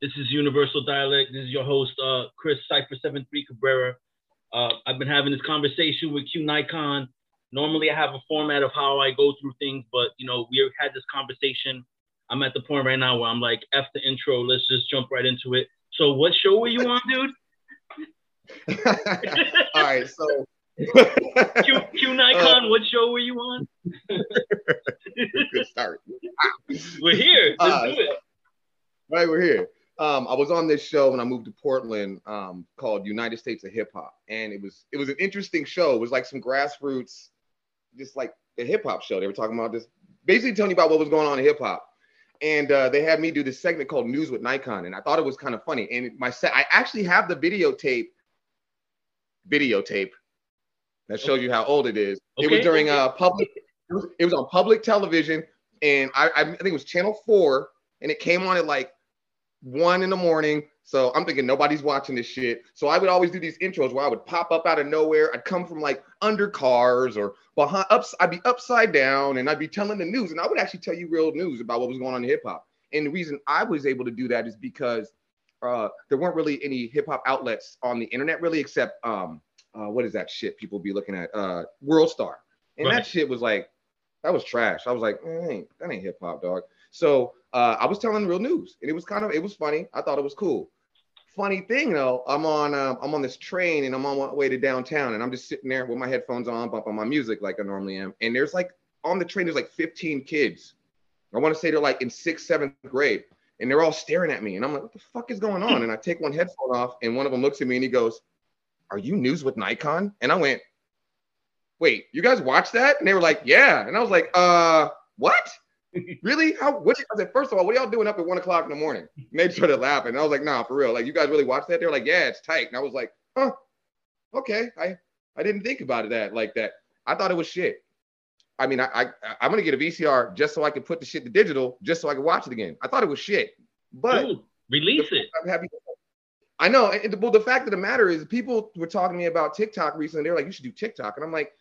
This is Universal Dialect. This is your host, uh, Chris Cypher 73 Cabrera. Uh, I've been having this conversation with Kiew Nikon. Normally, I have a format of how I go through things, but you know, we had this conversation. I'm at the point right now where I'm like, F the intro, let's just jump right into it. So, what show were you on, dude? All right, so Q, Kiew Nikon, what show were you on? good start. We're here. Let's Uh, do it. Right, we're here. Um, I was on this show when I moved to Portland um, called United States of Hip Hop, and it was it was an interesting show. It was like some grassroots, just like a hip hop show. They were talking about this, basically telling you about what was going on in hip hop. And uh, they had me do this segment called News with Nikon, and I thought it was kind of funny. And my set, I actually have the videotape, videotape that shows you how old it is. It was during okay. uh public. It was, it was on public television, and I, I think it was Channel Four, and it came on at like one in the morning. So I'm thinking nobody's watching this shit. So I would always do these intros where I would pop up out of nowhere. I'd come from like under cars or behind ups. I'd be upside down and I'd be telling the news. And I would actually tell you real news about what was going on in hip hop. And the reason I was able to do that is because uh, there weren't really any hip hop outlets on the internet really, except um, uh, what is that shit people be looking at? Uh, World Star. And Right. that shit was like, that was trash. I was like, that ain't, that ain't hip hop, dog. So uh, I was telling real news, and it was kind of it was funny. I thought it was cool. Funny thing though, I'm on um, I'm on this train and I'm on my way to downtown, and I'm just sitting there with my headphones on, bumping my music like I normally am. And there's like on the train, there's like 15 kids. I want to say they're like in sixth, seventh grade, and they're all staring at me. And I'm like, what the fuck is going on? And I take one headphone off, and one of them looks at me and he goes, "Are you news with Nikon?" And I went, "Wait, you guys watch that?" And they were like, "Yeah." And I was like, "Uh, what?" Really? How? What? I said, first of all, what are y'all doing up at one o'clock in the morning? And they started laughing. And I was like, nah, for real. Like, you guys really watch that? They're like, yeah, it's tight. And I was like, huh, okay. I I didn't think about it that like that. I thought it was shit. I mean, I, I I'm gonna get a VCR just so I can put the shit to digital, just so I can watch it again. I thought it was shit, but Dude, release it. I'm happy. I know. And, well, the fact of the matter is, people were talking to me about TikTok recently. They're like, you should do TikTok. And I'm like,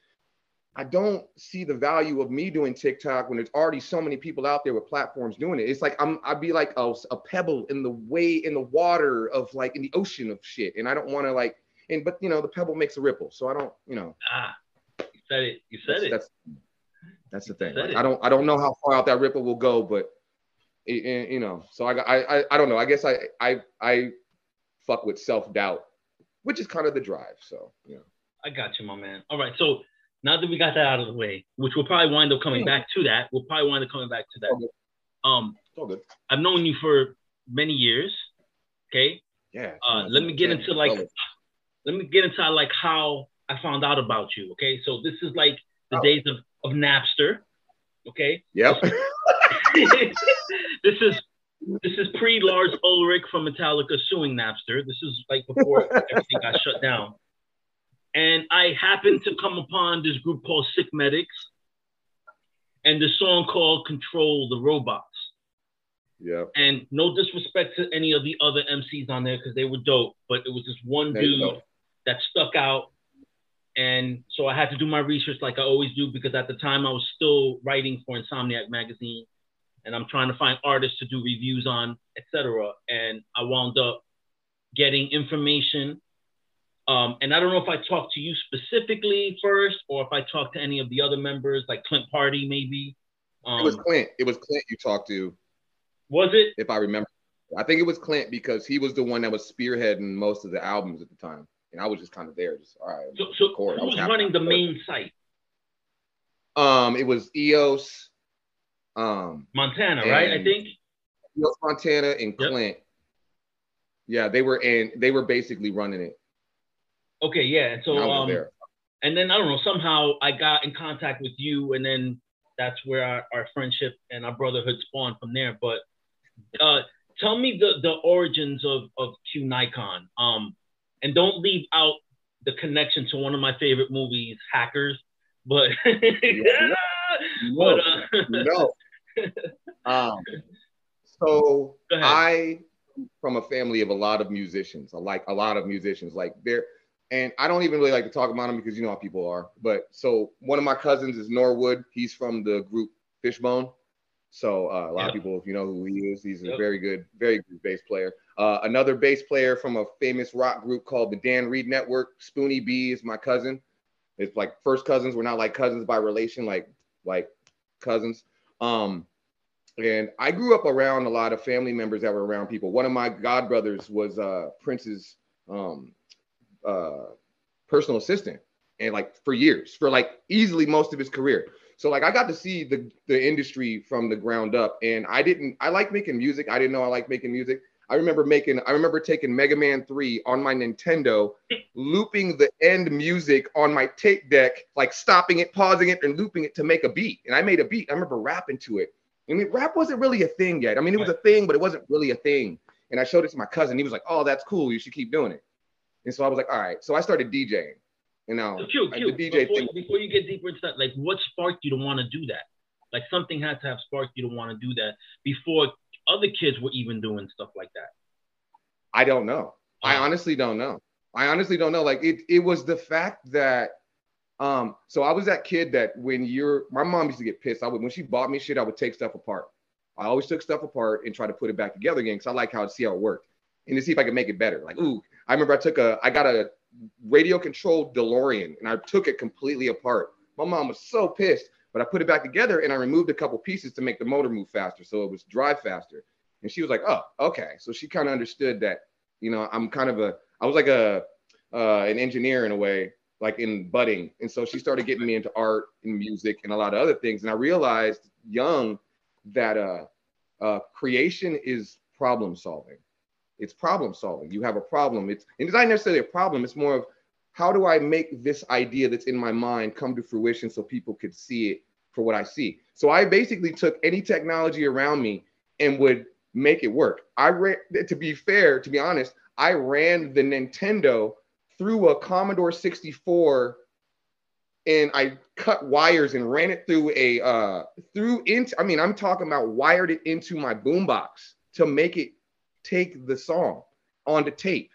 I don't see the value of me doing TikTok when there's already so many people out there with platforms doing it. It's like I'm I'd be like a, a pebble in the way in the water of like in the ocean of shit. And I don't want to like and but you know the pebble makes a ripple. So I don't, you know, Ah, you said it. You said that's, it. that's that's the thing. Like. I don't I don't know how far out that ripple will go, but it, it- you know, so I, I I I don't know. I guess I I I fuck with self-doubt, which is kind of the drive. So yeah. I got you, my man. All right. So now that we got that out of the way, which we'll probably wind up coming back to that, we'll probably wind up coming back to that. Um. I've known you for many years. Okay. Yeah. Uh, let me get into like, let me get into like how I found out about you. Okay. So this is like the Oh. days of, of Napster. Okay. Yep. this is this is pre Lars Ulrich from Metallica suing Napster. This is like before everything got shut down. And I happened to come upon this group called Sick Medics and the song called Control the Robots. Yeah. And no disrespect to any of the other MCs on there because they were dope, but it was this one dude that stuck out. And so I had to do my research like I always do because at the time I was still writing for Insomniac magazine and I'm trying to find artists to do reviews on, etc. And I wound up getting information. Um, and I don't know if I talked to you specifically first or if I talked to any of the other members, like Clint Partee, maybe. Um, It was Clint. It was Clint you talked to, was it? if I remember. I think it was Clint because he was the one that was spearheading most of the albums at the time, and I was just kind of there, just all right. So, so. Who was was running the main site? Um, it was EOS, um, Montana, right? I think. EOS Montana and Yep. Clint. Yeah, they were and they were basically running it. Okay, yeah. And so, and um, and then I don't know. Somehow I got in contact with you, and then that's where our, our friendship and our brotherhood spawned from there. But uh, tell me the the origins of of Kiew Nikon. Um, and don't leave out the connection to one of my favorite movies, Hackers. But but uh, no. Um, so I from a family of a lot of musicians. I like a lot of musicians. Like they're and I don't even really like to talk about them because you know how people are. But so one of my cousins is Norwood. He's from the group Fishbone. So uh, a lot of people, if you know who he is, he's a very good, very good bass player. Uh, another bass player from a famous rock group called the Dan Reed Network. Spoonie B is my cousin. It's like first cousins. We're not like cousins by relation, like like cousins. Um, and I grew up around a lot of family members that were around people. One of my godbrothers was uh, Prince's um, uh, personal assistant, and like for years, for like easily most of his career. So like I got to see the the industry from the ground up, and I didn't. I like making music. I didn't know I like making music. I remember making. I remember taking Mega Man Three on my Nintendo, looping the end music on my tape deck, like stopping it, pausing it, and looping it to make a beat. And I made a beat. I remember rapping to it. I mean, rap wasn't really a thing yet. I mean, it was a thing, but it wasn't really a thing. And I showed it to my cousin. He was like, "Oh, that's cool. You should keep doing it." And so I was like, "All right." So I started DJing. You know, so cute. DJ before, thing. before you get deeper into that, like what sparked you to want to do that? Like something had to have sparked you to want to do that before other kids were even doing stuff like that. I don't know. I honestly don't know. I honestly don't know. Like it, it was the fact that um, so I was that kid that when you're my mom used to get pissed. I would when she bought me shit, I would take stuff apart. I always took stuff apart and try to put it back together again because I like how to see how it worked and to see if I could make it better. Like, ooh, I remember I took a I got a radio controlled DeLorean and I took it completely apart. My mom was so pissed, but I put it back together and I removed a couple pieces to make the motor move faster so it was drive faster. And she was like, "Oh, okay." So she kind of understood that, you know, I'm kind of a I was like a uh, an engineer in a way, like in budding. And so she started getting me into art and music and a lot of other things. And I realized young that uh, uh, creation is problem solving. It's problem solving. You have a problem. It's and it's not necessarily a problem. It's more of how do I make this idea that's in my mind come to fruition so people could see it for what I see. So I basically took any technology around me and would make it work. I ran to be fair, to be honest, I ran the Nintendo through a Commodore 64 and I cut wires and ran it through a uh through into I mean I'm talking about wired it into my boombox to make it take the song onto tape.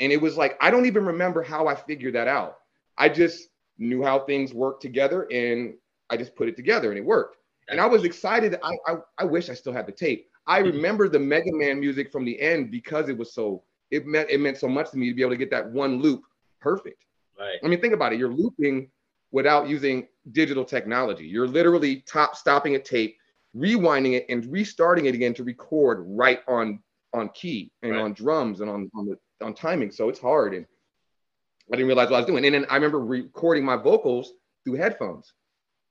And it was like, I don't even remember how I figured that out. I just knew how things worked together and I just put it together and it worked. And I was excited. I, I, I wish I still had the tape. I mm-hmm. remember the Mega Man music from the end because it was so, it meant, it meant so much to me to be able to get that one loop perfect. Right. I mean, think about it. You're looping without using digital technology. You're literally top stopping a tape, rewinding it and restarting it again to record right on on key and right. on drums and on on the on timing. So it's hard, and I didn't realize what I was doing. And then I remember recording my vocals through headphones.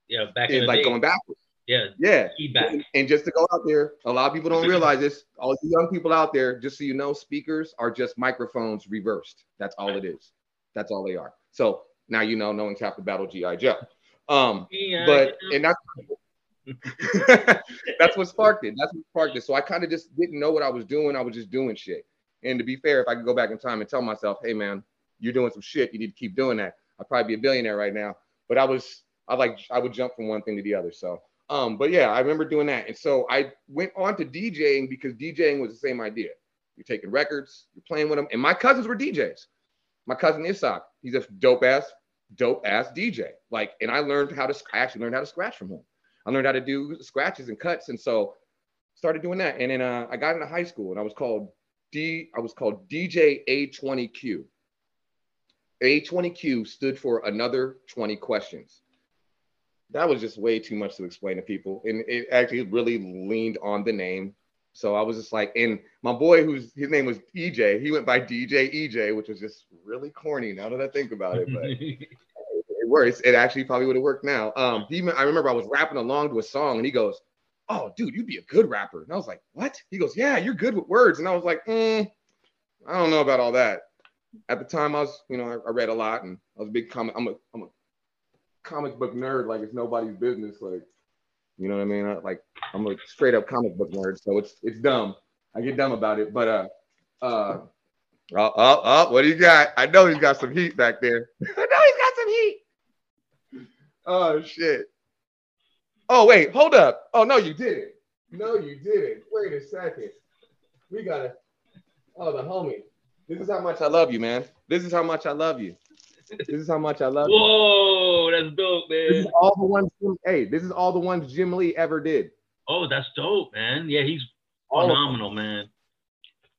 Yeah, back and like day. going backwards. Yeah, yeah. Feedback. And, and just to go out there, a lot of people don't realize this. All the young people out there, just so you know, speakers are just microphones reversed. That's all it is. That's all they are. So now you know no one's half the battle GI Joe. Um, yeah, but and that's that's what sparked it. That's what sparked it. So I kind of just didn't know what I was doing. I was just doing shit. And to be fair, if I could go back in time and tell myself, hey man, you're doing some shit, you need to keep doing that. I'd probably be a billionaire right now. But I was, I like, I would jump from one thing to the other. So, um, but yeah, I remember doing that. And so I went on to DJing because DJing was the same idea. You're taking records, you're playing with them. And my cousins were DJs. My cousin Isak, he's a dope ass, dope ass DJ. Like, and I learned how to, I actually learned how to scratch from him. I learned how to do scratches and cuts, and so started doing that. And then uh, I got into high school, and I was called D. I was called DJ A20Q. A20Q stood for another 20 questions. That was just way too much to explain to people, and it actually really leaned on the name. So I was just like, and my boy, whose his name was EJ, he went by DJ EJ, which was just really corny now that I think about it. But worse. It actually probably would have worked now. Um, he, I remember I was rapping along to a song, and he goes, "Oh, dude, you'd be a good rapper." And I was like, "What?" He goes, "Yeah, you're good with words." And I was like, mm, "I don't know about all that." At the time, I was, you know, I, I read a lot, and I was a big comic. I'm a, I'm a comic book nerd, like it's nobody's business. Like, you know what I mean? I, like, I'm a straight up comic book nerd, so it's it's dumb. I get dumb about it, but uh, uh. Oh, oh, oh, what do you got? I know he's got some heat back there. I know he's got some heat. Oh shit. Oh wait, hold up. Oh no, you didn't. No, you didn't. Wait a second. We gotta. Oh, the homie. This is how much I love you, man. This is how much I love you. This is how much I love you. Whoa, that's dope, man. This is all the ones. Hey, this is all the ones Jim Lee ever did. Oh, that's dope, man. Yeah, he's All of them. phenomenal, man.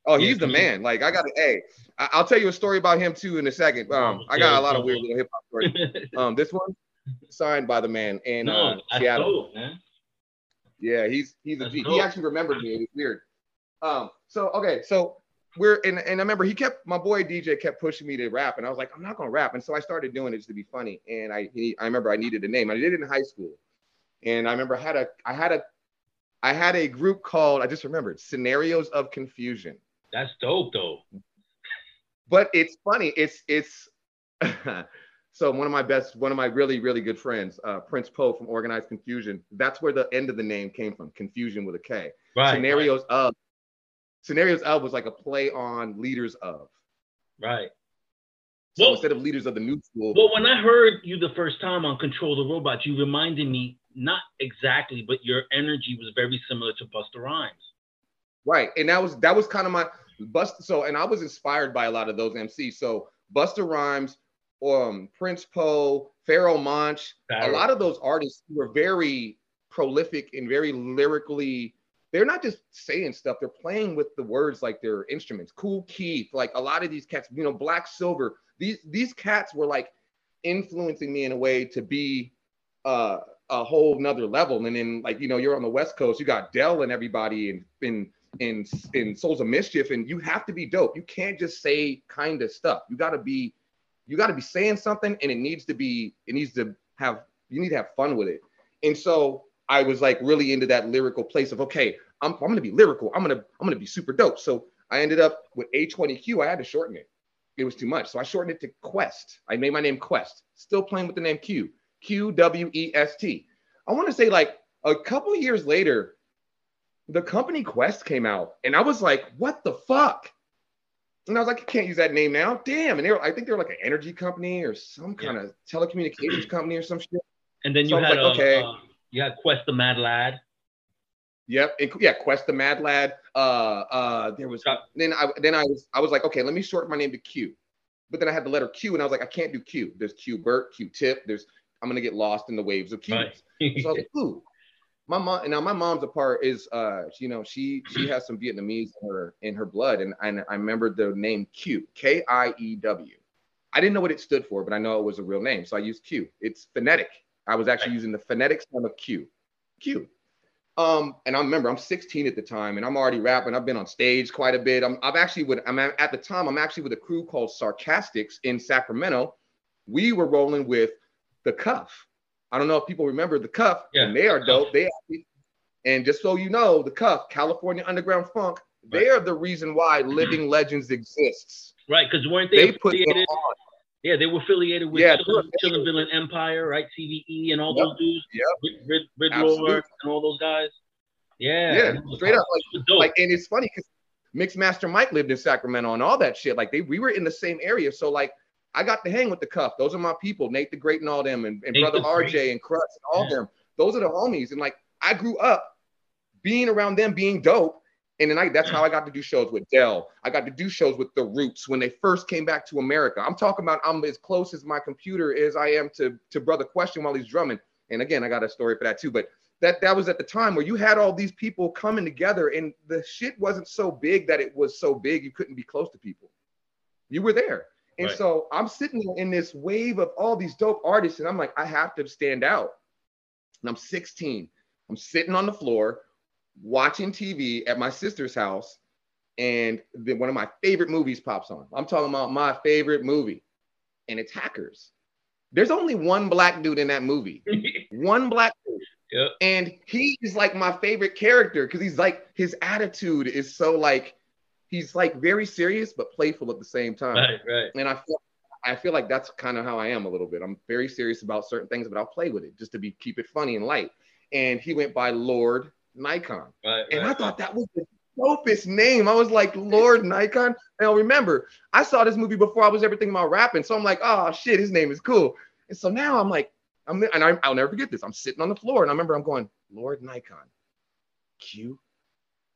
Oh, he's the he- man. Like I got to, hey, I'll tell you a story about him too in a second. Um, I got a lot of weird little hip hop stories. Um, this one signed by the man in no, uh, Seattle. Yeah, he's he's a G. He actually remembered me. It was weird. Um, so okay, so we're and, and I remember he kept my boy DJ kept pushing me to rap, and I was like, I'm not gonna rap, and so I started doing it just to be funny. And I he, I remember I needed a name. I did it in high school, and I remember I had a I had a I had a group called I just remembered Scenarios of Confusion. That's dope, though. But it's funny. It's it's so one of my best, one of my really really good friends, uh, Prince Po from Organized Konfusion. That's where the end of the name came from. Confusion with a K. Right. scenarios of scenarios of was like a play on leaders of Right. so Well- instead of leaders of the new school Well, when I heard you the first time on Control the Robot, you reminded me not exactly, but your energy was very similar to Busta Rhymes. right and that was that was kind of my bust so and i was inspired by a lot of those mcs so Busta Rhymes um Prince Po Pharoahe Monch a lot of those artists were very prolific and very lyrically they're not just saying stuff they're playing with the words like they're instruments. Kool Keith like a lot of these cats you know black silver these these cats were like influencing me in a way to be uh a whole nother level. And then like you know you're on the west coast you got Del and everybody and in in in souls of mischief and you have to be dope. You can't just say kind of stuff. You got to be you got to be saying something and it needs to be it needs to have you need to have fun with it. And so i was like really into that lyrical place of okay i'm, I'm gonna be lyrical. I'm gonna i'm gonna be super dope. So i ended up with a20q i had to shorten it. It was too much. So i shortened it to quest. I made my name quest. Still playing with the name q. Q w e s t. I want to say like a couple years later the company Qwest came out and i was like what the fuck and I was like, I can't use that name now. Damn. And they were, I think they were like an energy company or some kind of telecommunications company or some shit. And then you So had like, uh, okay. uh, you had Quest the Mad Lad. Yep. And, yeah, Quest the Mad Lad. Uh uh there was Got- then I then I was I was like, okay, let me shorten my name to Q. But then I had the letter Q and I was like, I can't do Q. There's Q Bert, Q Tip, there's I'm gonna get lost in the waves of Q's. Right. So I was like, ooh. My mom now my mom's a part is uh you know she she has some Vietnamese in her in her blood and, and I remember the name Q K I didn't know what it stood for, but I know it was a real name, so I used Q. It's phonetic. I was actually using the phonetic sound of Q. Q. Um, and I remember I'm 16 at the time, and I'm already rapping. I've been on stage quite a bit. I'm, I'm actually with I'm at, at the time I'm actually with a crew called Sarcastics in Sacramento. We were rolling with the Cuff. I don't know if people remember the Cuff, Yeah, and they are dope. They and just so you know, the Cuff, California Underground Funk, they are the reason why mm-hmm. Living Legends exists. Right, because weren't they, They affiliated? on. Yeah, they were affiliated with Yeah, Chillin, sure. Chillin Villain Empire, right? CVE and all Yep, those dudes. yep. Rid, Rid, Rid. Lord and all those guys. Yeah. Yeah, straight up, dope. like and it's funny because Mixmaster Mike lived in Sacramento and all that shit. Like they we were in the same area. So like I got to hang with the cuff. Those are my people, Nate the Great and all them, and, and brother Great. RJ and Crutch and all Yeah. them. Those are the homies. And like I grew up being around them, being dope. And then I, that's how I got to do shows with Del. I got to do shows with the Roots when they first came back to America. I'm talking about I'm as close as my computer is I am to to Brother Question while he's drumming. And again, I got a story for that too. But that that was at the time where you had all these people coming together, and the shit wasn't so big that it was so big you couldn't be close to people. You were there. And Right. so I'm sitting in this wave of all these dope artists, and I'm like, I have to stand out. And I'm 16. I'm sitting on the floor watching TV at my sister's house, and then one of my favorite movies pops on. I'm talking about my favorite movie, and it's Hackers. There's only one black dude in that movie. One black dude. Yep. And he is like my favorite character because he's like his attitude is so like he's like very serious but playful at the same time. right, right. And I feel I feel like that's kind of how I am a little bit. I'm very serious about certain things, but I'll play with it just to be keep it funny and light. And he went by Lord Nikon. Right, And I thought that was the dopest name. I was like, Lord Nikon. And remember, I saw this movie before I was ever thinking about rapping. So I'm like, oh shit, his name is cool. And so now I'm like, I'm and I, I'll never forget this. I'm sitting on the floor and I remember I'm going, Lord Nikon, Q,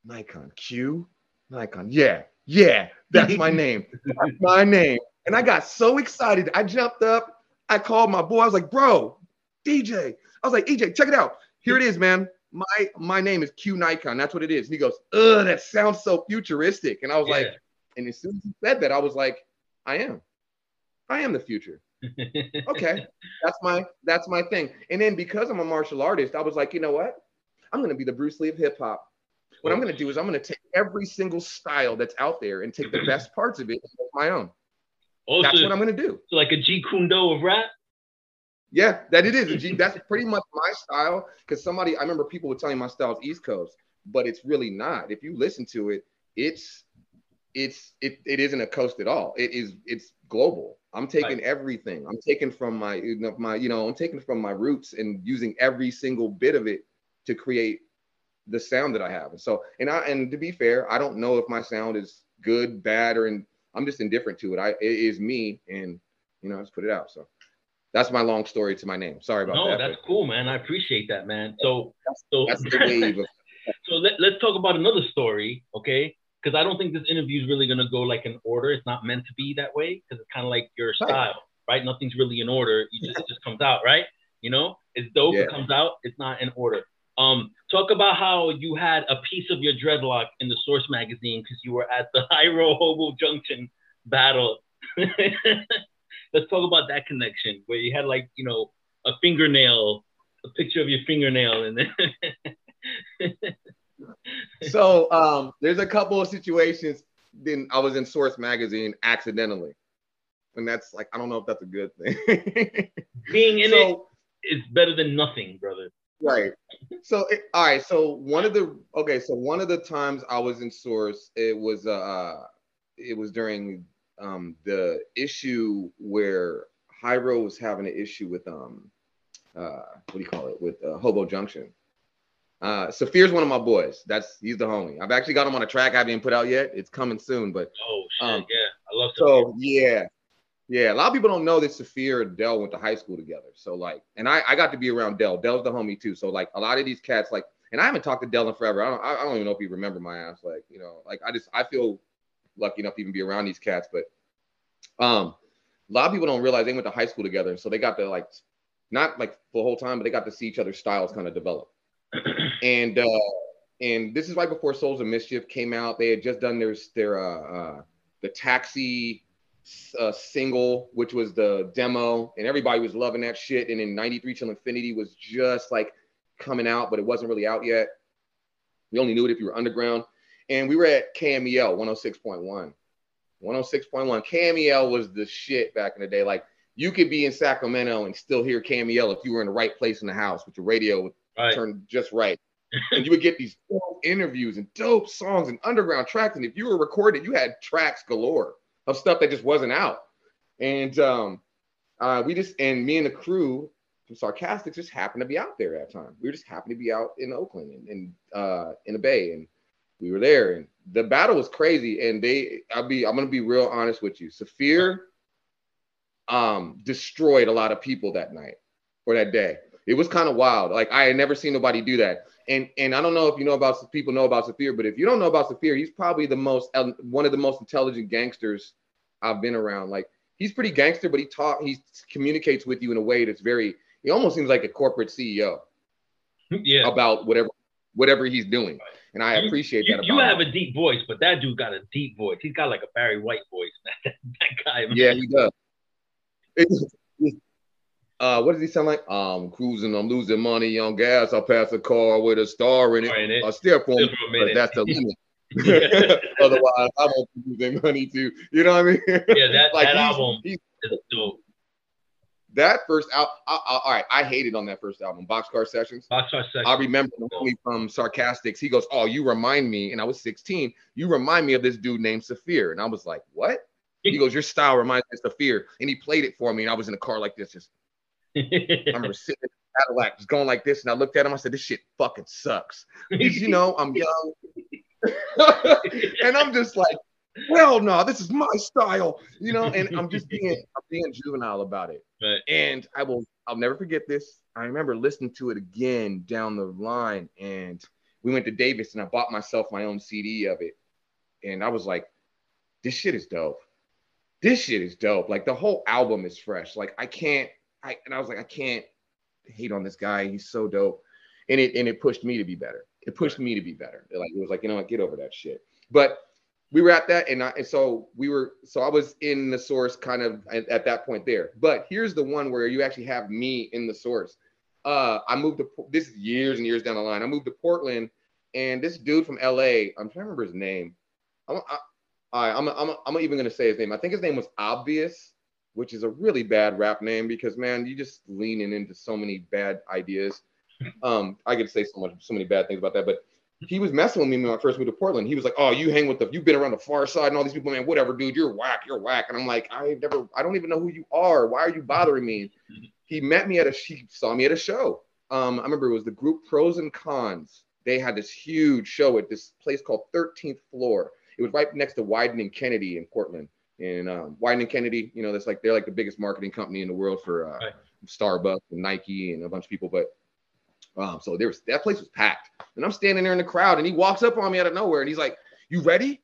Nikon, Q, Nikon. Um, yeah, yeah, that's my name. That's my name. And I got so excited. I jumped up. I called my boy. I was like, bro, DJ. I was like, EJ, check it out. Here it is, man. my my name is Kiew Nikon. That's what it is. And he goes, ugh, that sounds so futuristic. And I was yeah. like, and as soon as he said that, I was like, I am. I am the future. okay. That's my that's my thing. And then because I'm a martial artist, I was like, you know what? I'm gonna be the Bruce Lee of hip hop. What I'm gonna do is I'm gonna take every single style that's out there and take the best parts of it and make my own. Oh, that's so, what I'm gonna do. So like a Jeet Kune Do of rap. Yeah, that it is. A G, that's pretty much my style. Because somebody, I remember people were telling my style is East Coast, but it's really not. If you listen to it, it's it's it, it isn't a coast at all. It is it's global. I'm taking right. everything. I'm taking from my you know, my you know I'm taking from my roots and using every single bit of it to create the sound that I have. And so and I and to be fair, I don't know if my sound is good, bad, or in, I'm just indifferent to it. I it is me, and you know I just put it out. So that's my long story to my name. Sorry about no, that. No, that's but, cool, man. I appreciate that, man. So that's, so that's the wave. Of, so let, let's talk about another story, okay? because I don't think this interview is really gonna go like in order. It's not meant to be that way because it's kind of like your style, right? Nothing's really in order. You just it just comes out, right? You know, it's dope. Yeah. It comes out. It's not in order. Um, talk about how you had a piece of your dreadlock in the Source magazine because you were at the Hiero Hobo Junction battle. Let's talk about that connection where you had like you know a fingernail, a picture of your fingernail, and then so um, there's a couple of situations. Then I was in Source magazine accidentally, and that's like I don't know if that's a good thing. Being in so, it is better than nothing, brother. Right. So it, all right. So one of the okay. So one of the times I was in Source, it was uh, it was during um the issue where Hiero was having an issue with um uh what do you call it with uh, Hobo Junction uh, Saafir's one of my boys. That's he's the homie. I've actually got him on a track I haven't put out yet. It's coming soon, but oh shit, um, yeah, I love. So yeah, yeah. A lot of people don't know that Saafir and Del went to high school together. So like, and I I got to be around Del. Del's the homie too. So like, a lot of these cats like, and I haven't talked to Dell in forever. I don't I don't even know if he remember my ass. Like you know, like I just I feel lucky enough to even be around these cats. But um, a lot of people don't realize they went to high school together, so they got to like, not like the whole time, but they got to see each other's styles kind of develop and uh, and this is right before Souls of Mischief came out. They had just done their their uh, uh, the Taxi uh, single, which was the demo, and everybody was loving that shit. And then 93 Till Infinity was just like coming out, but it wasn't really out yet. We only knew it if you were underground. And we were at KMEL 106.1. 106.1. KMEL was the shit back in the day. Like you could be in Sacramento and still hear KMEL if you were in the right place in the house with your radio right. turned just right. and you would get these dope interviews and dope songs and underground tracks. And if you were recorded, you had tracks galore of stuff that just wasn't out. And um, uh, we just and me and the crew from Sarcastics just happened to be out there at that time. We just happened to be out in Oakland and, and uh, in the Bay, and we were there. And the battle was crazy. And they, I'll be, I'm gonna be real honest with you. Saafir um, destroyed a lot of people that night or that day it was kind of wild. Like I had never seen nobody do that. And and I don't know if you know about people know about Saafir, but if you don't know about Saafir, he's probably the most one of the most intelligent gangsters I've been around. Like he's pretty gangster, but he talk he communicates with you in a way that's very. He almost seems like a corporate CEO. Yeah. About whatever whatever he's doing, and I you, appreciate you, that. you have him. a deep voice, but that dude got a deep voice. He's got like a Barry White voice. that guy. Man. Yeah, he does. It, uh, what does he sound like? Um, cruising, I'm losing money on gas. I pass a car with a star in it. Right, it. I steer for him, but that's the limit. Otherwise, I won't be losing money too. You know what I mean? Yeah, that, like that he's, album he's, is dope. That first album, all right, I hated on that first album, Boxcar Sessions. Boxcar Sessions. I remember only from Sarcastics. He goes, "Oh, you remind me," and I was 16. You remind me of this dude named Saafir, and I was like, "What?" He goes, "Your style reminds me of Saafir," and he played it for me, and I was in the car like this, just I remember sitting in the Cadillac, just going like this, and I looked at him. I said, "This shit fucking sucks." Because you know I'm young, and I'm just like, "Well, no, this is my style," you know. And I'm just being, I'm being juvenile about it. Right. And I will, I'll never forget this. I remember listening to it again down the line, and we went to Davis, and I bought myself my own CD of it, and I was like, "This shit is dope." This shit is dope. Like the whole album is fresh. Like I can't I and I was like, I can't hate on this guy. He's so dope. and it and it pushed me to be better. It pushed me to be better. Like it was like you know what, get over that shit. But we were at that, and, I, and so we were. So I was in the source kind of at, at, that point there. But here's the one where you actually have me in the source. Uh, I moved to this is years and years down the line. I moved to Portland, and this dude from LA. I'm trying to remember his name. I'm, I, I, I'm, I'm, I'm even gonna say his name. I think his name was Obvious, which is a really bad rap name because man, you just leaning into so many bad ideas. Um, I could say so much, so many bad things about that, but he was messing with me when I first moved to Portland. He was like, "Oh, you hang with the, you've been around the far side and all these people, man. Whatever, dude. You're whack. You're whack." And I'm like, "I never, I don't even know who you are. Why are you bothering me?" He met me at a, he saw me at a show. Um, I remember it was the group Pros and Cons. They had this huge show at this place called 13th Floor. It was right next to Wieden and Kennedy in Portland. And um, and Kennedy, you know, that's like they're like the biggest marketing company in the world for uh, right. Starbucks and Nike and a bunch of people. But um, so there was that place was packed, and I'm standing there in the crowd, and he walks up on me out of nowhere, and he's like, "You ready?"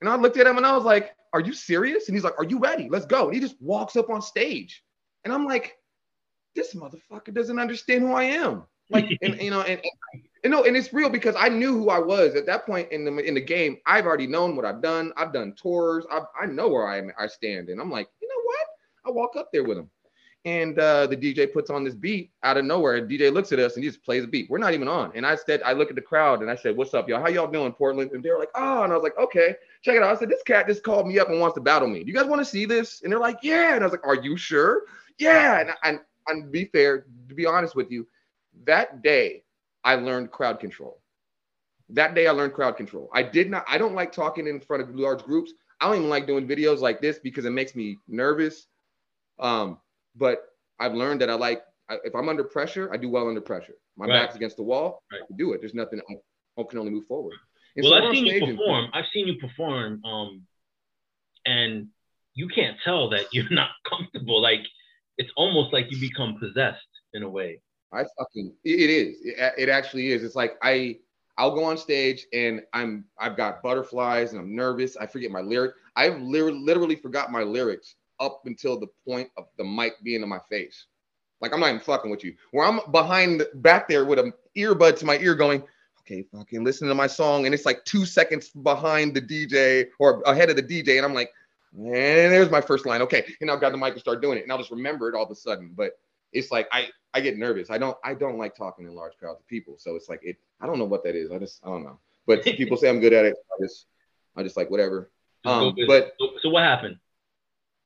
And I looked at him, and I was like, "Are you serious?" And he's like, "Are you ready? Let's go." And he just walks up on stage, and I'm like, "This motherfucker doesn't understand who I am." Like, and you know, and, and, and no, and it's real because I knew who I was at that point in the in the game. I've already known what I've done. I've done tours. I, I know where I am, I stand, and I'm like, you know what? I walk up there with him and uh, the DJ puts on this beat out of nowhere. DJ looks at us and he just plays a beat. We're not even on. And I said, I look at the crowd and I said, "What's up, y'all? How y'all doing, Portland?" And they're like, "Oh," and I was like, "Okay, check it out." I said, "This cat just called me up and wants to battle me. Do you guys want to see this?" And they're like, "Yeah." And I was like, "Are you sure?" Yeah. And and, and be fair, to be honest with you, that day I learned crowd control. That day I learned crowd control. I did not. I don't like talking in front of large groups. I don't even like doing videos like this because it makes me nervous. Um, but I've learned that I like if I'm under pressure, I do well under pressure. My right. back's against the wall, right. I do it. There's nothing I, can only move forward. And well, so I've seen you perform. I've seen you perform, um, and you can't tell that you're not comfortable. Like it's almost like you become possessed in a way. I fucking it is. It, it actually is. It's like I I'll go on stage and I'm I've got butterflies and I'm nervous. I forget my lyric. I've literally, literally forgot my lyrics up until the point of the mic being in my face. Like I'm not even fucking with you. Where I'm behind back there with an earbud to my ear going, okay, fucking listen to my song. And it's like two seconds behind the DJ or ahead of the DJ. And I'm like, and there's my first line. Okay. And I've got the mic and start doing it. And I'll just remember it all of a sudden. But it's like I I get nervous. I don't I don't like talking in large crowds of people. So it's like it I don't know what that is. I just I don't know. But people say I'm good at it. I just I just like whatever. Um, but so, what happened?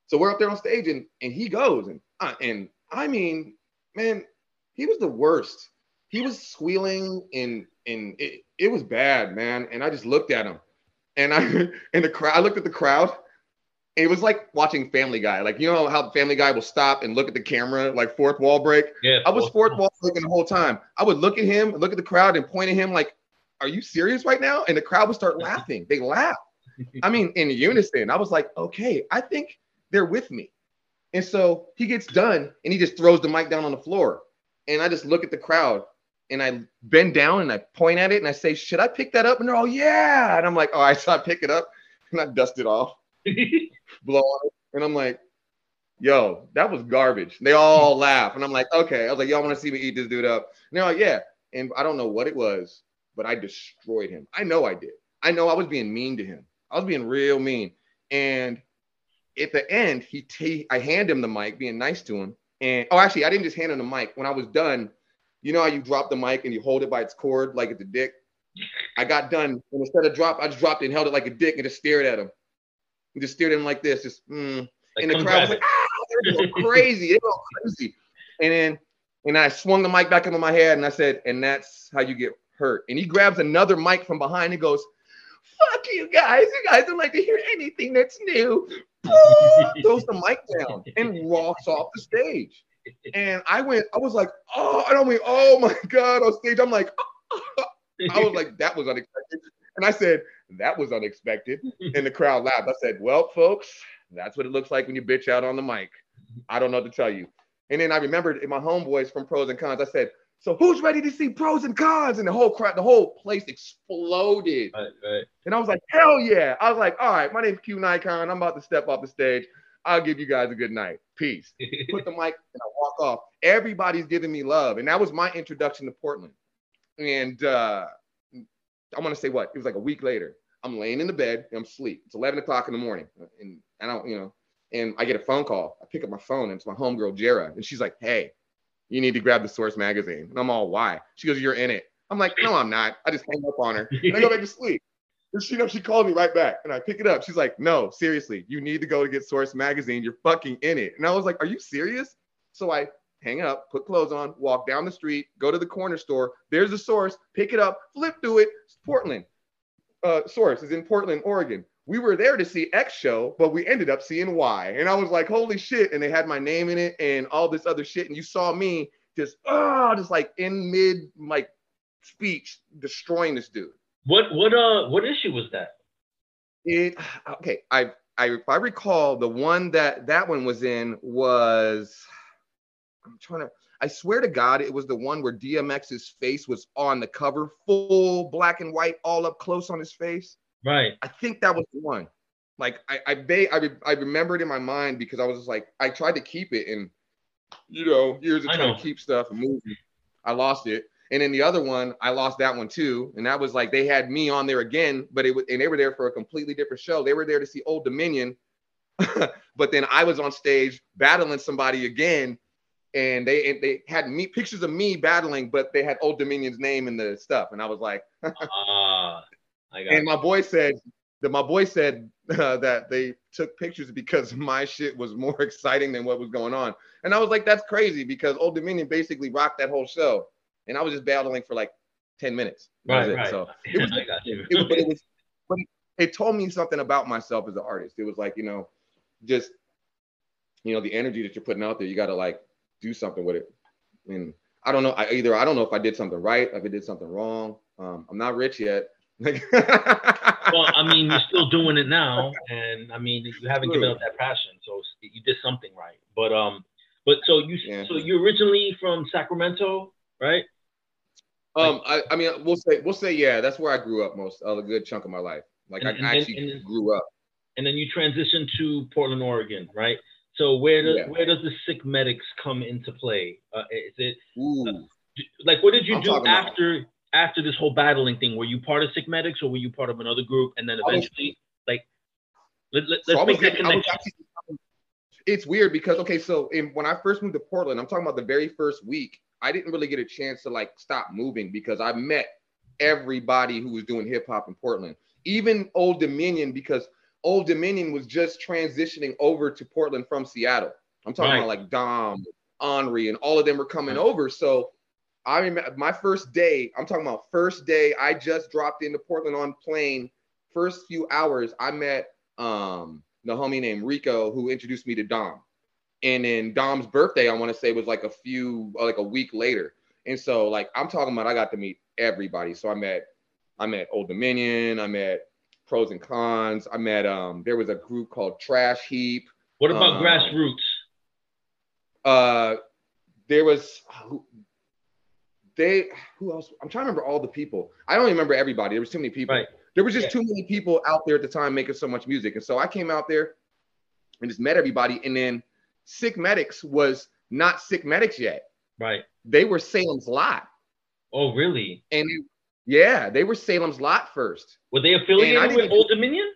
So we're up there on stage and and he goes and uh, and I mean, man, he was the worst. He was squealing and and it, it was bad, man. And I just looked at him, and I in the crowd, I looked at the crowd. It was like watching Family Guy. Like you know how Family Guy will stop and look at the camera, like fourth wall break. Yeah. I was fourth wall breaking the whole time. I would look at him, look at the crowd, and point at him like, "Are you serious right now?" And the crowd would start laughing. They laugh. I mean, in unison. I was like, okay, I think they're with me. And so he gets done and he just throws the mic down on the floor. And I just look at the crowd and I bend down and I point at it and I say, Should I pick that up? And they're all, Yeah. And I'm like, All right, so I pick it up and I dust it off, blow it. And I'm like, Yo, that was garbage. They all laugh. And I'm like, Okay. I was like, Y'all want to see me eat this dude up? And they're like, Yeah. And I don't know what it was, but I destroyed him. I know I did. I know I was being mean to him. I was being real mean. And at the end, he t- I hand him the mic, being nice to him. And oh, actually, I didn't just hand him the mic. When I was done, you know how you drop the mic and you hold it by its cord like it's a dick. I got done, and instead of drop, I just dropped it and held it like a dick and just stared at him. And just stared at him like this, just mm. Like, and the crowd was like, ah, they're going crazy, they're going crazy. And then, and I swung the mic back into my head and I said, and that's how you get hurt. And he grabs another mic from behind and goes, fuck you guys. You guys don't like to hear anything that's new. throws the mic down and walks off the stage. And I went, I was like, oh, I don't mean, oh my God, on stage. I'm like, I was like, that was unexpected. And I said, that was unexpected. And the crowd laughed. I said, well, folks, that's what it looks like when you bitch out on the mic. I don't know what to tell you. And then I remembered in my homeboys from pros and cons, I said, so who's ready to see pros and cons? And the whole crowd, the whole place exploded. Right, right. And I was like, hell yeah. I was like, all right, my name's Kiew Nikon. I'm about to step off the stage. I'll give you guys a good night. Peace. Put the mic and I walk off. Everybody's giving me love. And that was my introduction to Portland. and uh, I want to say what it was like a week later. I'm laying in the bed I'm asleep. It's 11 o'clock in the morning, and I don't, you know, and I get a phone call. I pick up my phone and it's my homegirl Jera, and she's like, "Hey, you need to grab the Source magazine." And I'm all, "Why?" She goes, "You're in it." I'm like, "No, I'm not." I just hang up on her and I go back to sleep. And she, you know, she called me right back, and I pick it up. She's like, "No, seriously, you need to go to get Source magazine. You're fucking in it." And I was like, "Are you serious?" So I hang up, put clothes on, walk down the street, go to the corner store. There's the source, pick it up, flip through it. It's Portland. Uh, source is in Portland, Oregon. We were there to see X show, but we ended up seeing Y. And I was like, holy shit. And they had my name in it and all this other shit. And you saw me just, oh, just like in mid like speech, destroying this dude. What what uh what issue was that? It okay. I I if I recall the one that that one was in was I'm trying to. I swear to God, it was the one where DMX's face was on the cover, full black and white, all up close on his face. Right. I think that was the one. Like I, I, I, I, I remember it in my mind because I was just like, I tried to keep it, and you know, years of trying to keep stuff and moving, I lost it. And then the other one, I lost that one too. And that was like they had me on there again, but it was and they were there for a completely different show. They were there to see Oldominion, but then I was on stage battling somebody again and they and they had me pictures of me battling, but they had Oldominion's name in the stuff, and I was like, ah, I got. And my boy said that my boy said uh, that they took pictures because my shit was more exciting than what was going on, and I was like, that's crazy because Oldominion basically rocked that whole show, and I was just battling for like ten minutes. Right, it. right. So it was, I it, but it was, but it told me something about myself as an artist. It was like you know, just you know the energy that you're putting out there. You got to like do something with it. And I don't know. I either I don't know if I did something right, if I did something wrong. Um, I'm not rich yet. well, I mean, you're still doing it now, and I mean, you haven't True. given up that passion, so you did something right. But um, but so you yeah. so you're originally from Sacramento, right? Um, I, I mean, we'll say we'll say yeah, that's where I grew up most of a good chunk of my life. Like and, I and actually grew up. And then you transitioned to Portland, Oregon, right? So where does yeah. where does the sick medics come into play? Uh, is it uh, like what did you I'm do after about. after this whole battling thing? Were you part of sick medics or were you part of another group? And then eventually, was, like, let, let, us make that connection. Actually, it's weird because okay, so in, when I first moved to Portland, I'm talking about the very first week. I didn't really get a chance to like stop moving because I met everybody who was doing hip hop in Portland, even Oldominion because Oldominion was just transitioning over to Portland from Seattle. I'm talking right. about like Dom, Henri, and all of them were coming right. over. So I remember my first day, I'm talking about first day, I just dropped into Portland on plane. First few hours, I met um the homie named Rico who introduced me to Dom. And then Dom's birthday, I want to say, was like a few, like a week later. And so, like, I'm talking about, I got to meet everybody. So I met, I met Oldominion, I met pros and cons. I met um there was a group called Trash Heap. What about um, grassroots? Uh there was they who else? I'm trying to remember all the people. I don't remember everybody. There was too many people. Right. There was just yeah. too many people out there at the time making so much music. And so I came out there and just met everybody. And then Sick Medics was not Sick Medics yet. Right. They were Salem's Lot. Oh, really? And yeah, they were Salem's Lot first. Were they affiliated with Oldominion?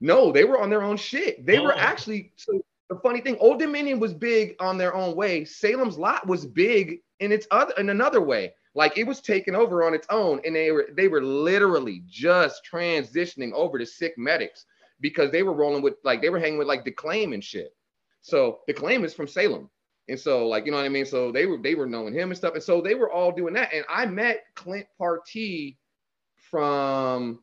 No, they were on their own shit. They oh. were actually so the funny thing, Oldominion was big on their own way. Salem's Lot was big in its other in another way. Like it was taken over on its own, and they were they were literally just transitioning over to sick medics because they were rolling with like they were hanging with like Declaim and shit. So Declaim is from Salem. And so, like, you know what I mean? So they were they were knowing him and stuff. And so they were all doing that. And I met Clint Partee from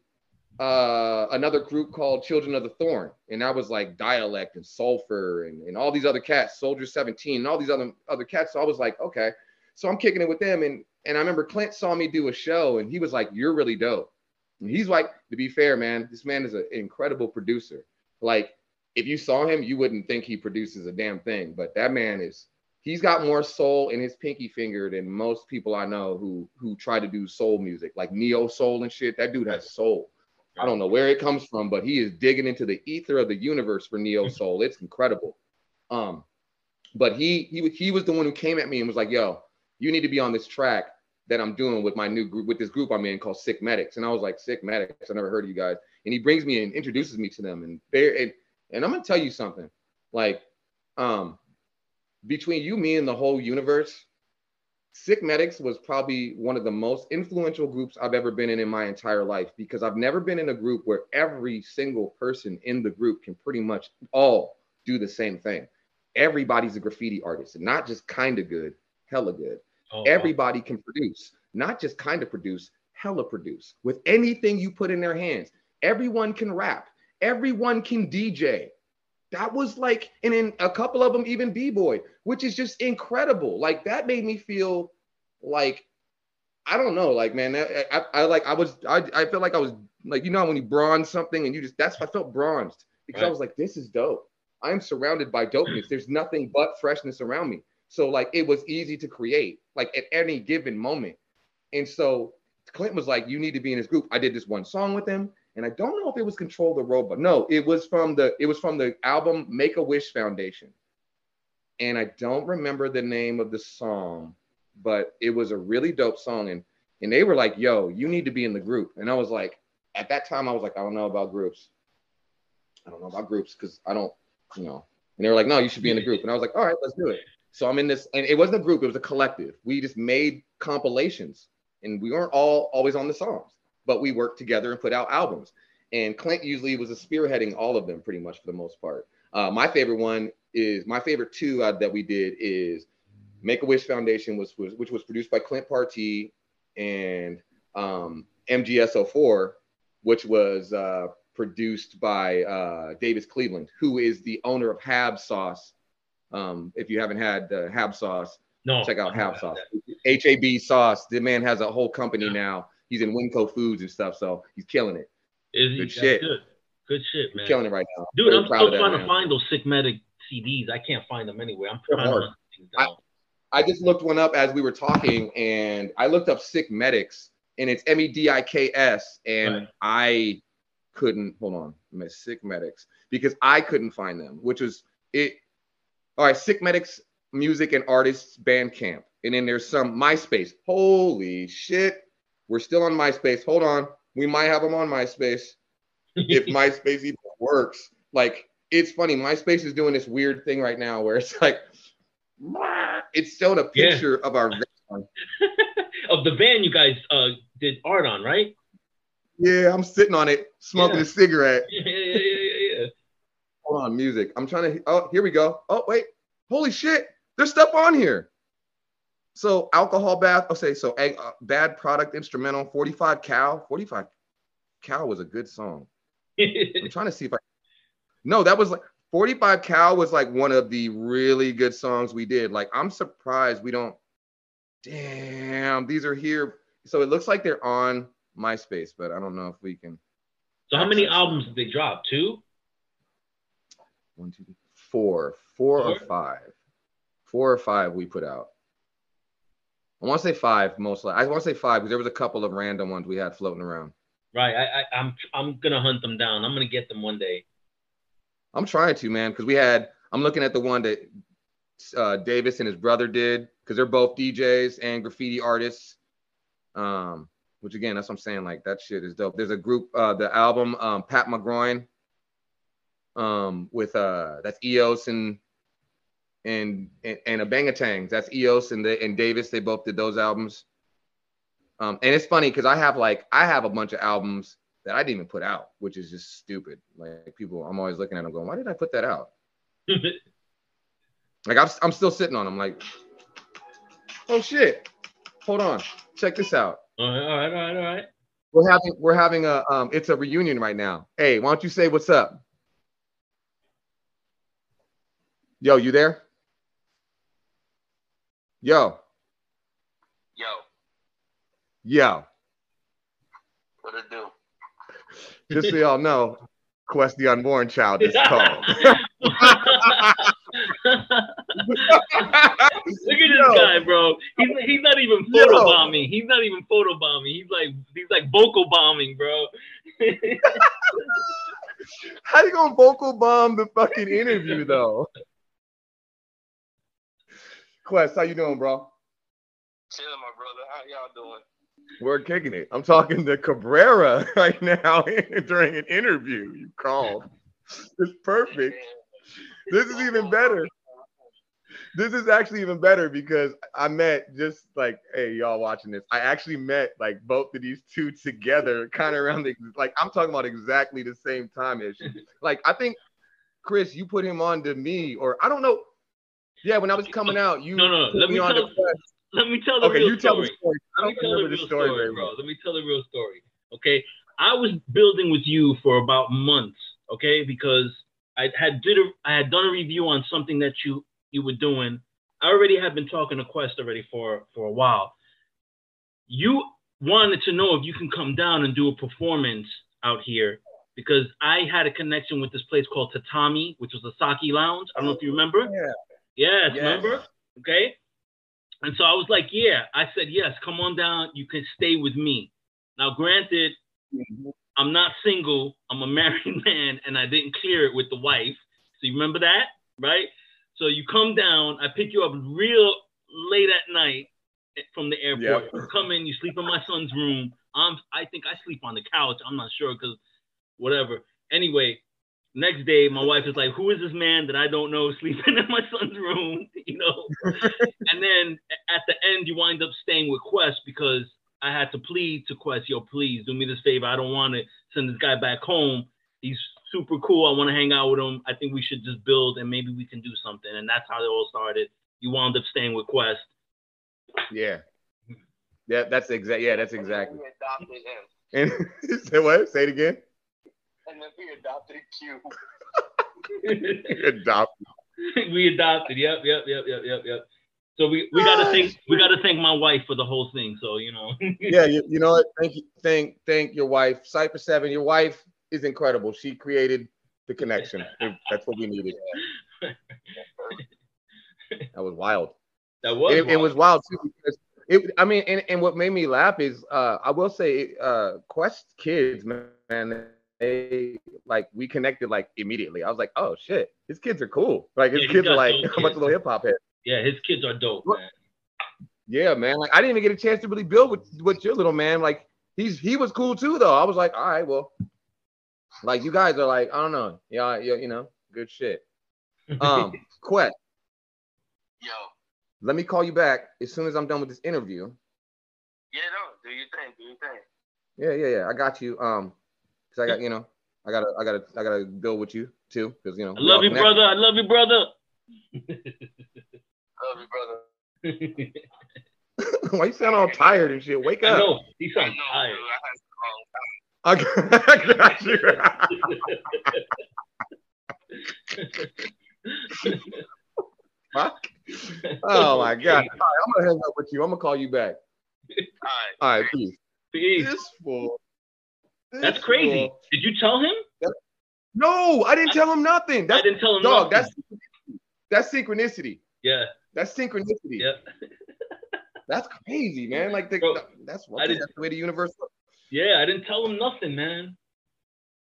uh, another group called Children of the Thorn. And that was like Dialect and Sulfur and, and all these other cats, Soldier 17, and all these other other cats. So I was like, okay. So I'm kicking it with them. And and I remember Clint saw me do a show and he was like, You're really dope. And he's like, to be fair, man, this man is an incredible producer. Like if you saw him, you wouldn't think he produces a damn thing. But that man is he's got more soul in his pinky finger than most people I know who who try to do soul music, like neo soul and shit. That dude has soul. I don't know where it comes from, but he is digging into the ether of the universe for neo soul. It's incredible. Um, but he he he was the one who came at me and was like, "Yo, you need to be on this track that I'm doing with my new group, with this group I'm in called Sick Medics. And I was like, Sick Medics, I never heard of you guys. And he brings me and introduces me to them. And they and, and I'm gonna tell you something. Like, um, between you, me, and the whole universe, Sick Medics was probably one of the most influential groups I've ever been in in my entire life because I've never been in a group where every single person in the group can pretty much all do the same thing. Everybody's a graffiti artist, and not just kind of good, hella good. Oh, Everybody wow. can produce, not just kind of produce, hella produce with anything you put in their hands. Everyone can rap. Everyone can DJ. That was like, and then a couple of them even b-boy, which is just incredible. Like that made me feel like, I don't know, like man, I, I, I like I was, I, I felt like I was like, you know, when you bronze something and you just, that's I felt bronzed because right. I was like, this is dope. I'm surrounded by dopeness. There's nothing but freshness around me. So like it was easy to create, like at any given moment. And so Clint was like, you need to be in his group. I did this one song with him, and I don't know if it was Control the Robot. No, it was from the it was from the album Make a Wish Foundation. And I don't remember the name of the song, but it was a really dope song. And and they were like, yo, you need to be in the group. And I was like, at that time, I was like, I don't know about groups. I don't know about groups because I don't, you know. And they were like, no, you should be in the group. And I was like, all right, let's do it. So I'm in this, and it wasn't a group, it was a collective. We just made compilations and we weren't all always on the songs, but we worked together and put out albums. And Clint usually was a spearheading all of them pretty much for the most part. Uh, my favorite one is my favorite two uh, that we did is Make a Wish Foundation was, was which was produced by Clint Partee and um, MGSO4, which was uh, produced by uh, Davis Cleveland, who is the owner of Hab Sauce um, if you haven't had the Hab sauce, no, check out Hab sauce. HAB sauce. The man has a whole company yeah. now. He's in Winco Foods and stuff, so he's killing it. Is he? Good shit. Good. good shit, man. He's killing it right now. Dude, I'm still trying that, to find those sick medic CDs. I can't find them anywhere. I'm trying to I, I just looked one up as we were talking, and I looked up sick medics, and it's M E D I K S, and right. I couldn't hold on, sick medics because I couldn't find them, which was it all right, Sick Medics Music and Artists Bandcamp. And then there's some MySpace. Holy shit. We're still on MySpace. Hold on. We might have them on MySpace if MySpace even works. Like, it's funny. MySpace is doing this weird thing right now where it's like, it's showing a picture yeah. of our of the van you guys uh, did art on, right? Yeah, I'm sitting on it, smoking yeah. a cigarette. Yeah, yeah, yeah, yeah. Hold on, music. I'm trying to. Oh, here we go. Oh, wait. Holy shit. There's stuff on here. So alcohol bath. Okay, so uh, bad product instrumental. 45 cow. 45 cow was a good song. I'm trying to see if I. No, that was like 45 cow was like one of the really good songs we did. Like I'm surprised we don't. Damn, these are here. So it looks like they're on MySpace, but I don't know if we can. So how many albums did they drop? Two one, two, three, four, four or five, four or five we put out. I want to say five most mostly. I want to say five because there was a couple of random ones we had floating around. Right. I, I I'm I'm gonna hunt them down. I'm gonna get them one day. I'm trying to, man, because we had. I'm looking at the one that uh, Davis and his brother did because they're both DJs and graffiti artists. Um, which again, that's what I'm saying. Like that shit is dope. There's a group, uh, the album, um, Pat McGroin um, with uh, that's EOS and and and, a Bangatangs. That's EOS and the and Davis. They both did those albums. Um, and it's funny because I have like I have a bunch of albums that I didn't even put out, which is just stupid. Like people, I'm always looking at them going, why did I put that out? like I'm, I'm still sitting on them. Like, oh shit, hold on, check this out. All right, all right, all right, all right. We're having we're having a um, it's a reunion right now. Hey, why don't you say what's up? Yo, you there? Yo. Yo. Yo. What it do? Just so y'all know, Qwest the Unborn Child is called. Look at this guy, bro. He's, he's not even photobombing. He's not even photobombing. He's like he's like vocal bombing, bro. How you gonna vocal bomb the fucking interview though? Qwest, how you doing, bro? Chilling, my brother. How y'all doing? We're kicking it. I'm talking to Cabrera right now during an interview. You called. It's perfect. This is even better. This is actually even better because I met just like, hey, y'all watching this. I actually met like both of these two together, kind of around the like I'm talking about exactly the same time ish. Like I think Chris, you put him on to me, or I don't know. Yeah, when I was coming out, you No, no, let me tell-. Let me tell the Okay, real you tell story. the story. I Let me don't tell the real the story story, bro. Let me tell the real story. Okay, I was building with you for about months. Okay, because I had did a, I had done a review on something that you you were doing. I already had been talking to Qwest already for for a while. You wanted to know if you can come down and do a performance out here because I had a connection with this place called Tatami, which was a sake lounge. I don't know if you remember. Yeah. Yes, Yes. remember? Okay. And so I was like, yeah. I said, yes, come on down. You can stay with me. Now, granted, mm-hmm. I'm not single. I'm a married man, and I didn't clear it with the wife. So you remember that, right? So you come down. I pick you up real late at night from the airport. Yep. You come in. You sleep in my son's room. I'm. I think I sleep on the couch. I'm not sure because whatever. Anyway, next day my wife is like, "Who is this man that I don't know sleeping in my son's room?" You know. and then at the end, you wind up staying with Qwest because I had to plead to Qwest, "Yo, please do me this favor. I don't want to send this guy back home. He's super cool. I want to hang out with him. I think we should just build and maybe we can do something." And that's how it all started. You wound up staying with Qwest. Yeah. Yeah, that's exact. Yeah, that's exactly. Adopted him, And say what? Say it again. And then we adopted Q. Adopt. we adopted. Yep, yep, yep, yep, yep, yep. So we, we gotta thank we gotta thank my wife for the whole thing. So you know. Yeah, you, you know what? Thank you. Thank thank your wife. Cypher Seven. Your wife is incredible. She created the connection. That's what we needed. That was wild. that was. it, it was wild too because it. I mean, and, and what made me laugh is, uh, I will say, uh, Qwest kids, man, they like we connected like immediately. I was like, oh shit, his kids are cool. Like his Yeah, kids are like dope a bunch kids. of little hip hop heads. Yeah, his kids are dope, man. Yeah, man. Like I didn't even get a chance to really build with with your little man. Like he's he was cool too though. I was like, all right, well, like you guys are like, I don't know, yeah, yeah, you know, good shit. Um, Qwest, Yo, let me call you back as soon as I'm done with this interview. yeah, no, do your thing, do your thing. Yeah, yeah, yeah. I got you. Um, cause I got you know, I gotta, I gotta, I gotta go with you too, cause you know. I love you, connected. brother. I love you, brother. Love you, brother. Why you sound all tired and shit? Wake I up. know he sounds tired. I had a long time. I got you. Fuck. Oh my god. All right, I'm gonna hang up with you. I'm gonna call you back. All right. All right, peace. Peace. This fool. That's crazy. Did you tell him? No, I didn't tell him nothing. I didn't tell him. dog. nothing. That's that's synchronicity. yeah, That's synchronicity. yeah, That's crazy, man. Like the, Bro, that's I didn't- that's the way the universe. works. yeah. I didn't tell him nothing, man.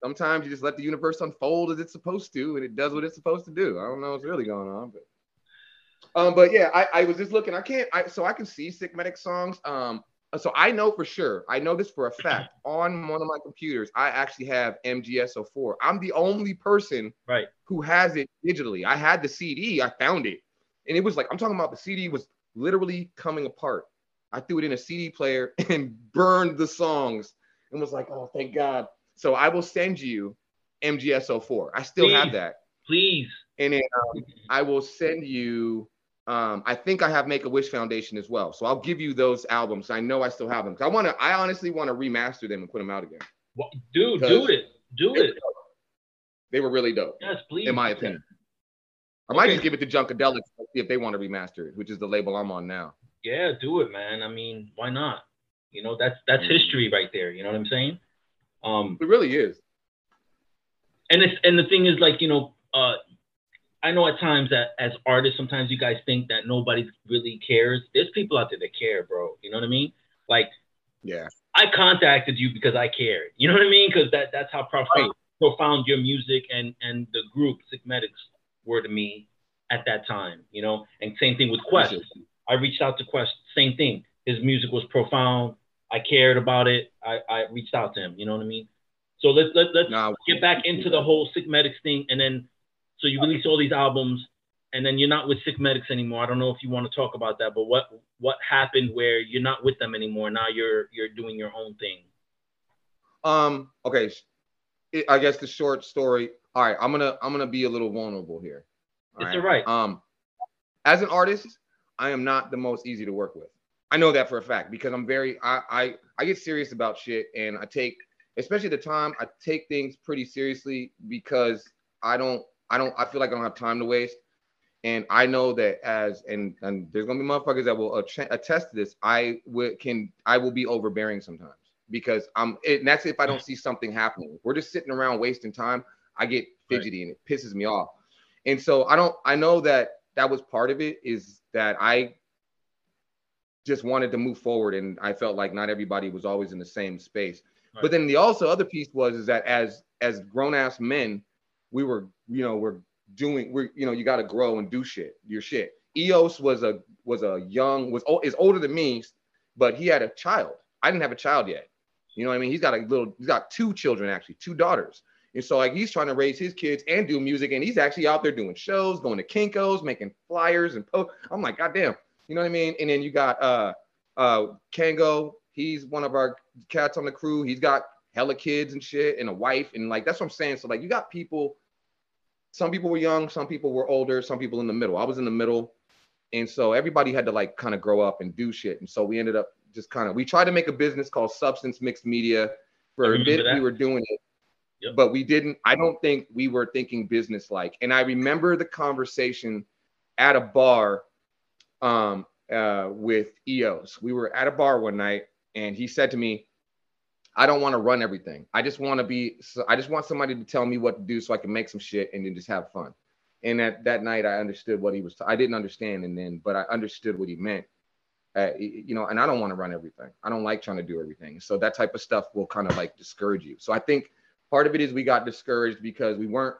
Sometimes you just let the universe unfold as it's supposed to, and it does what it's supposed to do. I don't know what's really going on, but um, but yeah, I, I was just looking. I can't. I so I can see Sick Medic songs. Um, so I know for sure. I know this for a fact. On one of my computers, I actually have MGS04. I'm the only person Right. who has it digitally. I had the CD. I found it, and it was like I'm talking about. The CD was literally coming apart. I threw it in a CD player and burned the songs, and was like, oh, thank God. So I will send you MGS04. I still have that. Please. And then um, I will send you. Um, I think I have Make a Wish Foundation as well. So I'll give you those albums. I know I still have them. I want to. I honestly want to remaster them and put them out again. Wha- Dude, do it. Do it. They were really dope, Yes, please. in my opinion. I might Okay. just give it to Junkadelic see if they want to remaster it, which is the label I'm on now. Yeah, do it, man. I mean, why not? You know, that's that's Mhm. history right there. You know what I'm saying? Um, It really is. and it's and the thing is, like, you know, uh, I know at times that as artists, sometimes you guys think that nobody really cares. There's people out there that care, bro. You know what I mean? Like, Yeah. I contacted you because I cared. You know what I mean? Because that that's how profound, profound your music and and the group Sick Medics were to me at that time. You know, and same thing with Qwest. I reached out to Qwest, same thing. his music was profound. I cared about it. I, I reached out to him. You know what I mean? So let's let, let's Nah, get back into the whole Sick Medics thing, and then so you release all these albums, and then you're not with Sick Medics anymore. I don't know if you want to talk about that, but what what happened where you're not with them anymore? Now you're you're doing your own thing. Um. Okay. I guess the short story. All right. I'm gonna I'm gonna be a little vulnerable here. It's all right. Um, as an artist, I am not the most easy to work with. I know that for a fact because I'm very I I, I get serious about shit and I take especially at the time I take things pretty seriously because I don't I don't I feel like I don't have time to waste. And I know that as and and there's gonna be motherfuckers that will attest to this. I will can I will be overbearing sometimes because I'm it, and that's if I don't see something happening. If we're just sitting around wasting time. I get Right. fidgety and it pisses me off. And so I don't I know that that was part of it is that I just wanted to move forward and I felt like not everybody was always in the same space. Right. But then the also other piece was is that as as grown ass men, we were you know we're doing we're you know you got to grow and do shit your shit. Eos was a was a young was is older than me, but he had a child. I didn't have a child yet. You know what I mean? He's got a little he's got two children actually, two daughters. And so like he's trying to raise his kids and do music, and he's actually out there doing shows, going to Kinkos, making flyers and post. I'm like, God damn, you know what I mean? And then you got uh uh Kango, he's one of our cats on the crew. He's got hella kids and shit, and a wife, and like that's what I'm saying. So like you got people, some people were young, some people were older, some people in the middle. I was in the middle, and so everybody had to like kind of grow up and do shit. And so we ended up just kind of we tried to make a business called Substance Mixed Media. For a bit, that. we were doing it Yep. but we didn't i don't think we were thinking business like and i remember the conversation at a bar um uh with eos we were at a bar one night and he said to me i don't want to run everything. I just want to be i just want somebody to tell me what to do so i can make some shit and then just have fun. And that that night i understood what he was i didn't understand and then but i understood what he meant. Uh, you know and i don't want to run everything. I don't like trying to do everything. So that type of stuff will kind of like discourage you. So i think part of it is we got discouraged because we weren't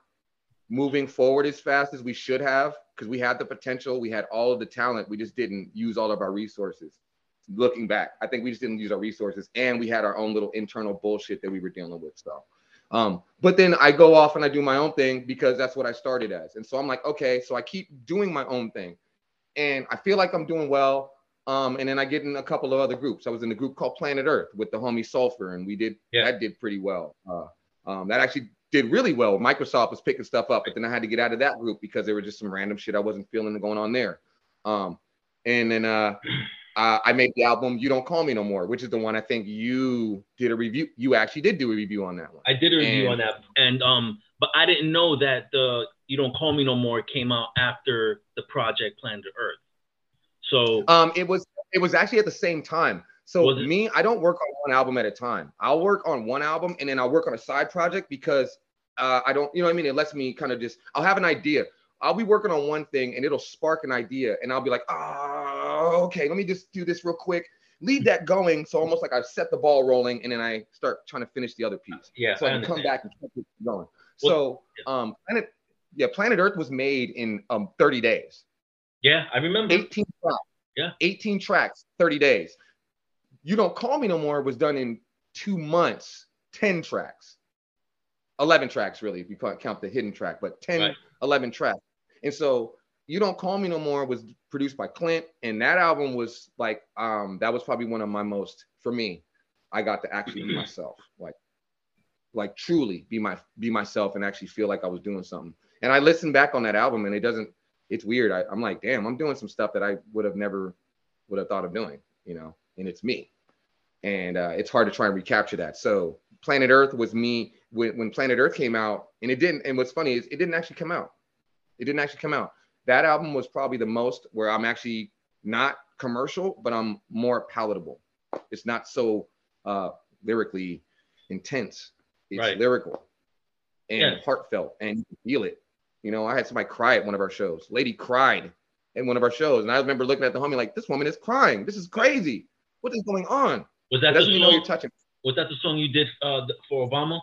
moving forward as fast as we should have because we had the potential we had all of the talent we just didn't use all of our resources looking back i think we just didn't use our resources and we had our own little internal bullshit that we were dealing with so um, but then i go off and i do my own thing because that's what i started as and so i'm like okay so i keep doing my own thing and i feel like i'm doing well um, and then i get in a couple of other groups i was in a group called planet earth with the homie sulfur and we did Yeah. that did pretty well uh, um, that actually did really well. Microsoft was picking stuff up, but then I had to get out of that group because there was just some random shit I wasn't feeling going on there. Um, and then uh, uh, I made the album "You Don't Call Me No More," which is the one I think you did a review. You actually did do a review on that one. I did a review And- on that, and um, but I didn't know that the "You Don't Call Me No More" came out after the project Planet Earth. So Um, it was it was actually at the same time. So me, I don't work on one album at a time. I'll work on one album and then I'll work on a side project because uh, I don't, you know what I mean? It lets me kind of just, I'll have an idea. I'll be working on one thing and it'll spark an idea and I'll be like, oh, okay, let me just do this real quick. Leave that going. So almost like I've set the ball rolling and then I start trying to finish the other piece. yeah, so I can come back and keep it going. So um, Planet, yeah, Planet Earth was made in um 30 days. Yeah, I remember. 18 tracks. Yeah. 18 tracks, 30 days. You Don't Call Me No More was done in two months, 10 tracks. 11 tracks, really, if you can't count the hidden track, but 10, Right. 11 tracks. And so You Don't Call Me No More was produced by Clint. And that album was like, um, that was probably one of my most, for me, I got to actually be myself. Like, like truly be my be myself and actually feel like I was doing something. And I listened back on that album and it doesn't it's weird. I, I'm like, damn, I'm doing some stuff that I would have never would have thought of doing, you know, and it's me. And uh, it's hard to try and recapture that. So Planet Earth was me when, when Planet Earth came out, and it didn't. And what's funny is it didn't actually come out. It didn't actually come out. That album was probably the most where I'm actually not commercial, but I'm more palatable. It's not so uh, lyrically intense. It's Right. lyrical and Yeah. heartfelt, and you feel it. You know, I had somebody cry at one of our shows. Lady cried in one of our shows, and I remember looking at the homie like, "This woman is crying. This is crazy. What is going on?" Was that the Doesn't know song? you're touching. Was that the song you did uh, for Obama?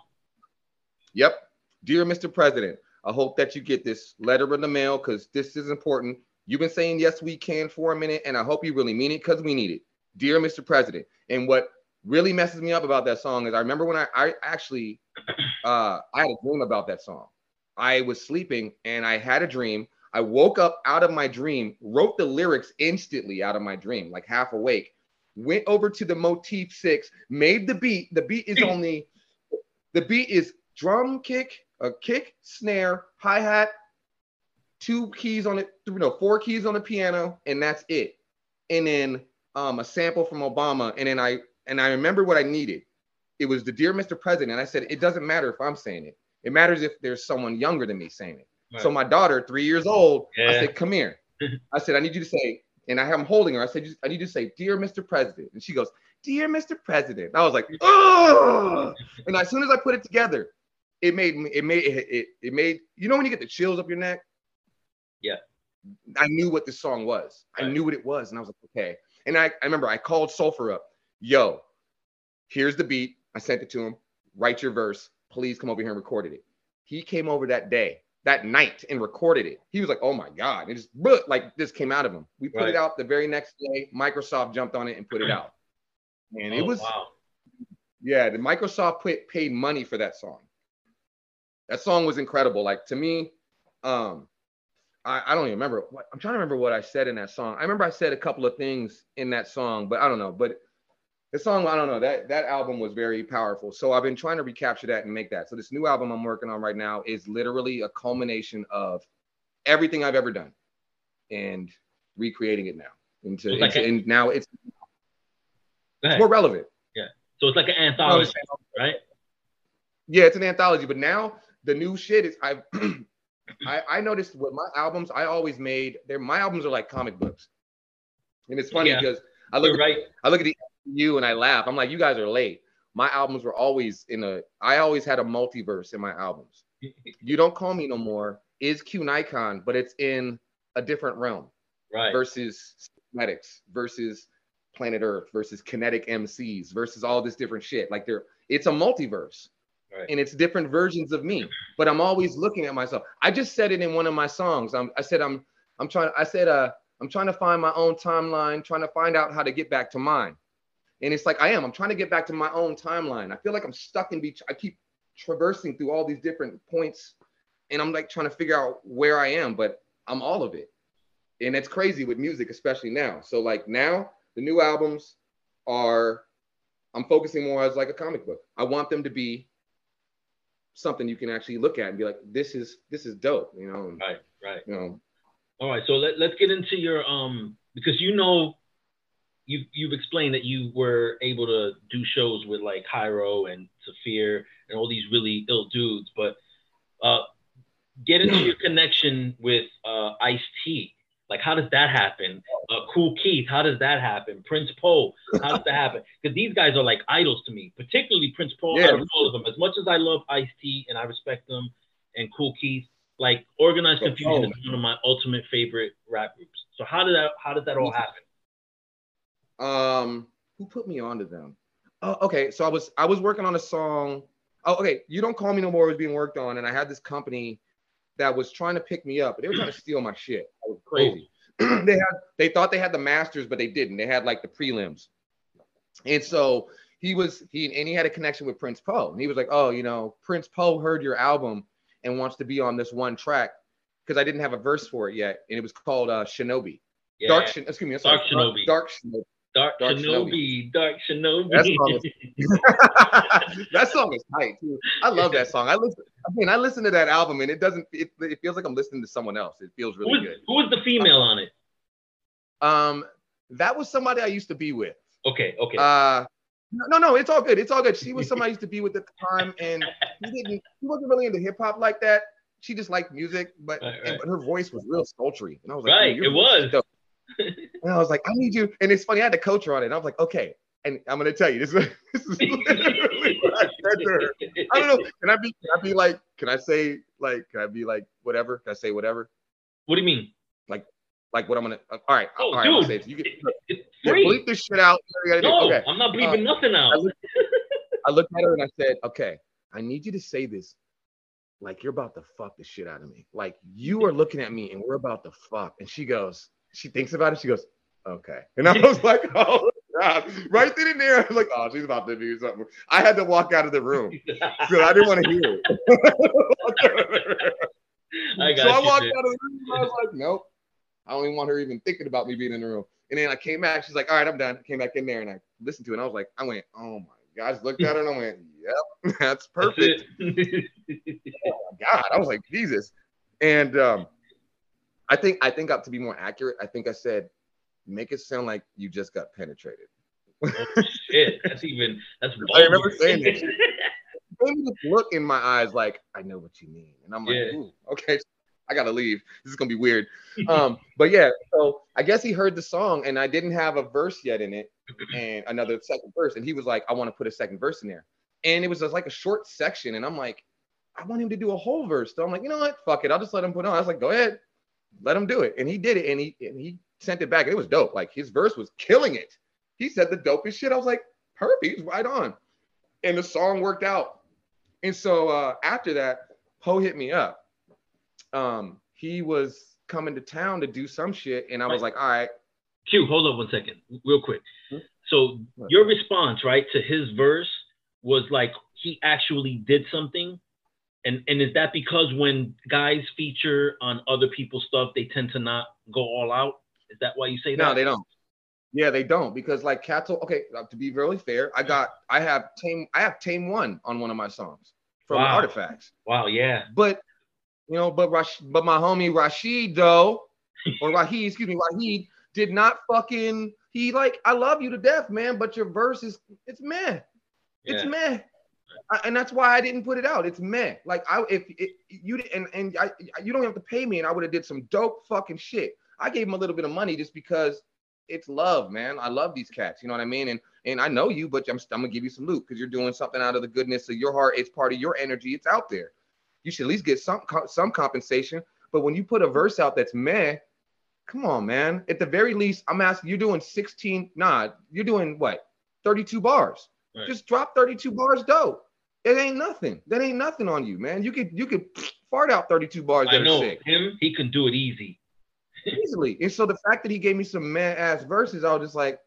Yep. Dear Mr. President, I hope that you get this letter in the mail because this is important. You've been saying yes, we can for a minute, and I hope you really mean it because we need it. Dear Mr. President. And what really messes me up about that song is I remember when I, I actually uh, I had a dream about that song. I was sleeping and I had a dream. I woke up out of my dream, wrote the lyrics instantly out of my dream, like half awake. Went over to the motif six, made the beat. The beat is only the beat is drum kick, a kick, snare, hi hat, two keys on it, no, four keys on the piano, and that's it. And then um, a sample from Obama, and then I and I remember what I needed. It was the dear Mr. President. And I said it doesn't matter if I'm saying it. It matters if there's someone younger than me saying it. Right. So my daughter, three years old, yeah. I said, "Come here." I said, "I need you to say," and I am holding her. I said, "I need you to say, dear Mr. President," and she goes, "Dear Mr. President." I was like, "Oh!" and as soon as I put it together, it made me. It made it, it. It made you know when you get the chills up your neck. Yeah. I knew what this song was. Right. I knew what it was, and I was like, okay. And I, I remember I called Sulfur up. Yo, here's the beat. I sent it to him. Write your verse. Please come over here and recorded it. He came over that day, that night, and recorded it. He was like, oh my God. It just like this came out of him. We put right. it out the very next day. Microsoft jumped on it and put it out. And oh, it was wow. yeah, the Microsoft put, paid money for that song. That song was incredible. Like to me, um, I, I don't even remember what I'm trying to remember what I said in that song. I remember I said a couple of things in that song, but I don't know. But the song, I don't know. That that album was very powerful. So I've been trying to recapture that and make that. So this new album I'm working on right now is literally a culmination of everything I've ever done and recreating it now. Into, so like into a, and now it's, it's more relevant. Yeah. So it's like an anthology, right? Yeah, it's an anthology. But now the new shit is I've I, I noticed with my albums, I always made their my albums are like comic books. And it's funny yeah. because I look at, right. I look at the you and I laugh. I'm like, you guys are late. My albums were always in a I always had a multiverse in my albums. you don't call me no more is Kiew Nikon, but it's in a different realm. Right. Versus Schematics versus Planet Earth versus Kinetic MCs versus all this different shit. Like there, it's a multiverse. Right. And it's different versions of me, but I'm always looking at myself. I just said it in one of my songs. I'm, I said I'm I'm trying. I said uh, I'm trying to find my own timeline, trying to find out how to get back to mine. And it's like I am. I'm trying to get back to my own timeline. I feel like I'm stuck in beach. I keep traversing through all these different points, and I'm like trying to figure out where I am, but I'm all of it. And it's crazy with music, especially now. So like now, the new albums are. I'm focusing more as like a comic book. I want them to be something you can actually look at and be like, this is this is dope, you know. And, right, right. You know. All right, so let, let's get into your um because you know you've you've explained that you were able to do shows with like Hyro and Saafir and all these really ill dudes, but uh get into your connection with uh Ice T. Like, how does that happen? Uh, Kool Keith, how does that happen? Prince Po, how does that happen? Because these guys are like idols to me, particularly Prince Po. Yeah. All of them, as much as I love Ice T and I respect them, and Kool Keith, like Organized Konfusion is one of my ultimate favorite rap groups. So how did that? How did that all happen? Um, who put me onto them? Oh, okay. So I was I was working on a song. Oh, okay. You don't call me no more was being worked on, and I had this company that was trying to pick me up, but they were trying to steal my shit. I was crazy. Oh. they had they thought they had the masters, but they didn't. They had like the prelims. And so he was he and he had a connection with Prince Po. And he was like, Oh, you know, Prince Po heard your album and wants to be on this one track because I didn't have a verse for it yet. And it was called uh Shinobi. Yeah. Dark excuse me, Dark Shinobi. Dark Shinobi. Dark, Dark Shinobi, Shinobi, Dark Shinobi. That song, is, that song is tight too. I love that song. I listen. I mean, I listen to that album, and it doesn't. It, it feels like I'm listening to someone else. It feels really who good. Who was the female on it? Um, that was somebody I used to be with. Okay. Okay. Uh, no, no, it's all good. It's all good. She was somebody I used to be with at the time, and he didn't. He wasn't really into hip hop like that. She just liked music, but, right, right. And, but her voice was real sultry, and I was like, right, it was. Dope and I was like, I need you. And it's funny, I had to coach her on it. And I was like, okay. And I'm gonna tell you, this, is, this is literally what I said to her. I don't know. Can I be can I be like, can I say like can I be like whatever? Can I say whatever? What do you mean? Like like what I'm gonna uh, all right, oh, all right, dude, I'll say it. You get yeah, bleep this shit out. No, okay. I'm not bleeping uh, nothing out. I looked, I looked at her and I said, okay, I need you to say this like you're about to fuck the shit out of me. Like you are looking at me and we're about to fuck. And she goes, she thinks about it. She goes, okay. And I was like, oh, God. Right then and there, I was like, oh, she's about to do something. I had to walk out of the room because I didn't want to hear it. I got so I walked dude. out of the room. I was like, nope. I don't even want her even thinking about me being in the room. And then I came back. She's like, all right, I'm done. I came back in there and I listened to it. And I was like, I went, oh my God. I just looked at her and I went, yep, that's That's perfect. Oh my God. I was like, Jesus. And um, I think I think up to be more accurate, I think I said, make it sound like you just got penetrated. oh, shit. That's even that's I remember saying that. Made me look in my eyes like, I know what you mean. And I'm like, Yeah. Ooh, okay, I gotta leave. This is gonna be weird. Um, but yeah, so I guess he heard the song and I didn't have a verse yet in it and another second verse. And he was like, I want to put a second verse in there. And it was just like a short section. And I'm like, I want him to do a whole verse. So I'm like, you know what? Fuck it. I'll just let him put it on. I was like, go ahead, let him do it. And he did it. And he and he sent it back. It was dope. Like his verse was killing it. He said the dopest shit. I was like, perfect. Right on. And the song worked out. And so uh, after that, Po hit me up. Um, he was coming to town to do some shit, and I was like, all right, Q, hold up one second, real quick. Hmm? So your response, right, to his verse was like he actually did something. And and is that because when guys feature on other people's stuff, they tend to not go all out? Is that why you say that? no, they don't. Yeah, they don't because like Cattle. Okay, uh, to be really fair, I got I have Tame I have Tame One on one of my songs from Wow. Artifacts, Wow, yeah. but you know, but Rash, but my homie Rashid though, or Rahid, excuse me, Rahid did not fucking. He like I love you to death, man, but your verse is it's meh. It's Yeah. meh. I- and that's why I didn't put it out. It's meh. Like I, if it, you and and I, you don't have to pay me, and I would have did some dope fucking shit. I gave him a little bit of money just because it's love, man. I love these cats. You know what I mean? And and I know you, but I'm, I'm gonna give you some loot because you're doing something out of the goodness of your heart. It's part of your energy. It's out there. You should at least get some some compensation. But when you put a verse out that's meh, come on, man. At the very least, I'm asking you're doing 16. Nah, you're doing what? 32 bars. Right. Just drop 32 bars, dope. It ain't nothing. That ain't nothing on you, man. You could you could fart out 32 bars I know sick him, he can do it easy. easily. And so the fact that he gave me some man ass verses, I was just like,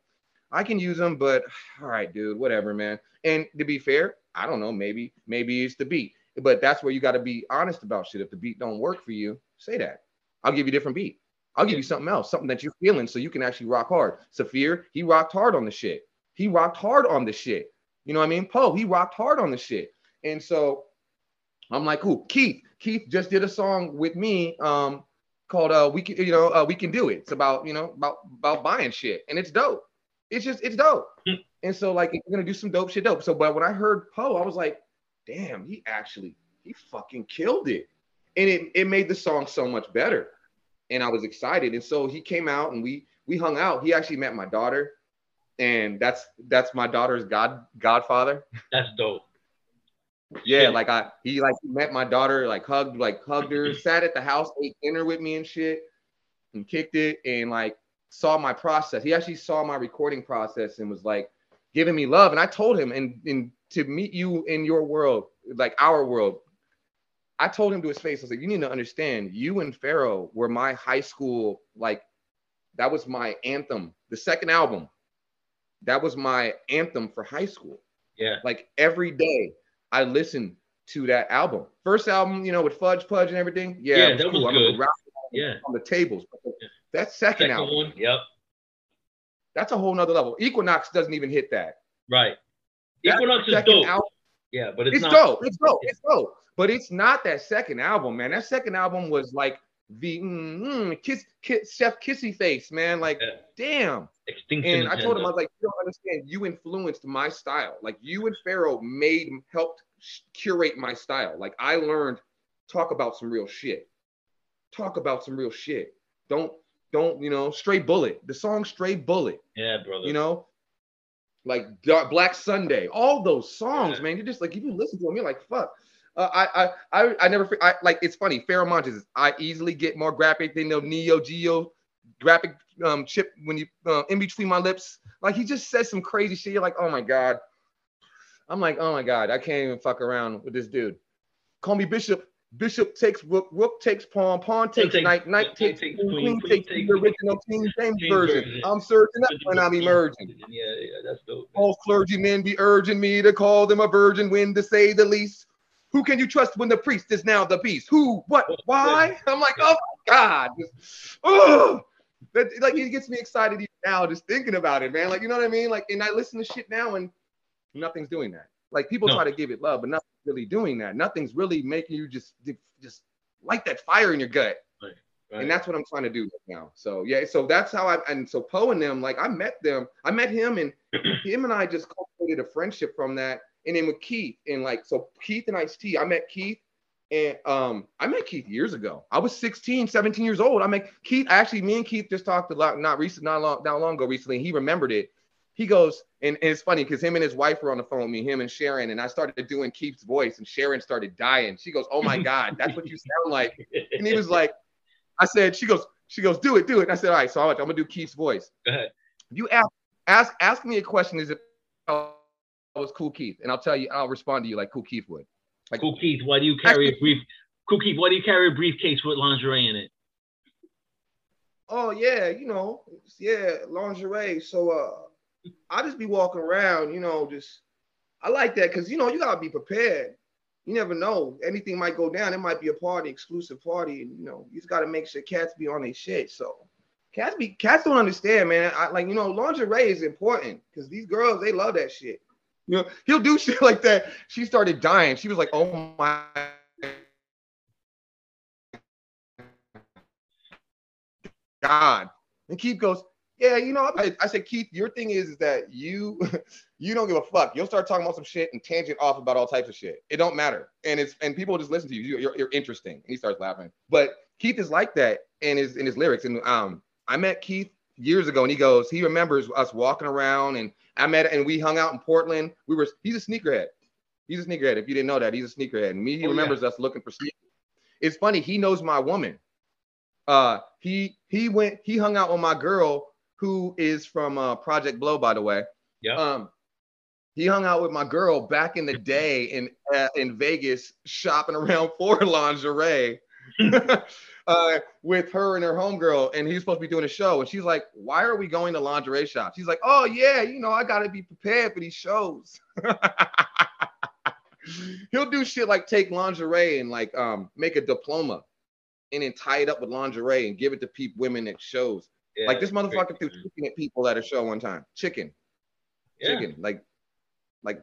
I can use them, but all right, dude, whatever, man. And to be fair, I don't know, maybe maybe it's the beat, but that's where you got to be honest about shit. If the beat don't work for you, say that. I'll give you a different beat. I'll give you something else, something that you're feeling, so you can actually rock hard. Saafir, he rocked hard on the shit. He rocked hard on the shit. You know what I mean? Po, he rocked hard on the shit. And so I'm like, who? Keith. Keith just did a song with me um, called uh, "We Can," you know, uh, "We Can Do It." It's about you know about about buying shit, and it's dope. It's just it's dope. Hmm. and so like, you're gonna do some dope shit, dope. So, but when I heard Po, I was like, damn, he actually he fucking killed it, and it it made the song so much better. And I was excited, and so he came out and we we hung out. He actually met my daughter, and that's that's my daughter's god godfather. That's dope. Yeah, Shit. like I he like met my daughter, like hugged, like hugged her, sat at the house, ate dinner with me and shit, and kicked it, and like saw my process. He actually saw my recording process and was like giving me love. And I told him, and and to meet you in your world, like our world, I told him to his face, I was like, you need to understand, you and Pharoahe were my high school, like that was my anthem. The second album, that was my anthem for high school Yeah. like every day I listened to that album. First album, you know, with Fudge Pudge and everything. Yeah, Yeah, was that cool. was good. Yeah. on the tables. But that second, Second album, one. Yep. that's a whole nother level. Equinox doesn't even hit that. Right. That Equinox is dope. album- yeah, but it's, it's not. dope. It's dope. It's dope. But it's not that second album, man. That second album was like the mm, mm, kiss, kiss, Chef Kissy face, man. Like, Yeah. damn. Extinction. And I told him, I was like, you don't understand. You influenced my style. Like you and Pharoahe made, helped curate my style. Like I learned, talk about some real shit. Talk about some real shit. Don't, don't, you know, Stray Bullet. The song Stray Bullet, yeah, brother. you know, like Dark, Black Sunday. All those songs, Yeah. man. You're just like, if you listen to them, you're like, fuck. Uh, I, I, I, I never, I, like, it's funny. Pharoahe Monch, I easily get more graphic than the Neo Geo graphic um, chip when you uh, in between my lips. Like he just says some crazy shit. You're like, oh my god. I'm like, oh my god, I can't even fuck around with this dude. Call me Bishop. Bishop takes Rook, Rook takes Pawn, Pawn takes Knight, Knight takes takes Queen, Queen, Queen Queen takes takes- the original King James version. version. I'm surging up when I'm emerging. Yeah, yeah, that's dope. All clergymen be urging me to call them a virgin when to say the least. Who can you trust when the priest is now the beast? Who? What? Oh, why? I'm like, oh my God. Just, oh, that, like it gets me excited even now just thinking about it, man. Like, you know what I mean? Like, and I listen to shit now and nothing's doing that. Like people No. try to give it love, but nothing's really doing that. Nothing's really making you just just light that fire in your gut. Right. And that's what I'm trying to do right now. So yeah, so that's how I and so Po and them, like I met them, I met him and him and I just cultivated a friendship from that. And then with Keith and like so Keith and Ice T, I met Keith and um I met Keith years ago. I was 16, 17 years old. I met Keith. Actually, me and Keith just talked a lot, not recent, not long, not long ago recently. And he remembered it. He goes, and, and it's funny because him and his wife were on the phone with me, him and Sharon, and I started doing Keith's voice, and Sharon started dying. She goes, Oh my God, that's what you sound like. And he was like, I said, she goes, she goes, do it, do it. And I said, all right, so I'm gonna do Keith's voice. Go ahead. If you ask, ask, ask me a question, is it was Kool Keith? And I'll tell you, I'll respond to you like Kool Keith would. Like, Kool Keith, why do you carry a brief? Kool Keith, why do you carry a briefcase with lingerie in it? oh yeah, you know, yeah, lingerie. So uh I just be walking around, you know, just I like that because you know you gotta be prepared. You never know. Anything might go down. It might be a party, exclusive party, and you know, you just gotta make sure cats be on their shit. So cats be cats don't understand, man. I like you know, lingerie is important because these girls they love that shit. You know, he'll do shit like that. She started dying. She was like, oh my God. And Keith goes, yeah, you know, I, I said, Keith, your thing is, is that you you don't give a fuck. You'll start talking about some shit and tangent off about all types of shit. It don't matter. And it's and people just listen to you. You- You're, you're interesting. And he starts laughing. But Keith is like that in his in his lyrics. And um, I met Keith years ago, and he goes, he remembers us walking around, and I met and we hung out in Portland. We were he's a sneakerhead. He's a sneakerhead. If you didn't know that, he's a sneakerhead. And me, he Oh, yeah. remembers us looking for sneakers. It's funny. He knows my woman. Uh, he he went. He hung out with my girl who is from uh, Project Blowed, by the way. Yeah. Um, he hung out with my girl back in the day in uh, in Vegas, shopping around for lingerie. uh, with her and her homegirl, and he's supposed to be doing a show. And she's like, "Why are we going to lingerie shops?" He's like, "Oh yeah, you know, I gotta be prepared for these shows." He'll do shit like take lingerie and like um make a diploma, and then tie it up with lingerie and give it to peep women at shows. Yeah, like this motherfucker threw chicken at people at a show one time. Chicken, Yeah. chicken, like Like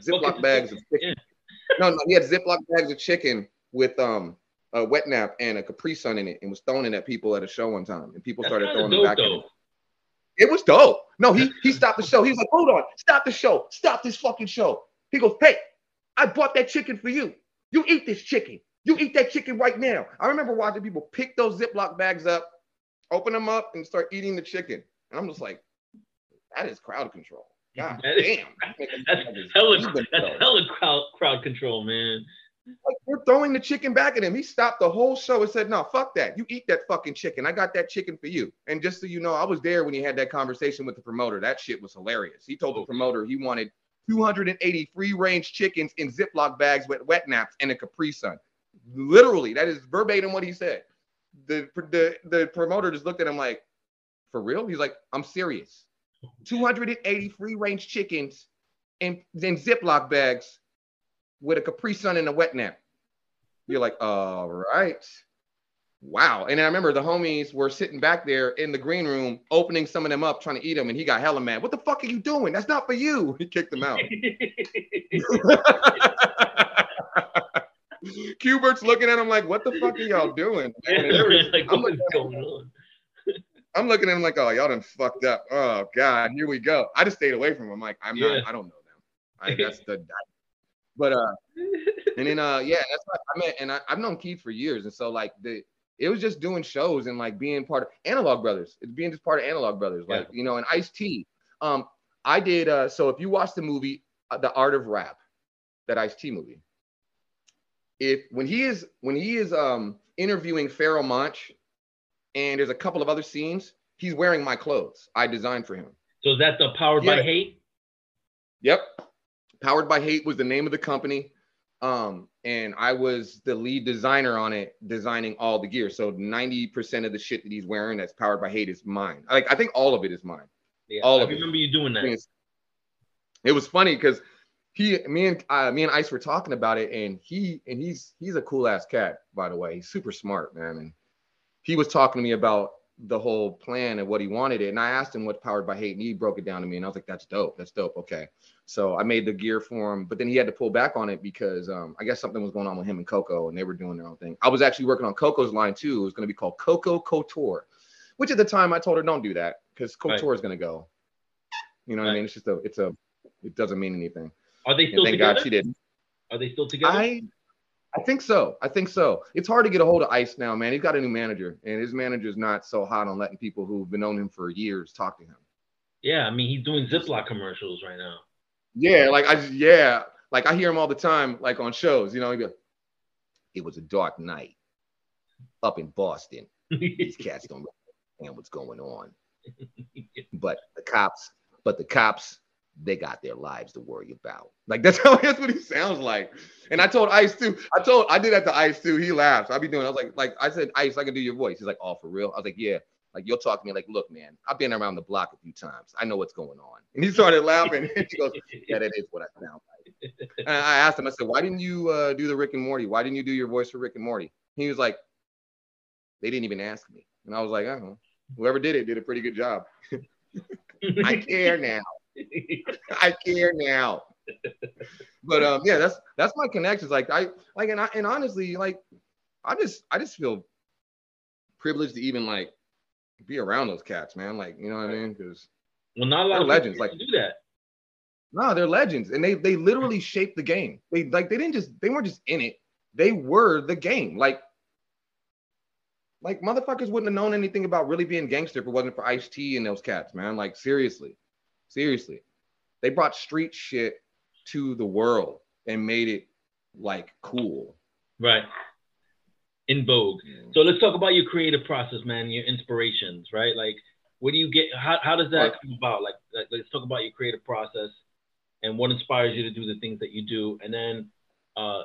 Ziploc buckets bags of chicken. No, no, he had Ziploc bags of chicken with um a wet nap and a Capri Sun in it, and was throwing it at people at a show one time, and people That's started throwing them dope, back at him. It was dope. No, he he stopped the show. He was like, "Hold on, stop the show, stop this fucking show." He goes, "Hey, I bought that chicken for you. You eat this chicken. You eat that chicken right now." I remember watching people pick those Ziploc bags up, open them up, and start eating the chicken, and I'm just like, "That is crowd control." God That is- damn. That's hella, that's hella crowd, crowd control, man. Like we're throwing the chicken back at him. He stopped the whole show and said, "No, fuck that. You eat that fucking chicken. I got that chicken for you." And just so you know, I was there when he had that conversation with the promoter. That shit was hilarious. He told the promoter he wanted 280 free range chickens in Ziploc bags with wet naps and a Capri Sun. Literally, that is verbatim what he said. The the the promoter just looked at him like, "For real?" He's like, "I'm serious. 280 free range chickens in in Ziploc bags." With a Capri Sun and a wet nap. You're like, all right. Wow. And I remember the homies were sitting back there in the green room, opening some of them up, trying to eat them. And he got hella mad. What the fuck are you doing? That's not for you. He kicked them out. Cubert's looking at him like, what the fuck are y'all doing? man? And they were just- like, I'm, looking, is going on? I'm looking at him like, oh, y'all done fucked up. Oh God, here we go. I just stayed away from him. I'm like, I'm Yeah. not, I don't know them. I, that's the but uh and then uh yeah, that's what I met and I, I've known Keith for years. And so like the it was just doing shows and like being part of Analog Brothers. It's being just part of Analog Brothers. Like, you know, and Ice T. Um, I did uh so if you watch the movie uh, The Art of Rap, that Ice T movie, if when he is when he is um interviewing Pharoahe Monch and there's a couple of other scenes, he's wearing my clothes I designed for him. So is that the Powered by Yeah. Hate? Yep. Powered by Hate was the name of the company. Um, and I was the lead designer on it, designing all the gear. So 90% of the shit that he's wearing that's powered by hate is mine. Like I think all of it is mine. Yeah, All I of it. remember you doing that. It was funny because he, me and uh, me and Ice were talking about it, and he and he's he's a cool ass cat, by the way. He's super smart, man. And he was talking to me about the whole plan and what he wanted it. And I asked him what powered by hate, and he broke it down to me. And I was like, "That's dope. That's dope. Okay." So I made the gear for him, but then he had to pull back on it because um, I guess something was going on with him and Coco, and they were doing their own thing. I was actually working on Coco's line too. It was going to be called Coco Couture, which at the time I told her don't do that because Right. Couture is going to go. You know what I mean? It's just a, it's a, it doesn't mean anything. Are they And still thank together? God she didn't. Are they still together? I I think so. I think so. It's hard to get a hold of Ice now, man. He's got a new manager, and his manager's not so hot on letting people who've been known him for years talk to him. yeah, I mean he's doing Ziploc commercials right now. Yeah, like I yeah, like I hear him all the time, like on shows. You know, he go, "It was a dark night up in Boston. These cats don't understand what's going on, but the cops, but the cops." They got their lives to worry about. Like that's how that's what he sounds like. And I told Ice too. I told I did that to Ice too. He laughs. I be doing. I was like, like I said, Ice, I can do your voice. He's like, oh, for real. I was like, yeah. Like you'll talk to me like, look, man, I've been around the block a few times. I know what's going on. And he started laughing. And he goes, yeah, that is what I sound like. And I asked him, I said, why didn't you uh, do the Rick and Morty? Why didn't you do your voice for Rick and Morty? He was like, they didn't even ask me. And I was like, oh, whoever did it did a pretty good job. I care now. I care now. But um, yeah, that's that's my connections. Like I like and I and honestly, like I just I just feel privileged to even like be around those cats, man. Like you know what I mean? Because well, not a lot of legends, like do that. no, they're legends, and they they literally shaped the game. They like they didn't just they weren't just in it. They were the game. Like like motherfuckers wouldn't have known anything about really being gangster if it wasn't for Ice T and those cats, man. Like seriously, seriously, they brought street shit to the world and made it like cool. Right. In vogue. So let's talk about your creative process, man. Your inspirations, right? Like, what do you get? How, how does that come about? Like, like, let's talk about your creative process and what inspires you to do the things that you do, and then uh,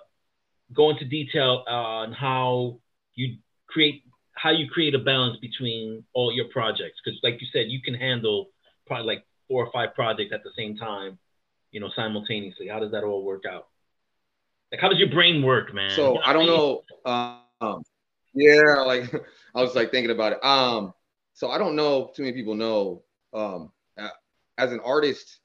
go into detail on how you create how you create a balance between all your projects. Because, like you said, you can handle probably like four or five projects at the same time, you know, simultaneously. How does that all work out? Like, how does your brain work, man? So You I don't what know. Um, yeah, like I was like thinking about it. Um, so I don't know. Too many people know. Um, as an artist,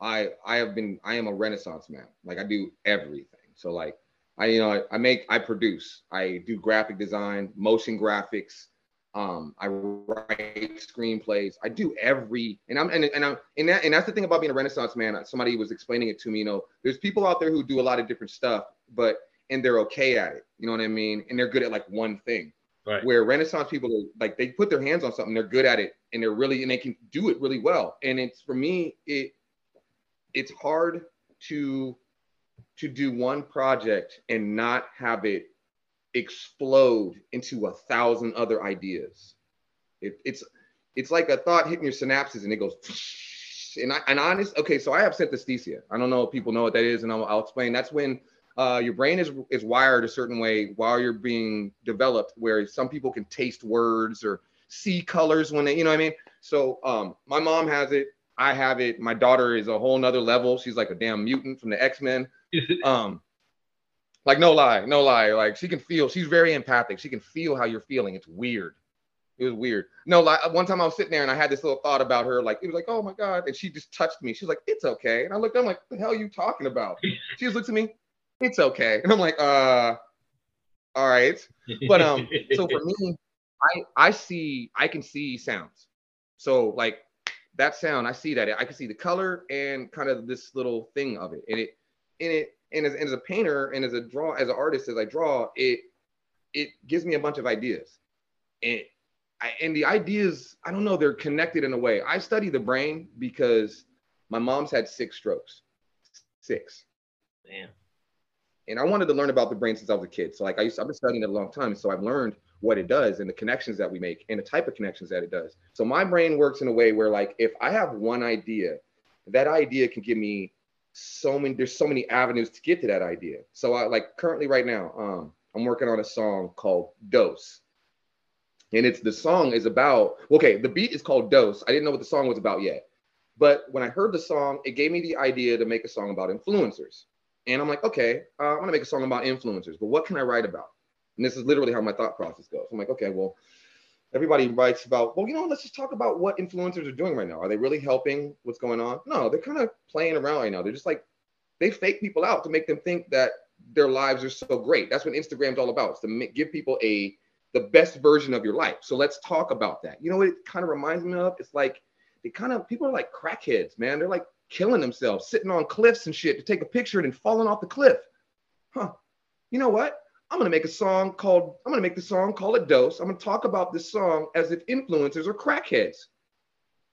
I I have been I am a renaissance man. Like I do everything. So like I you know I, I make I produce. I do graphic design, motion graphics. Um, I write screenplays. I do every and I'm and, and I'm and that and that's the thing about being a renaissance man. Somebody was explaining it to me. You know, there's people out there who do a lot of different stuff, but and they're okay at it. You know what I mean? And they're good at like one thing. Right. Where Renaissance people are like they put their hands on something, they're good at it, and they're really and they can do it really well. And it's for me, it it's hard to to do one project and not have it explode into a thousand other ideas. It, it's it's like a thought hitting your synapses and it goes and I and honest okay so I have synesthesia. I don't know if people know what that is and I'll, I'll explain. That's when uh, your brain is is wired a certain way while you're being developed, where some people can taste words or see colors when they, you know what I mean. So um, my mom has it, I have it. My daughter is a whole nother level. She's like a damn mutant from the X Men. Um, like no lie, no lie. Like she can feel. She's very empathic. She can feel how you're feeling. It's weird. It was weird. No, like one time I was sitting there and I had this little thought about her. Like it was like, oh my god, and she just touched me. She was like, it's okay. And I looked. I'm like, the hell are you talking about? She just looked at me. It's okay. And I'm like, uh, all right. But um, so for me, I I see I can see sounds. So like that sound, I see that. I can see the color and kind of this little thing of it. And it and it and as, and as a painter and as a draw as an artist as I draw, it it gives me a bunch of ideas. And I, and the ideas, I don't know, they're connected in a way. I study the brain because my mom's had six strokes. Six Damn. and I wanted to learn about the brain since I was a kid. So like I used, I've been studying it a long time, so I've learned what it does and the connections that we make and the type of connections that it does. So my brain works in a way where like if I have one idea, that idea can give me so many there's so many avenues to get to that idea. So I like currently right now, um, I'm working on a song called Dose. And it's the song is about okay, the beat is called Dose. I didn't know what the song was about yet. But when I heard the song, it gave me the idea to make a song about influencers. And I'm like, okay, uh, I'm gonna make a song about influencers, but what can I write about? And this is literally how my thought process goes. I'm like, okay, well, everybody writes about, well, you know, let's just talk about what influencers are doing right now. Are they really helping what's going on? No, they're kind of playing around right now. They're just like, they fake people out to make them think that their lives are so great. That's what Instagram's all about. It's to give people a the best version of your life. So let's talk about that. You know what it kind of reminds me of? It's like they kind of people are like crackheads, man. They're like killing themselves, sitting on cliffs and shit to take a picture and then falling off the cliff. Huh. You know what? I'm gonna make a song called, I'm gonna make the song call it Dose. I'm gonna talk about this song as if influencers are crackheads.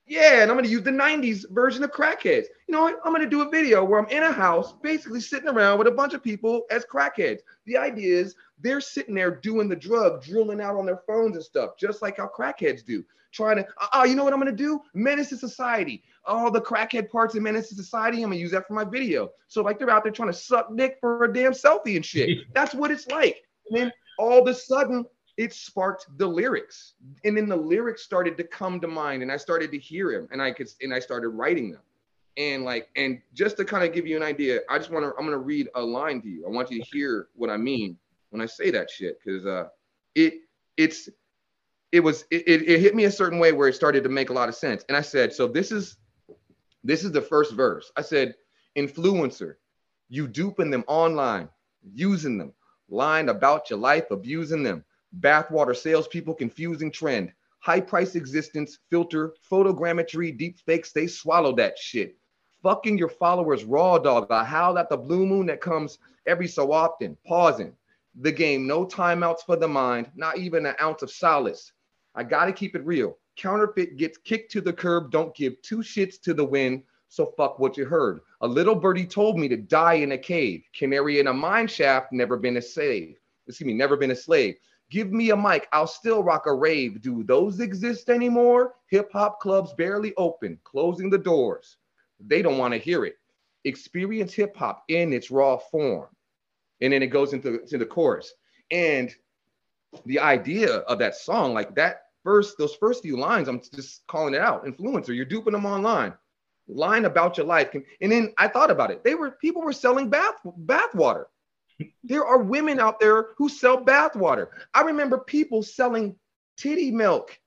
Yeah, and I'm gonna use the 90s version of crackheads. You know what? I'm gonna do a video where I'm in a house, basically sitting around with a bunch of people as crackheads. The idea is they're sitting there doing the drug, drilling out on their phones and stuff, just like how crackheads do. Trying to, oh, you know what I'm gonna do? Menace to society. All the crackhead parts of Menace to Society, I'm gonna use that for my video. So like they're out there trying to suck dick for a damn selfie and shit. That's what it's like. And then all of a sudden, it sparked the lyrics, and then the lyrics started to come to mind, and I started to hear him, and I could, and I started writing them. And like, and just to kind of give you an idea, I just want to, I'm gonna read a line to you. I want you to hear what I mean when I say that shit, because uh, it, it's it was it, it hit me a certain way where it started to make a lot of sense. And I said, so this is this is the first verse. I said, influencer, you duping them online, using them, lying about your life, abusing them, bathwater salespeople, confusing trend, high price existence, filter, photogrammetry, deep fakes, they swallow that shit. Fucking your followers raw dog. I howl at the blue moon that comes every so often, pausing the game, no timeouts for the mind, not even an ounce of solace. I got to keep it real. Counterfeit gets kicked to the curb. Don't give two shits to the wind. So fuck what you heard. A little birdie told me to die in a cave. Canary in a mine shaft, never been a slave. Excuse me, never been a slave. Give me a mic, I'll still rock a rave. Do those exist anymore? Hip hop clubs barely open, closing the doors. They don't want to hear it. Experience hip hop in its raw form. And then it goes into, into the chorus. And the idea of that song, like that first, those first few lines, I'm just calling it out. Influencer, you're duping them online. Line about your life. And then I thought about it. They were people were selling bath bath water. There are women out there who sell bath water. I remember people selling titty milk.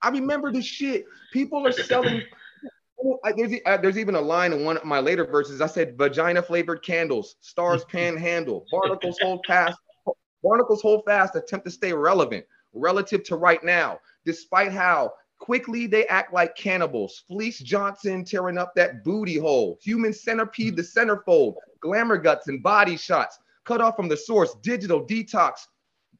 I remember the shit. People are selling. there's, uh, there's even a line in one of my later verses. I said vagina flavored candles, stars panhandle, barnacles hold fast, barnacles hold fast, attempt to stay relevant relative to right now, despite how quickly they act like cannibals. Fleece Johnson tearing up that booty hole. Human centipede, the centerfold. Glamour guts and body shots. Cut off from the source. Digital detox.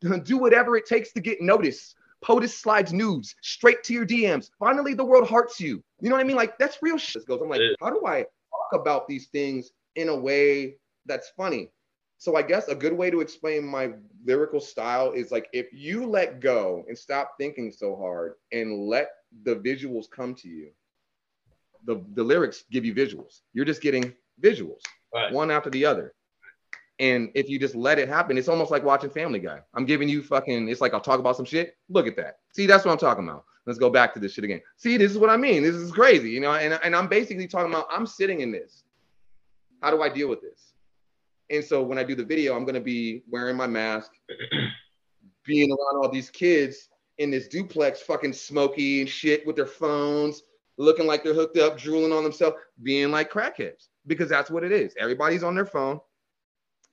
Do whatever it takes to get noticed. POTUS slides nudes straight to your DMs. Finally, the world hearts you. You know what I mean? Like that's real shit. Goes. I'm like, how do I talk about these things in a way that's funny? So I guess a good way to explain my lyrical style is like if you let go and stop thinking so hard and let the visuals come to you, the, the lyrics give you visuals. You're just getting visuals, right. one after the other. And if you just let it happen, it's almost like watching Family Guy. I'm giving you fucking, it's like I'll talk about some shit. Look at that. See, that's what I'm talking about. Let's go back to this shit again. See, this is what I mean. This is crazy, you know, and, and I'm basically talking about I'm sitting in this. How do I deal with this? And so when I do the video, I'm gonna be wearing my mask, being around all these kids in this duplex, fucking smoky and shit with their phones, looking like they're hooked up, drooling on themselves, being like crackheads, because that's what it is. Everybody's on their phone.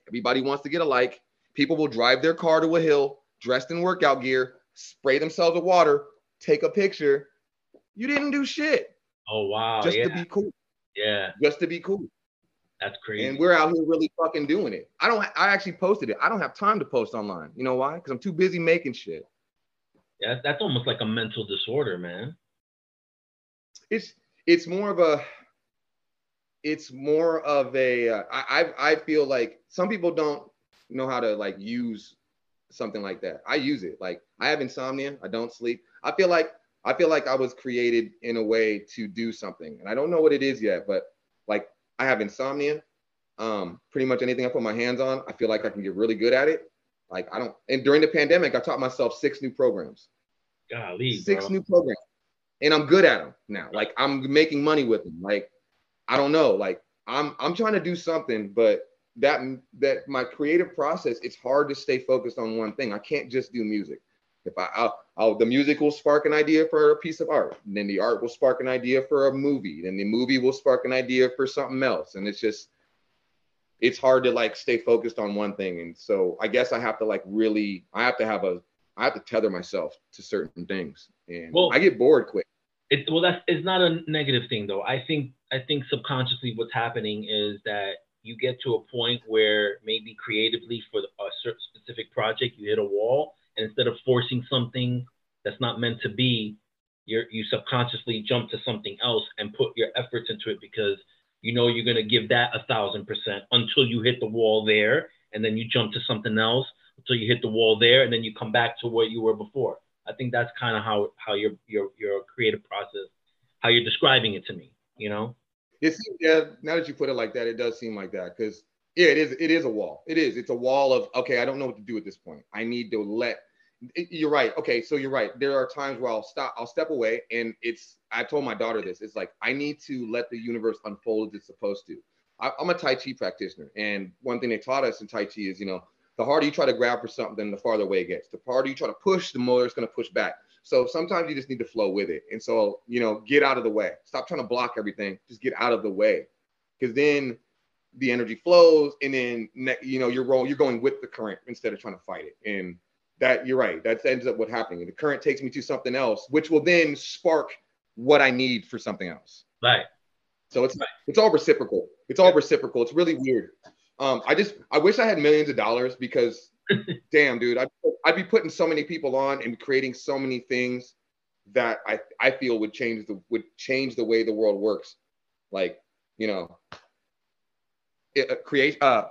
Everybody wants to get a like. People will drive their car to a hill, dressed in workout gear, spray themselves with water, take a picture. You didn't do shit. Oh wow! Just yeah. to be cool. Yeah. Just to be cool. That's crazy. And we're out here really fucking doing it. I don't. I actually posted it. I don't have time to post online. You know why? Because I'm too busy making shit. Yeah, that's almost like a mental disorder, man. It's it's more of a. It's more of a. Uh, I I feel like some people don't know how to like use something like that. I use it. Like I have insomnia. I don't sleep. I feel like I feel like I was created in a way to do something, and I don't know what it is yet. But like I have insomnia. Um, pretty much anything I put my hands on, I feel like I can get really good at it. Like I don't. And during the pandemic, I taught myself six new programs. Golly, six bro. new programs, and I'm good at them now. Like I'm making money with them. Like I don't know. Like I'm I'm trying to do something, but that that my creative process, it's hard to stay focused on one thing. I can't just do music. If I, I'll, I'll, the music will spark an idea for a piece of art, and then the art will spark an idea for a movie, then the movie will spark an idea for something else, and it's just, it's hard to like stay focused on one thing. And so I guess I have to like really, I have to have a, I have to tether myself to certain things, and Well- I get bored quick. It, well, that's it's not a negative thing though. I think I think subconsciously what's happening is that you get to a point where maybe creatively for a certain specific project you hit a wall, and instead of forcing something that's not meant to be, you you subconsciously jump to something else and put your efforts into it because you know you're gonna give that a thousand percent until you hit the wall there, and then you jump to something else until you hit the wall there, and then you come back to where you were before. I think that's kind of how how your your your creative process, how you're describing it to me. You know. It seems, yeah. Now that you put it like that, it does seem like that because yeah, it is. It is a wall. It is. It's a wall of okay. I don't know what to do at this point. I need to let. you're right. Okay, so you're right. There are times where I'll stop. I'll step away, and it's. I told my daughter this. It's like I need to let the universe unfold as it's supposed to. I, I'm a Tai Chi practitioner, and one thing they taught us in Tai Chi is, you know, the harder you try to grab for something, the farther away it gets. The harder you try to push, the more it's going to push back. So sometimes you just need to flow with it. And so, you know, get out of the way. Stop trying to block everything. Just get out of the way. Because then the energy flows and then you know you're rolling, you're going with the current instead of trying to fight it. And that you're right. That ends up what happening. The current takes me to something else, which will then spark what I need for something else. Right. So it's it's all reciprocal. It's all reciprocal. It's really weird. Um, I just I wish I had millions of dollars because damn dude, I'd, I'd be putting so many people on and creating so many things that I I feel would change the would change the way the world works. Like, you know, it, uh, create uh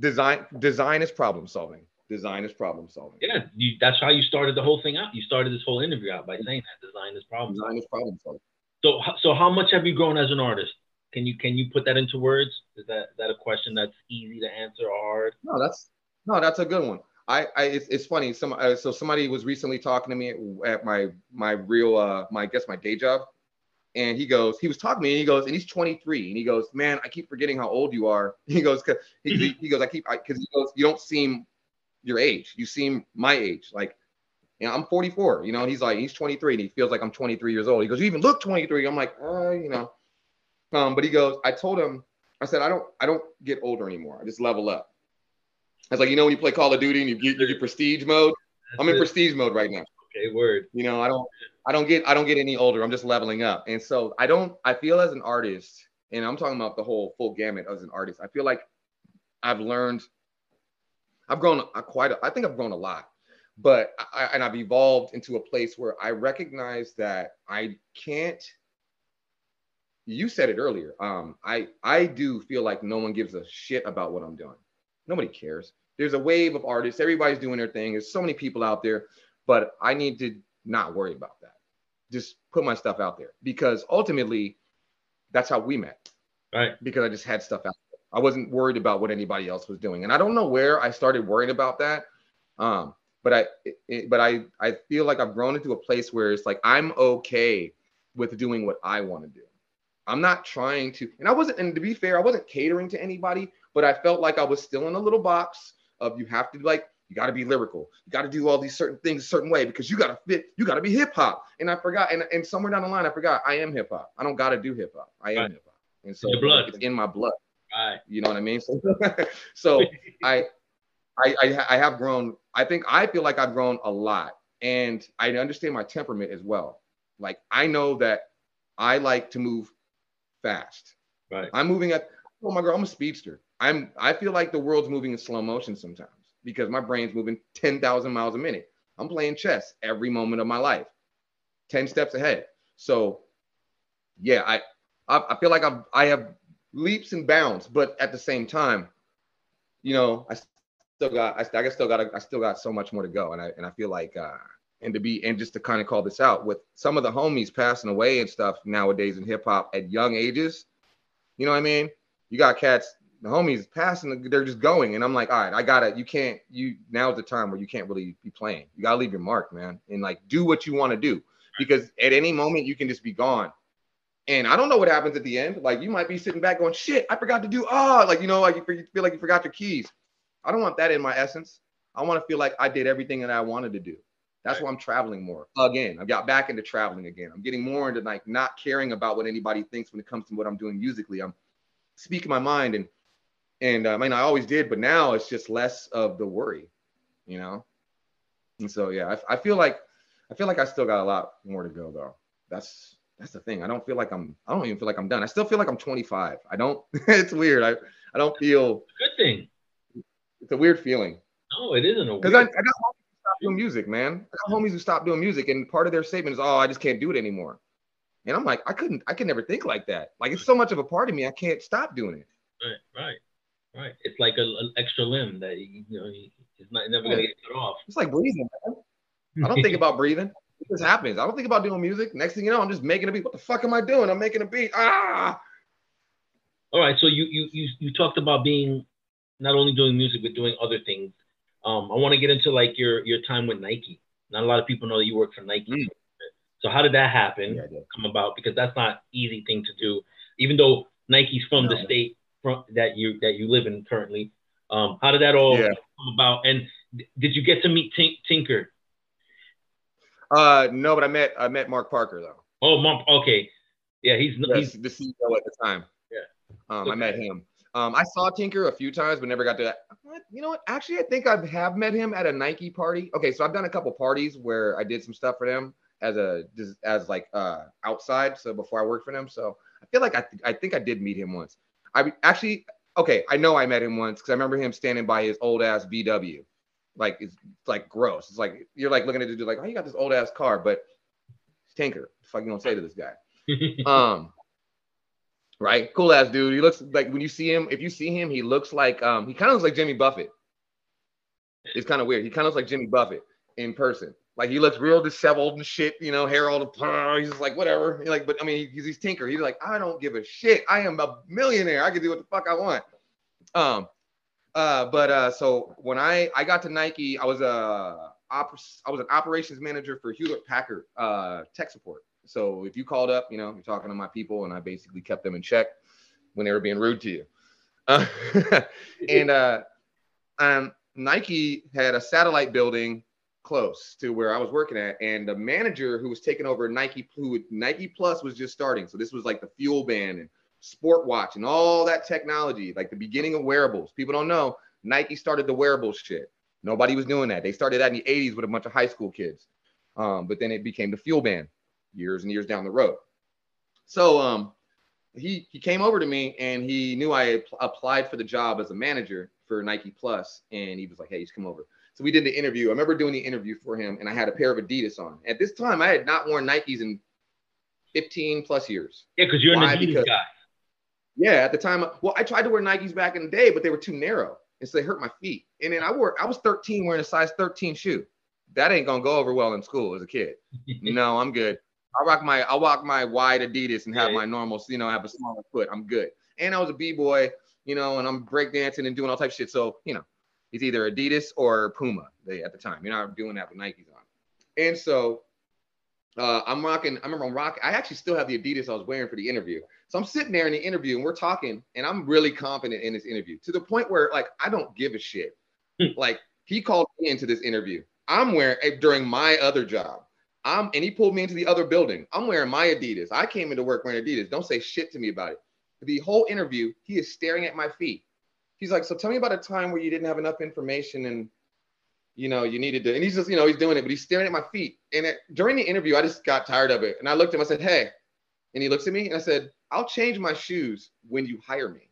design design is problem solving. Design is problem solving. Yeah. You, that's how you started the whole thing out. You started this whole interview out by saying that design is problem. Design is problem solving. So so how much have you grown as an artist? Can you can you put that into words? Is that that a question that's easy to answer or hard? No, that's no, that's a good one. I, I it's, it's funny. Some uh, so somebody was recently talking to me at, at my my real uh my I guess my day job, and he goes he was talking to me and he goes and he's 23 and he goes man I keep forgetting how old you are. He goes 'cause- he, he, goes I keep because he goes you don't seem your age. You seem my age. Like you know I'm 44. You know and he's like he's 23 and he feels like I'm 23 years old. He goes you even look 23. I'm like uh you know, um but he goes I told him I said I don't I don't get older anymore. I just level up. I was like, you know, when you play Call of Duty and you get you get prestige mode. I'm in prestige mode right now. Okay, word. You know, I don't I don't get I don't get any older. I'm just leveling up. And so I don't I feel as an artist, and I'm talking about the whole full gamut as an artist. I feel like I've learned I've grown quite a, I think I've grown a lot. But I, and I've evolved into a place where I recognize that I can't you said it earlier. Um, I I do feel like no one gives a shit about what I'm doing. Nobody cares. There's a wave of artists. Everybody's doing their thing. There's so many people out there, but I need to not worry about that. Just put my stuff out there because ultimately, that's how we met. Right. Because I just had stuff out there. I wasn't worried about what anybody else was doing, and I don't know where I started worrying about that. Um, but I, it, but I, I feel like I've grown into a place where it's like I'm okay with doing what I want to do. I'm not trying to, and I wasn't, and to be fair, I wasn't catering to anybody, but I felt like I was still in a little box of you have to like, you got to be lyrical, you got to do all these certain things a certain way because you got to fit, you got to be hip hop. And I forgot, and, and somewhere down the line, I forgot I am hip hop. I don't got to do hip hop. I am Right. hip hop, and so it's in my blood. Right. You know what I mean? So, so I, I, I, I have grown. I think I feel like I've grown a lot, and I understand my temperament as well. Like I know that I like to move fast. Right. I'm moving at. Oh my girl, I'm a speedster. I'm. I feel like the world's moving in slow motion sometimes because my brain's moving ten thousand miles a minute. I'm playing chess every moment of my life, ten steps ahead. So, yeah, I, I, I feel like I've, I have leaps and bounds, but at the same time, you know, I still got, I, I still got, I still got so much more to go, and I, and I feel like, uh, and to be, and just to kind of call this out with some of the homies passing away and stuff nowadays in hip hop at young ages, you know what I mean? you got cats, the homies passing, they're just going, and I'm like, all right, I gotta. You can't. You now's the time where you can't really be playing. You gotta leave your mark, man, and like do what you want to do because at any moment you can just be gone. And I don't know what happens at the end. Like you might be sitting back going, shit, I forgot to do ah, like you know, like you feel like you forgot your keys. I don't want that in my essence. I want to feel like I did everything that I wanted to do. That's why I'm traveling more. Again, I got back into traveling again. I'm getting more into like not caring about what anybody thinks when it comes to what I'm doing musically. I'm speaking my mind and and uh, I mean I always did, but now it's just less of the worry, you know. And so yeah, I, I feel like I feel like I still got a lot more to go though. That's that's the thing. I don't feel like I'm. I don't even feel like I'm done. I still feel like I'm 25. I don't. it's weird. I I don't feel. Good thing. It's a weird feeling. No, it isn't a. Because I, I got homies who stopped doing music, man. I got homies who stopped doing music, and part of their statement is, "Oh, I just can't do it anymore." And I'm like, I couldn't. I could never think like that. Like it's so much of a part of me. I can't stop doing it. Right. Right. Right. It's like an extra limb that you know it's not never gonna get cut off. It's like breathing. Man. I don't think about breathing. It just happens. I don't think about doing music. Next thing you know, I'm just making a beat. What the fuck am I doing? I'm making a beat. Ah. All right. So you you you you talked about being not only doing music but doing other things. Um, I want to get into like your your time with Nike. Not a lot of people know that you work for Nike. Mm. So how did that happen? Yeah, come about because that's not easy thing to do. Even though Nike's from no. the state from that you that you live in currently. Um, how did that all yeah. come about? And did you get to meet Tink, Tinker? Uh, no, but I met I met Mark Parker though. Oh, Mark. Okay, yeah, he's yes, he's the CEO at the time. Yeah, um, okay. I met him. Um, I saw Tinker a few times, but never got to. That. You know what? Actually, I think I have met him at a Nike party. Okay, so I've done a couple parties where I did some stuff for them as a as like uh outside. So before I worked for them, so I feel like I th- I think I did meet him once. I actually okay, I know I met him once because I remember him standing by his old ass VW like it's like gross. It's like you're like looking at the dude like, oh, you got this old ass car, but Tinker. What the fuck you gonna say to this guy? um, right? Cool ass dude. He looks like when you see him, if you see him, he looks like um, he kind of looks like Jimmy Buffett. It's kind of weird. He kind of looks like Jimmy Buffett in person. Like he looks real disheveled and shit, you know, hair all the he's just like whatever. He's like, but I mean, he's, he's Tinker. He's like, I don't give a shit. I am a millionaire. I can do what the fuck I want. Um, uh, but uh, so when I I got to Nike, I was a op- I was an operations manager for Hewlett Packard uh, tech support. So if you called up, you know, you're talking to my people, and I basically kept them in check when they were being rude to you. Uh, and uh, um, Nike had a satellite building close to where I was working at, and the manager who was taking over Nike, who Nike Plus was just starting. So this was like the FuelBand and sport watch and all that technology, like the beginning of wearables. People don't know Nike started the wearables shit. Nobody was doing that. They started that in the 80s with a bunch of high school kids. Um, but then it became the FuelBand years and years down the road. So um, he he came over to me and he knew I applied for the job as a manager for Nike Plus, and he was like, "Hey, just come over." So we did the interview. I remember doing the interview for him, and I had a pair of Adidas on. At this time, I had not worn Nikes in 15 plus years. Yeah, because you're Why? an Adidas because, guy. Yeah, at the time, well, I tried to wear Nikes back in the day, but they were too narrow, and so they hurt my feet. And then I wore, I was 13 wearing a size 13 shoe. That ain't gonna go over well in school as a kid. no, I'm good. I rock my, I walk my wide Adidas and have yeah. my normal, you know, have a smaller foot. I'm good. And I was a b boy, you know, and I'm breakdancing and doing all type of shit. So you know, it's either Adidas or Puma. They at the time, you're not doing that with Nikes on. And so uh, I'm rocking. I remember I'm rocking. I actually still have the Adidas I was wearing for the interview. So I'm sitting there in the interview and we're talking, and I'm really confident in this interview to the point where like I don't give a shit. Hmm. like he called me into this interview. I'm wearing eh, during my other job. I'm and he pulled me into the other building. I'm wearing my Adidas. I came into work wearing Adidas. Don't say shit to me about it. The whole interview, he is staring at my feet. He's like, so tell me about a time where you didn't have enough information and you know, you needed to, and he's just, you know, he's doing it, but he's staring at my feet. And it, during the interview, I just got tired of it. And I looked at him, I said, Hey, and he looks at me and I said, I'll change my shoes when you hire me.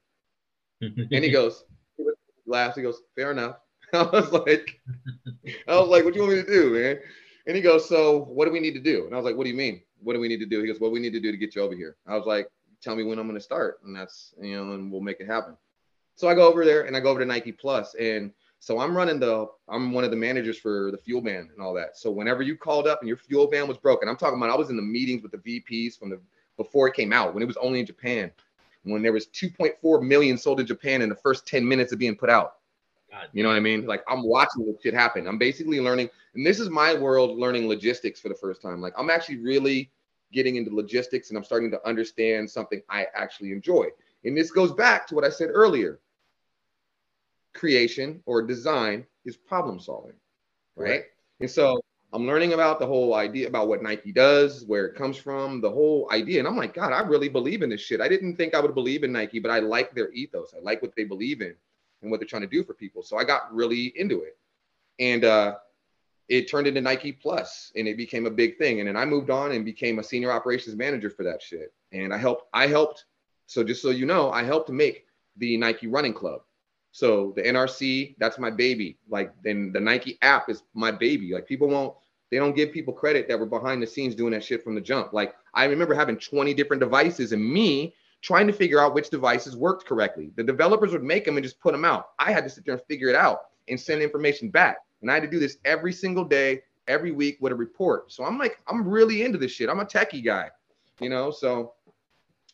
and he goes, he laughs, he goes, Fair enough. I was like, I was like, what do you want me to do, man? And he goes, So what do we need to do? And I was like, What do you mean? What do we need to do? He goes, What we need to do to get you over here. I was like, Tell me when I'm gonna start. And that's, you know, and we'll make it happen. So I go over there and I go over to Nike Plus and so I'm running the, I'm one of the managers for the FuelBand and all that. So whenever you called up and your FuelBand was broken, I'm talking about I was in the meetings with the VPs from the before it came out when it was only in Japan. when there was 2.4 million sold in Japan in the first 10 minutes of being put out. God. You know what I mean? Like I'm watching this shit happen. I'm basically learning, and this is my world learning logistics for the first time. Like I'm actually really getting into logistics and I'm starting to understand something I actually enjoy. And this goes back to what I said earlier. Creation or design is problem solving, right? right. And so I'm learning about the whole idea about what Nike does, where it comes from, the whole idea. And I'm like, God, I really believe in this shit. I didn't think I would believe in Nike, but I like their ethos. I like what they believe in and what they're trying to do for people. So I got really into it. And uh, it turned into Nike Plus and it became a big thing. And then I moved on and became a senior operations manager for that shit. And I helped, I helped. So just so you know, I helped make the Nike running club. So the NRC, that's my baby. Like then the Nike app is my baby. Like people won't, they don't give people credit that were behind the scenes doing that shit from the jump. Like I remember having 20 different devices and me trying to figure out which devices worked correctly. The developers would make them and just put them out. I had to sit there and figure it out and send information back. And I had to do this every single day, every week with a report. So I'm like, I'm really into this shit. I'm a techie guy, you know? So,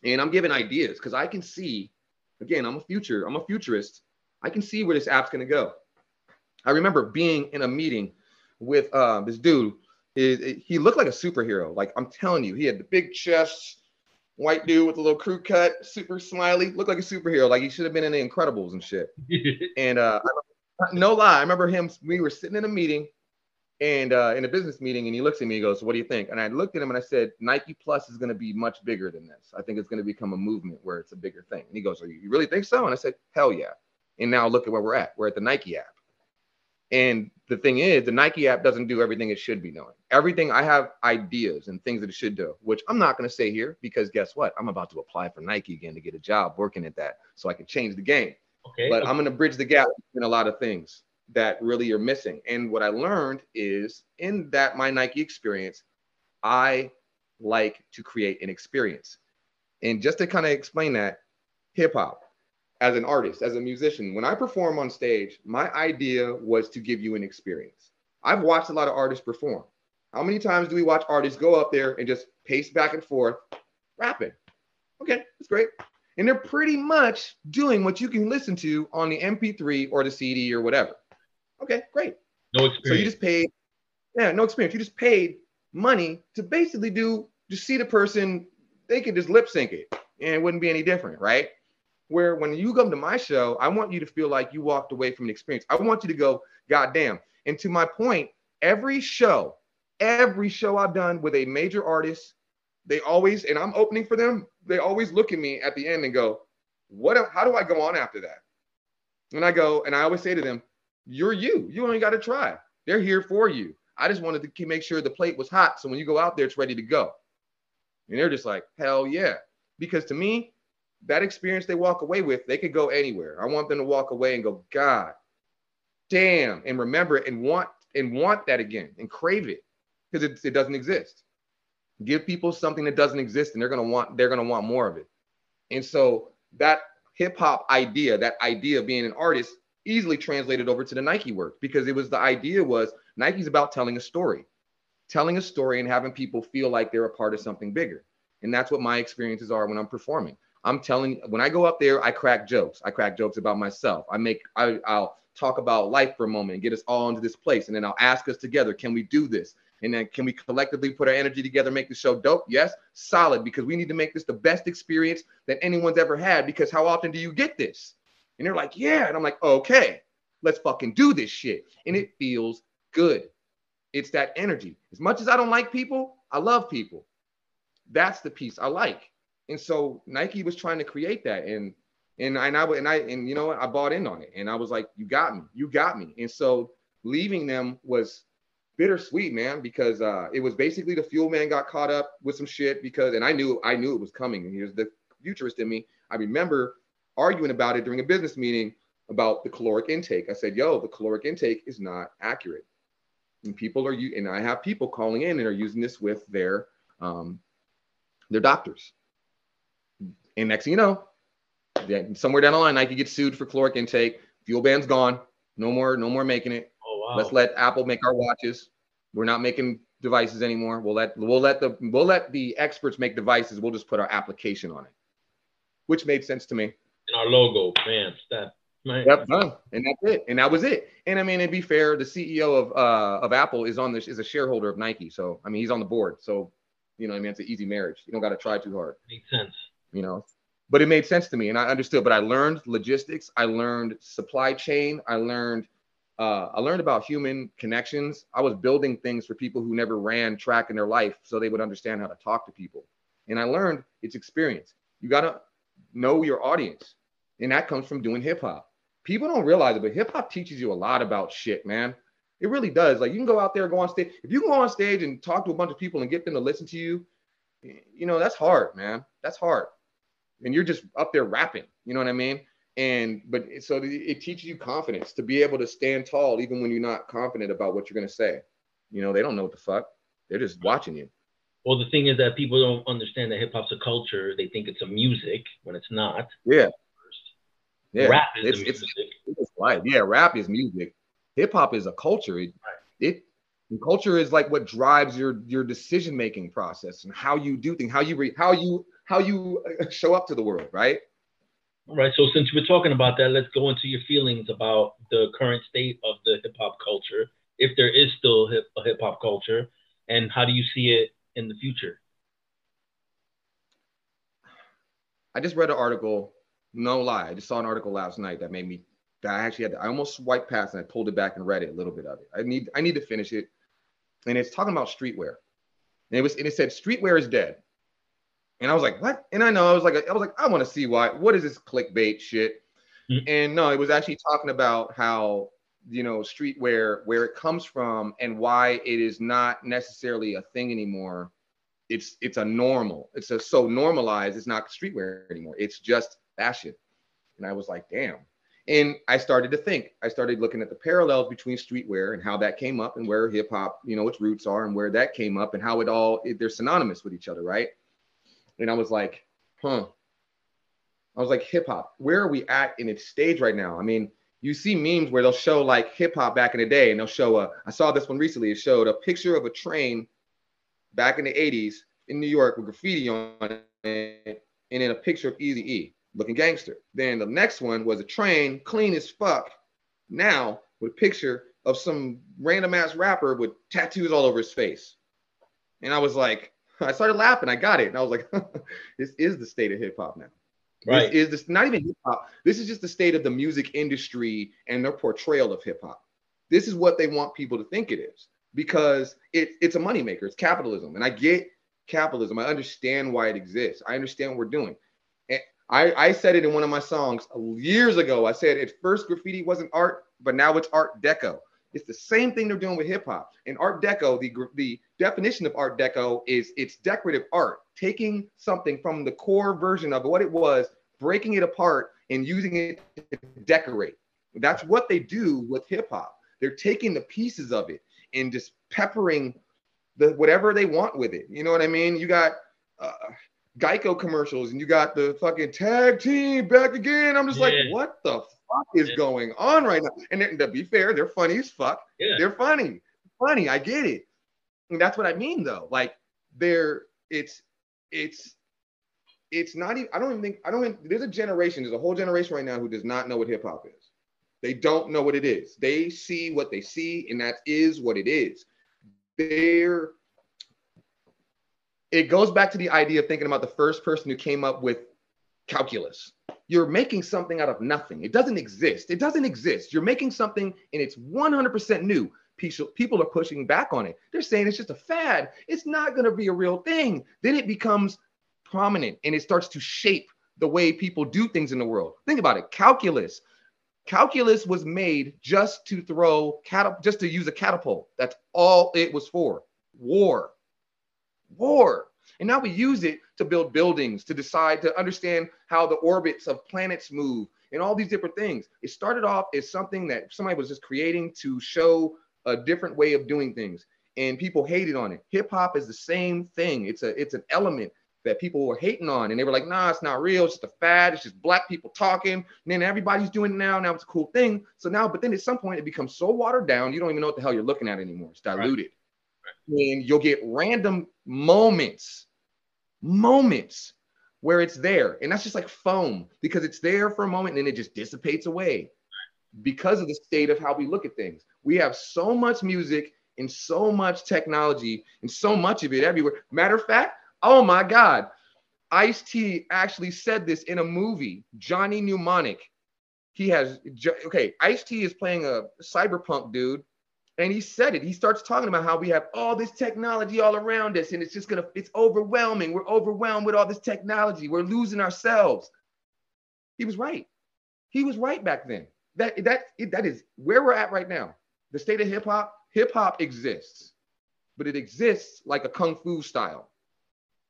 and I'm giving ideas because I can see, again, I'm a future, I'm a futurist. I can see where this app's gonna go. I remember being in a meeting with uh, this dude. He, he looked like a superhero. Like I'm telling you, he had the big chest, white dude with a little crew cut, super smiley, looked like a superhero. Like he should have been in the Incredibles and shit. and uh, no lie, I remember him. We were sitting in a meeting, and uh, in a business meeting, and he looks at me. He goes, "What do you think?" And I looked at him and I said, "Nike Plus is going to be much bigger than this. I think it's going to become a movement where it's a bigger thing." And he goes, "Are you, you really think so?" And I said, "Hell yeah!" And now look at where we're at. We're at the Nike app. And the thing is, the Nike app doesn't do everything it should be doing. Everything I have ideas and things that it should do, which I'm not going to say here because guess what? I'm about to apply for Nike again to get a job working at that so I can change the game. Okay. But I'm going to bridge the gap in a lot of things that really are missing. And what I learned is in that my Nike experience, I like to create an experience. And just to kind of explain that, hip hop, as an artist, as a musician, when I perform on stage, my idea was to give you an experience. I've watched a lot of artists perform. How many times do we watch artists go up there and just pace back and forth rapping? Okay, that's great. And they're pretty much doing what you can listen to on the MP3 or the CD or whatever. Okay, great. No experience. So you just paid, yeah, no experience. You just paid money to basically do, just see the person, they could just lip sync it and it wouldn't be any different, right? where when you come to my show, I want you to feel like you walked away from an experience. I want you to go, God damn. And to my point, every show, every show I've done with a major artist, they always, and I'm opening for them, they always look at me at the end and go, What how do I go on after that? And I go, and I always say to them, You're you. You only got to try. They're here for you. I just wanted to make sure the plate was hot. So when you go out there, it's ready to go. And they're just like, hell yeah. Because to me, that experience they walk away with, they could go anywhere. I want them to walk away and go, God, damn, and remember it and want and want that again and crave it because it, it doesn't exist. Give people something that doesn't exist, and they're gonna want they're gonna want more of it. And so that hip hop idea, that idea of being an artist, easily translated over to the Nike work because it was the idea was Nike's about telling a story, telling a story and having people feel like they're a part of something bigger. And that's what my experiences are when I'm performing. I'm telling when I go up there, I crack jokes. I crack jokes about myself. I make I, I'll talk about life for a moment and get us all into this place. And then I'll ask us together, can we do this? And then can we collectively put our energy together, make the show dope? Yes, solid, because we need to make this the best experience that anyone's ever had. Because how often do you get this? And they're like, yeah. And I'm like, okay, let's fucking do this shit. And it feels good. It's that energy. As much as I don't like people, I love people. That's the piece I like. And so Nike was trying to create that. And and and I and I and you know what I bought in on it. And I was like, you got me, you got me. And so leaving them was bittersweet, man, because uh, it was basically the FuelBand got caught up with some shit because and I knew I knew it was coming. And here's the futurist in me. I remember arguing about it during a business meeting about the caloric intake. I said, yo, the caloric intake is not accurate. And people are you and I have people calling in and are using this with their um, their doctors. And next thing you know, somewhere down the line, Nike gets sued for caloric intake. FuelBand's gone. No more, no more making it. Oh, wow. Let's let Apple make our watches. We're not making devices anymore. We'll let we'll let the we'll let the experts make devices. We'll just put our application on it. which made sense to me. And our logo, man, that man. Yep, done. And that's it. And that was it. And I mean, to be fair, the CEO of uh of Apple is on this is a shareholder of Nike. So I mean, he's on the board. So you know, I mean, it's an easy marriage. You don't got to try too hard. Makes sense. You know, but it made sense to me, and I understood. But I learned logistics. I learned supply chain. I learned. Uh, I learned about human connections. I was building things for people who never ran track in their life, so they would understand how to talk to people. And I learned it's experience. You gotta know your audience, and that comes from doing hip hop. People don't realize it, but hip hop teaches you a lot about shit, man. It really does. Like you can go out there, go on stage. If you can go on stage and talk to a bunch of people and get them to listen to you, you know that's hard, man. That's hard. And you're just up there rapping. You know what I mean? And but so it teaches you confidence to be able to stand tall even when you're not confident about what you're gonna say. You know, they don't know what the fuck. They're just watching you. Well, the thing is that people don't understand that hip hop's a culture. They think it's a music when it's not. Yeah. Yeah. Rap is it's, it's, music. it's life. Yeah, rap is music. Hip hop is a culture. It, it culture is like what drives your your decision making process and how you do things, how you re, how you how you uh, show up to the world, right? All right. So since we're talking about that, let's go into your feelings about the current state of the hip hop culture, if there is still hip, a hip hop culture, and how do you see it in the future? I just read an article. No lie, I just saw an article last night that made me. That I actually had. To, I almost swiped past and I pulled it back and read it a little bit of it. I need. I need to finish it, and it's talking about streetwear. And it was. And it said streetwear is dead. And I was like, what? And I know I was like, I was like, I want to see why. What is this clickbait shit? Mhm. And no, it was actually talking about how you know streetwear, where it comes from, and why it is not necessarily a thing anymore. It's it's a normal. It's a so normalized. It's not streetwear anymore. It's just fashion. And I was like, damn. And I started to think. I started looking at the parallels between streetwear and how that came up, and where hip hop, you know, its roots are, and where that came up, and how it all they're synonymous with each other, right? And I was like, huh. I was like, hip hop, where are we at in its stage right now? I mean, you see memes where they'll show like hip hop back in the day, and they'll show a. I saw this one recently. It showed a picture of a train back in the 80s in New York with graffiti on it, and then a picture of Easy E looking gangster. Then the next one was a train clean as fuck now with a picture of some random ass rapper with tattoos all over his face. And I was like, I started laughing. I got it. And I was like, this is the state of hip hop now. Right. This is this not even hip hop. This is just the state of the music industry and their portrayal of hip hop. This is what they want people to think it is because it, it's a moneymaker. It's capitalism. And I get capitalism. I understand why it exists. I understand what we're doing. I, I said it in one of my songs years ago. I said at first graffiti wasn't art, but now it's art deco. It's the same thing they're doing with hip hop. In Art Deco, the, the definition of Art Deco is it's decorative art, taking something from the core version of what it was, breaking it apart, and using it to decorate. That's what they do with hip hop. They're taking the pieces of it and just peppering the whatever they want with it. You know what I mean? You got uh, Geico commercials and you got the fucking tag team back again. I'm just like, what the fuck is Yeah. going on right now? And to be fair, they're funny as fuck. Yeah. They're funny, funny. I get it. And that's what I mean, though. Like, they're it's it's it's not even. I don't even think. I don't. Even, there's a generation. There's a whole generation right now who does not know what hip hop is. They don't know what it is. They see what they see, and that is what it is. They're. It goes back to the idea of thinking about the first person who came up with calculus. You're making something out of nothing. It doesn't exist. It doesn't exist. You're making something and it's 100% new. People, are pushing back on it. They're saying it's just a fad. It's not going to be a real thing. Then it becomes prominent and it starts to shape the way people do things in the world. Think about it. Calculus. Calculus was made just to throw catap- just to use a catapult. That's all it was for. War. War. And now we use it to build buildings, to decide, to understand how the orbits of planets move, and all these different things. It started off as something that somebody was just creating to show a different way of doing things, and people hated on it. Hip hop is the same thing. It's a it's an element that people were hating on, and they were like, "Nah, it's not real. It's just a fad. It's just black people talking." And then everybody's doing it now. Now it's a cool thing. So now, but then at some point, it becomes so watered down, you don't even know what the hell you're looking at anymore. It's diluted, and you'll get random moments moments where it's there. And that's just like foam because it's there for a moment and then it just dissipates away because of the state of how we look at things. We have so much music and so much technology and so much of it everywhere. Matter of fact, oh my God, Ice T actually said this in a movie, Johnny Mnemonic. He has, okay, Ice T is playing a cyberpunk dude and he said it. He starts talking about how we have all this technology all around us, and it's just gonna, it's overwhelming. We're overwhelmed with all this technology. We're losing ourselves. He was right. He was right back then. That that that is where we're at right now. The state of hip hop. Hip hop exists, but it exists like a kung fu style.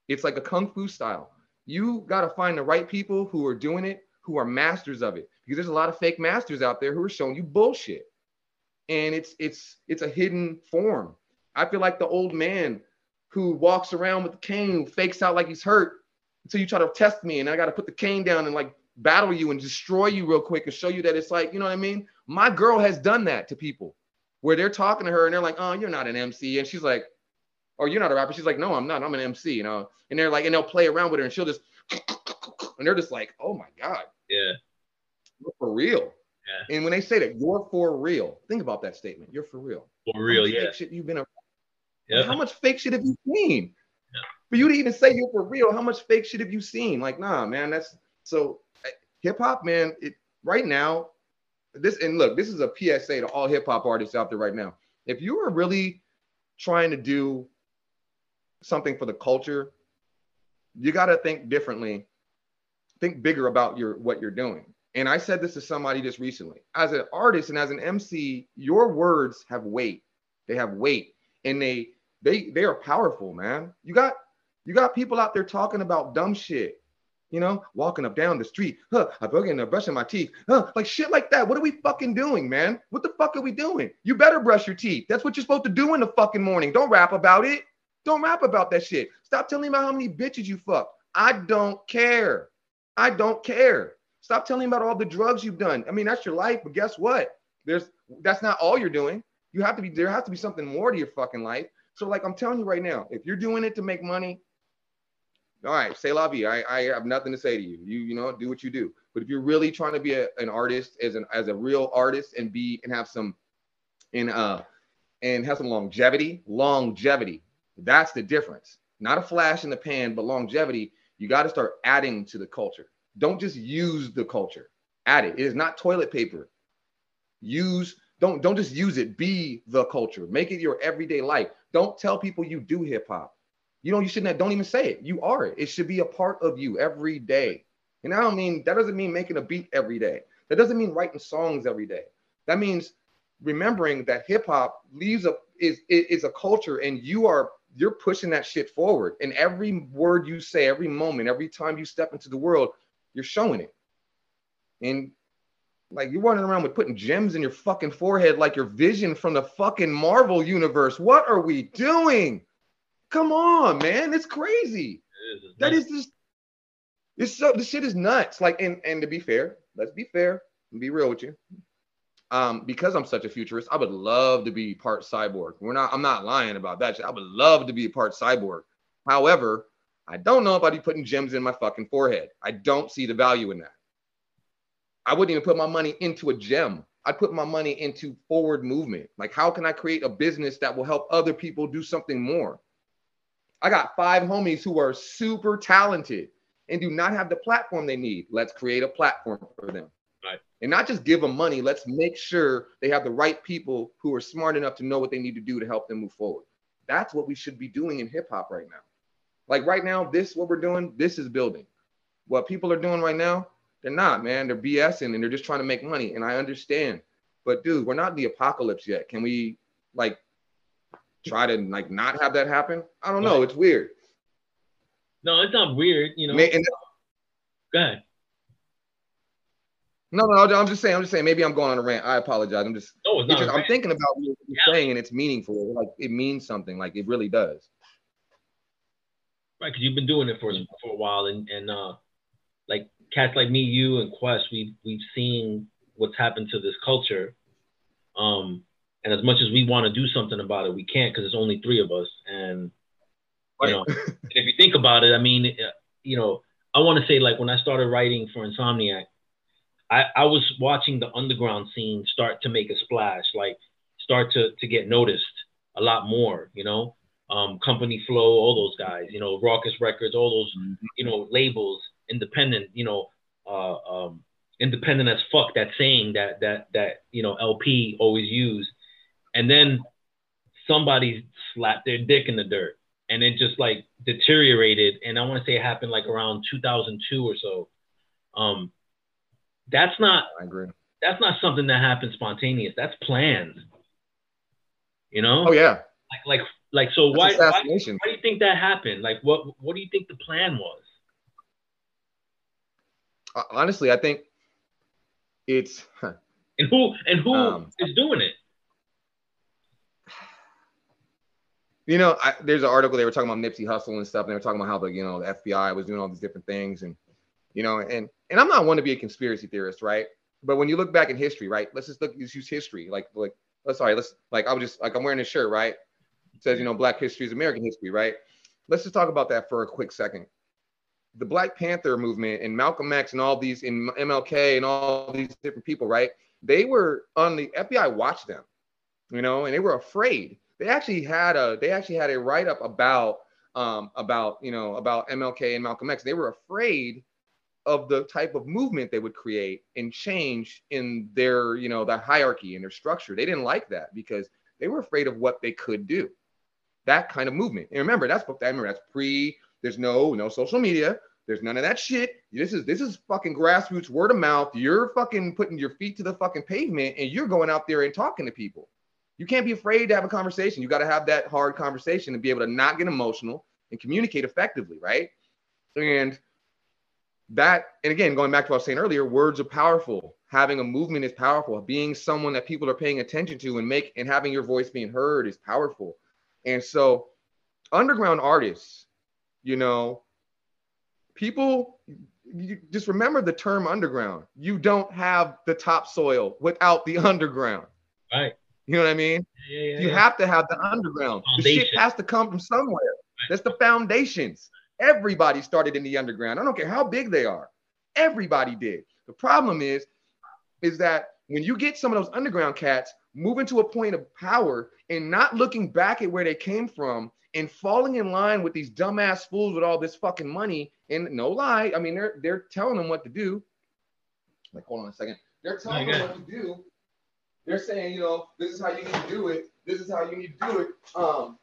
It's like a kung fu style. You got to find the right people who are doing it, who are masters of it, because there's a lot of fake masters out there who are showing you bullshit and it's it's it's a hidden form. I feel like the old man who walks around with the cane, fakes out like he's hurt until you try to test me, and I got to put the cane down and like battle you and destroy you real quick and show you that it's like you know what I mean. My girl has done that to people where they're talking to her and they're like, "Oh, you're not an MC," and she's like, "Or you're not a rapper." She's like, "No, I'm not. I'm an MC," you know. And they're like, and they'll play around with her, and she'll just, and they're just like, "Oh my god." Yeah. For real. Yeah. And when they say that you're for real, think about that statement. You're for real. For real, yeah. Shit you've been around. Yeah. How much fake shit have you seen? Yeah. For you to even say you're for real, how much fake shit have you seen? Like, nah, man, that's so eh, hip hop, man. It right now, this and look, this is a PSA to all hip hop artists out there right now. If you are really trying to do something for the culture, you got to think differently. Think bigger about your what you're doing. And I said this to somebody just recently. As an artist and as an MC, your words have weight. They have weight, and they they they are powerful, man. You got you got people out there talking about dumb shit. You know, walking up down the street, huh? I broke in there brushing my teeth, huh? Like shit like that. What are we fucking doing, man? What the fuck are we doing? You better brush your teeth. That's what you're supposed to do in the fucking morning. Don't rap about it. Don't rap about that shit. Stop telling me about how many bitches you fuck. I don't care. I don't care. Stop telling me about all the drugs you've done. I mean, that's your life, but guess what? There's that's not all you're doing. You have to be there has to be something more to your fucking life. So, like I'm telling you right now, if you're doing it to make money, all right, say la vie. I, I have nothing to say to you. You you know, do what you do. But if you're really trying to be a, an artist as an as a real artist and be and have some and uh and have some longevity, longevity. That's the difference. Not a flash in the pan, but longevity. You got to start adding to the culture. Don't just use the culture. Add it. It is not toilet paper. Use don't don't just use it. Be the culture. Make it your everyday life. Don't tell people you do hip hop. You know you shouldn't. Have, Don't even say it. You are it. It should be a part of you every day. And I don't mean that doesn't mean making a beat every day. That doesn't mean writing songs every day. That means remembering that hip hop leaves a is is a culture, and you are you're pushing that shit forward. And every word you say, every moment, every time you step into the world, you're showing it. And like you're running around with putting gems in your fucking forehead like your vision from the fucking Marvel universe. What are we doing? Come on, man. It's crazy. It is, that is just it's so this shit is nuts. Like, and and to be fair, let's be fair and be real with you. Um, because I'm such a futurist, I would love to be part cyborg. We're not, I'm not lying about that. Shit. I would love to be a part cyborg. However, I don't know if I'd be putting gems in my fucking forehead. I don't see the value in that. I wouldn't even put my money into a gem. I'd put my money into forward movement. Like, how can I create a business that will help other people do something more? I got five homies who are super talented and do not have the platform they need. Let's create a platform for them. Right. And not just give them money. Let's make sure they have the right people who are smart enough to know what they need to do to help them move forward. That's what we should be doing in hip hop right now. Like right now, this what we're doing, this is building. What people are doing right now, they're not, man. They're BSing and they're just trying to make money. And I understand. But dude, we're not in the apocalypse yet. Can we like try to like not have that happen? I don't know. It's weird. No, it's not weird, you know. and, Go ahead. No, no, I'm just saying. I'm just saying. Maybe I'm going on a rant. I apologize. I'm just. No, it's not. Just, I'm thinking about what you're yeah. saying, and it's meaningful. Like it means something. Like it really does. Right, because you've been doing it for for a while, and and uh, like cats like me, you, and Qwest, we've we've seen what's happened to this culture. Um, and as much as we want to do something about it, we can't because it's only three of us. And you know, and if you think about it, I mean, uh, you know, I want to say like when I started writing for Insomniac, I, I was watching the underground scene start to make a splash, like start to to get noticed a lot more, you know. Um, Company Flow, all those guys, you know, Rawkus Records, all those, Mm-hmm. you know, labels, independent, you know, uh, um, independent as fuck. That saying that that that you know El-P always use, and then somebody slapped their dick in the dirt, and it just like deteriorated. And I want to say it happened like around 2002 or so. Um, that's not I agree. that's not something that happens spontaneous. That's planned. You know, Oh yeah, like like like so. Why, why why do you think that happened? Like what what do you think the plan was? Honestly, I think it's And who and who is Um, doing it? you know, I, there's an article they were talking about Nipsey Hussle and stuff, and they were talking about how the you know the FBI was doing all these different things, and you know, and and I'm not one to be a conspiracy theorist, right? But when you look back in history, right? Let's just look, let's use history, like like let's sorry, let's like I was just like I'm wearing this shirt, right? Says you know Black history is American history, right? Let's just talk about that for a quick second. The Black Panther movement and Malcolm X and all these and MLK and all these different people, right? They were on the FBI watched them, you know, and they were afraid. They actually had a they actually had a write up about um about you know about MLK and Malcolm X. They were afraid of the type of movement they would create and change in their you know the hierarchy and their structure. They didn't like that because they were afraid of what they could do. That kind of movement. And remember, that's I remember that's pre. There's no no social media. There's none of that shit. This is this is fucking grassroots word of mouth. You're fucking putting your feet to the fucking pavement and you're going out there and talking to people. You can't be afraid to have a conversation. You got to have that hard conversation and be able to not get emotional and communicate effectively, right? And that, and again, going back to what I was saying earlier, words are powerful. Having a movement is powerful. Being someone that people are paying attention to and make and having your voice being heard is powerful. And so, underground artists, you know, people you just remember the term underground. You don't have the topsoil without the underground. Right. You know what I mean? Yeah, yeah, You have to have the underground. The shit has to come from somewhere. That's the foundations. Everybody started in the underground. I don't care how big they are. Everybody did. The problem is, is that when you get some of those underground cats moving to a point of power and not looking back at where they came from and falling in line with these dumbass fools with all this fucking money, and no lie, I mean they're they're telling them what to do. Like, hold on a second. They're telling them what to do. They're saying, you know, this is how you need to do it. This is how you need to do it. Um,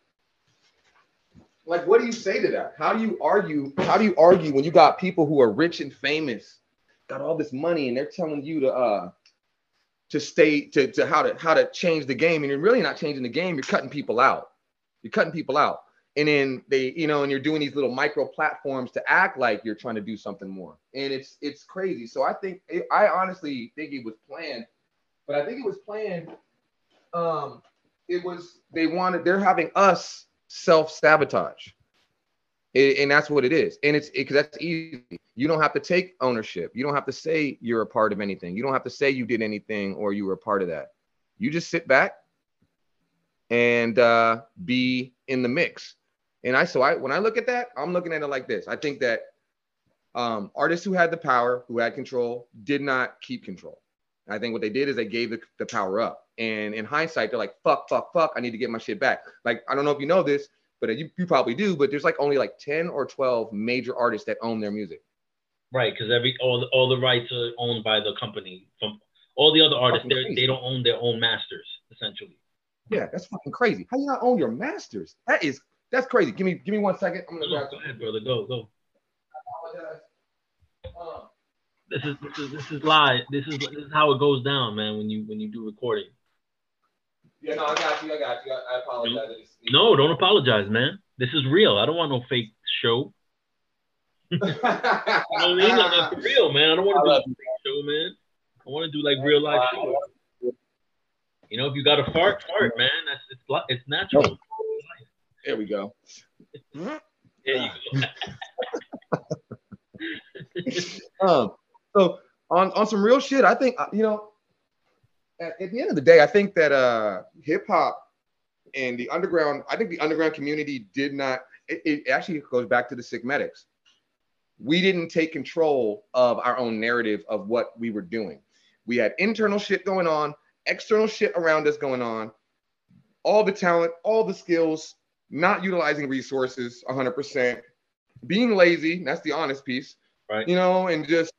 like, what do you say to that? How do you argue? How do you argue when you got people who are rich and famous, got all this money, and they're telling you to uh to stay to, to how to how to change the game, and you're really not changing the game. You're cutting people out. You're cutting people out, and then they, you know, and you're doing these little micro platforms to act like you're trying to do something more, and it's it's crazy. So I think I honestly think it was planned, but I think it was planned. Um, it was they wanted they're having us self sabotage. And that's what it is. And it's because that's easy. You don't have to take ownership. You don't have to say you're a part of anything. You don't have to say you did anything or you were a part of that. You just sit back and uh, be in the mix. And I so I when I look at that, I'm looking at it like this. I think that um, artists who had the power, who had control, did not keep control. I think what they did is they gave the, the power up. And in hindsight, they're like, fuck, fuck, fuck, I need to get my shit back. Like, I don't know if you know this, but you, you probably do, but there's like only like 10 or 12 major artists that own their music. Right, because every all the all the rights are owned by the company. From all the other artists, they they don't own their own masters essentially. Yeah, that's fucking crazy. How you not own your masters? That is that's crazy. Give me give me one second. I'm gonna Go, go ahead, brother. Go go. apologize. This is this is this is live. This is this is how it goes down, man. When you when you do recording. yeah, no, I got you. I got you. I, I apologize. No, don't apologize, man. This is real. I don't want no fake show. You know what I mean? Like, like, for real, man. I don't want to do a fake show, man. I want to do like real life show. You know, if you got a fart, fart, man. That's it's it's natural. there we go. There you go. um, so on on some real shit, I think uh, you know, at, at the end of the day, I think that uh, hip hop and the underground, I think the underground community did not. It, it actually goes back to the sick medics. We didn't take control of our own narrative of what we were doing. We had internal shit going on, external shit around us going on, all the talent, all the skills, not utilizing resources 100%, being lazy, that's the honest piece, Right. you know, and just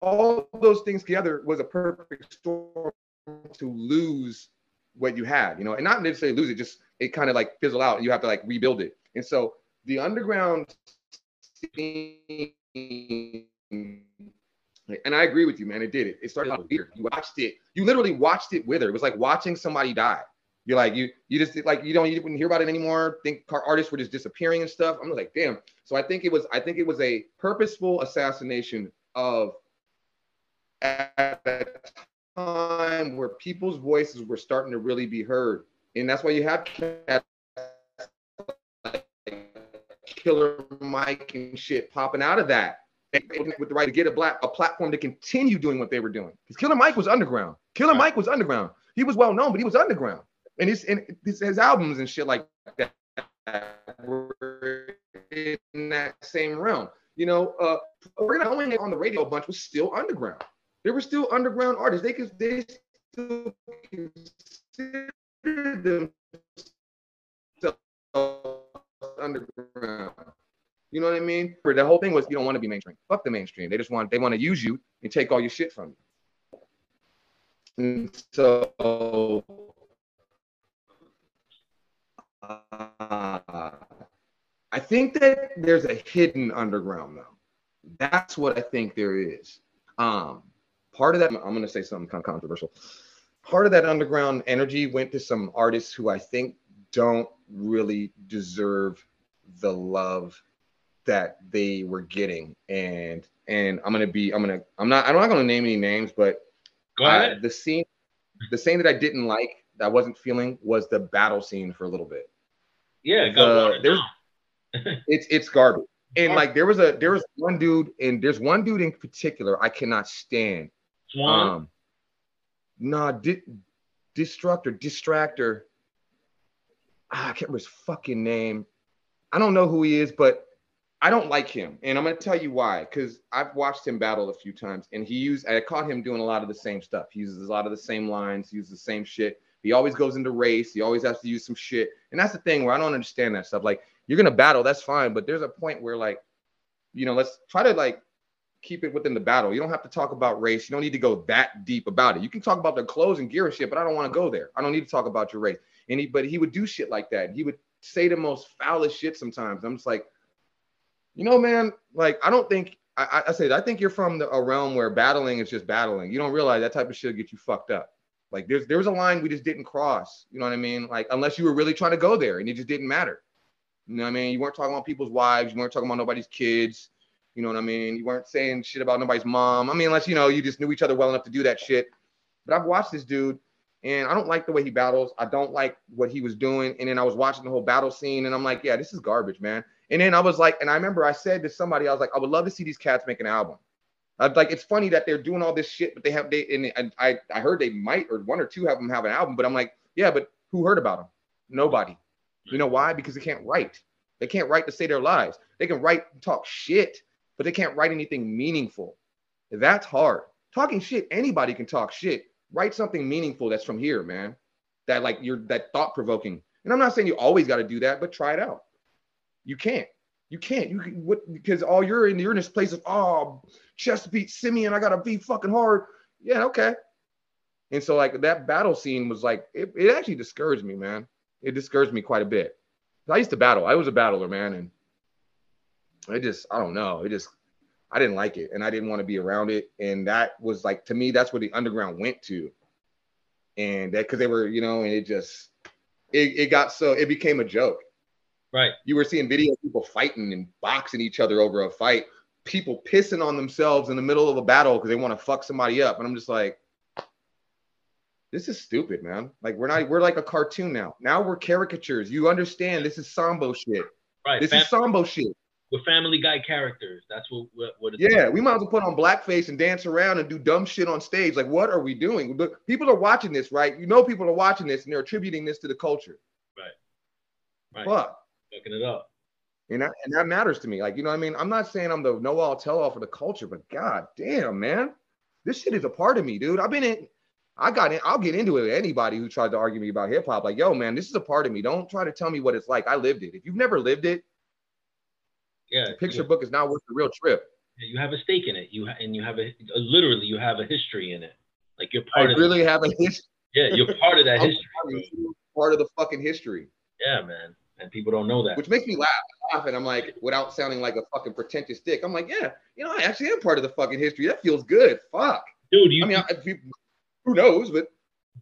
all those things together was a perfect storm to lose what you had, you know, and not necessarily lose it, just it kind of like fizzle out and you have to like rebuild it. And so the underground and I agree with you, man. It did it. It started out weird. You watched it. You literally watched it with her. It was like watching somebody die. You're like you you just like you don't you wouldn't hear about it anymore. Think car artists were just disappearing and stuff. I'm like, damn. So I think it was I think it was a purposeful assassination of at a time where people's voices were starting to really be heard, and that's why you have like Killer Mike and shit popping out of that with the right to get a black a platform to continue doing what they were doing. Because Killer Mike was underground. Killer Mike was underground. He was well known, but he was underground. And his and his, his albums and shit like that were in that same realm. You know, uh, we're gonna only on the radio a bunch was still underground. They were still underground artists. They could they still consider themselves underground. You know what I mean? The whole thing was you don't want to be mainstream. Fuck the mainstream. They just want they want to use you and take all your shit from you. And so uh, I think that there's a hidden underground though. That's what I think there is. Um, part of that, I'm gonna say something kind of controversial. Part of that underground energy went to some artists who I think don't really deserve the love that they were getting. And and I'm gonna be, I'm gonna, I'm not, I'm not gonna name any names, but Go uh, ahead. the scene, the scene that I didn't like, that I wasn't feeling, was the battle scene for a little bit. yeah, it the- there's- It's it's garbage. And like there was a there was one dude, and there's one dude in particular I cannot stand. Swan. Um, nah, di- destructor, distractor. Ah, I can't remember his fucking name. I don't know who he is, but I don't like him, and I'm gonna tell you why. Because I've watched him battle a few times, and he used. I caught him doing a lot of the same stuff. He uses a lot of the same lines. He uses the same shit. He always goes into race. He always has to use some shit, and that's the thing where I don't understand that stuff. Like you're gonna battle, that's fine, but there's a point where like, you know, let's try to like keep it within the battle. You don't have to talk about race. You don't need to go that deep about it. You can talk about the clothes and gear and shit, but I don't want to go there. I don't need to talk about your race. And he, but he would do shit like that. He would say the most foulest shit sometimes. I'm just like, you know, man, like I don't think I, I- say I think you're from the, a realm where battling is just battling. You don't realize that type of shit get you fucked up. Like there's there was a line we just didn't cross. You know what I mean? Like unless you were really trying to go there and it just didn't matter. You know what I mean? You weren't talking about people's wives. You weren't talking about nobody's kids. You know what I mean? You weren't saying shit about nobody's mom. I mean, unless you know you just knew each other well enough to do that shit. But I've watched this dude, and I don't like the way he battles. I don't like what he was doing. And then I was watching the whole battle scene, and I'm like, yeah, this is garbage, man. And then I was like, and I remember I said to somebody, I was like, I would love to see these cats make an album. I'd like, it's funny that they're doing all this shit, but they have they and, and I I heard they might or one or two of them have an album, but I'm like, yeah, but who heard about them? Nobody. You know why? Because they can't write. They can't write to say their lives. They can write and talk shit, but they can't write anything meaningful. That's hard. Talking shit, anybody can talk shit. Write something meaningful that's from here, man. That like you're that thought provoking. And I'm not saying you always got to do that, but try it out. You can't. You can't. You can what because all you're in you're in this place of oh chest beat Simeon, I gotta be fucking hard. Yeah, okay. And so like that battle scene was like it, it actually discouraged me, man. It discouraged me quite a bit. I used to battle. I was a battler, man, and I just I don't know. It just I didn't like it, and I didn't want to be around it. And that was like to me, that's where the underground went to, and that because they were, you know, and it just it, it got so it became a joke. right. You were seeing video of people fighting and boxing each other over a fight, people pissing on themselves in the middle of a battle because they want to fuck somebody up, and I'm just like. This is stupid, man. Like we're not, we're like a cartoon now. Now we're caricatures. You understand? This is Sambo shit. Right. This Fam- is Sambo shit. With Family Guy characters. That's what what, what it's Yeah, we might as well put on blackface and dance around and do dumb shit on stage. Like, what are we doing? But people are watching this, right? You know, people are watching this and they're attributing this to the culture. Right. Right. Fuck. fucking it up. And that, and that matters to me. Like, you know what I mean? I'm not saying I'm the know all tell all for the culture, but god damn, man. This shit is a part of me, dude. I've been in, I got in, I'll get into it with anybody who tried to argue me about hip hop. Like, yo, man, this is a part of me. Don't try to tell me what it's like. I lived it. If you've never lived it, Yeah. the picture yeah. book is not worth the real trip. Yeah, You have a stake in it. You ha- and you have a literally you have a history in it. Like you're I part of really have a history. yeah, you're part of that history. part of the fucking history, Yeah, man. And people don't know that. which makes me laugh. laugh and I'm like, without sounding like a fucking pretentious dick, I'm like, yeah, you know, I actually am part of the fucking history. That feels good. Fuck. Dude, you I mean, I, who knows? But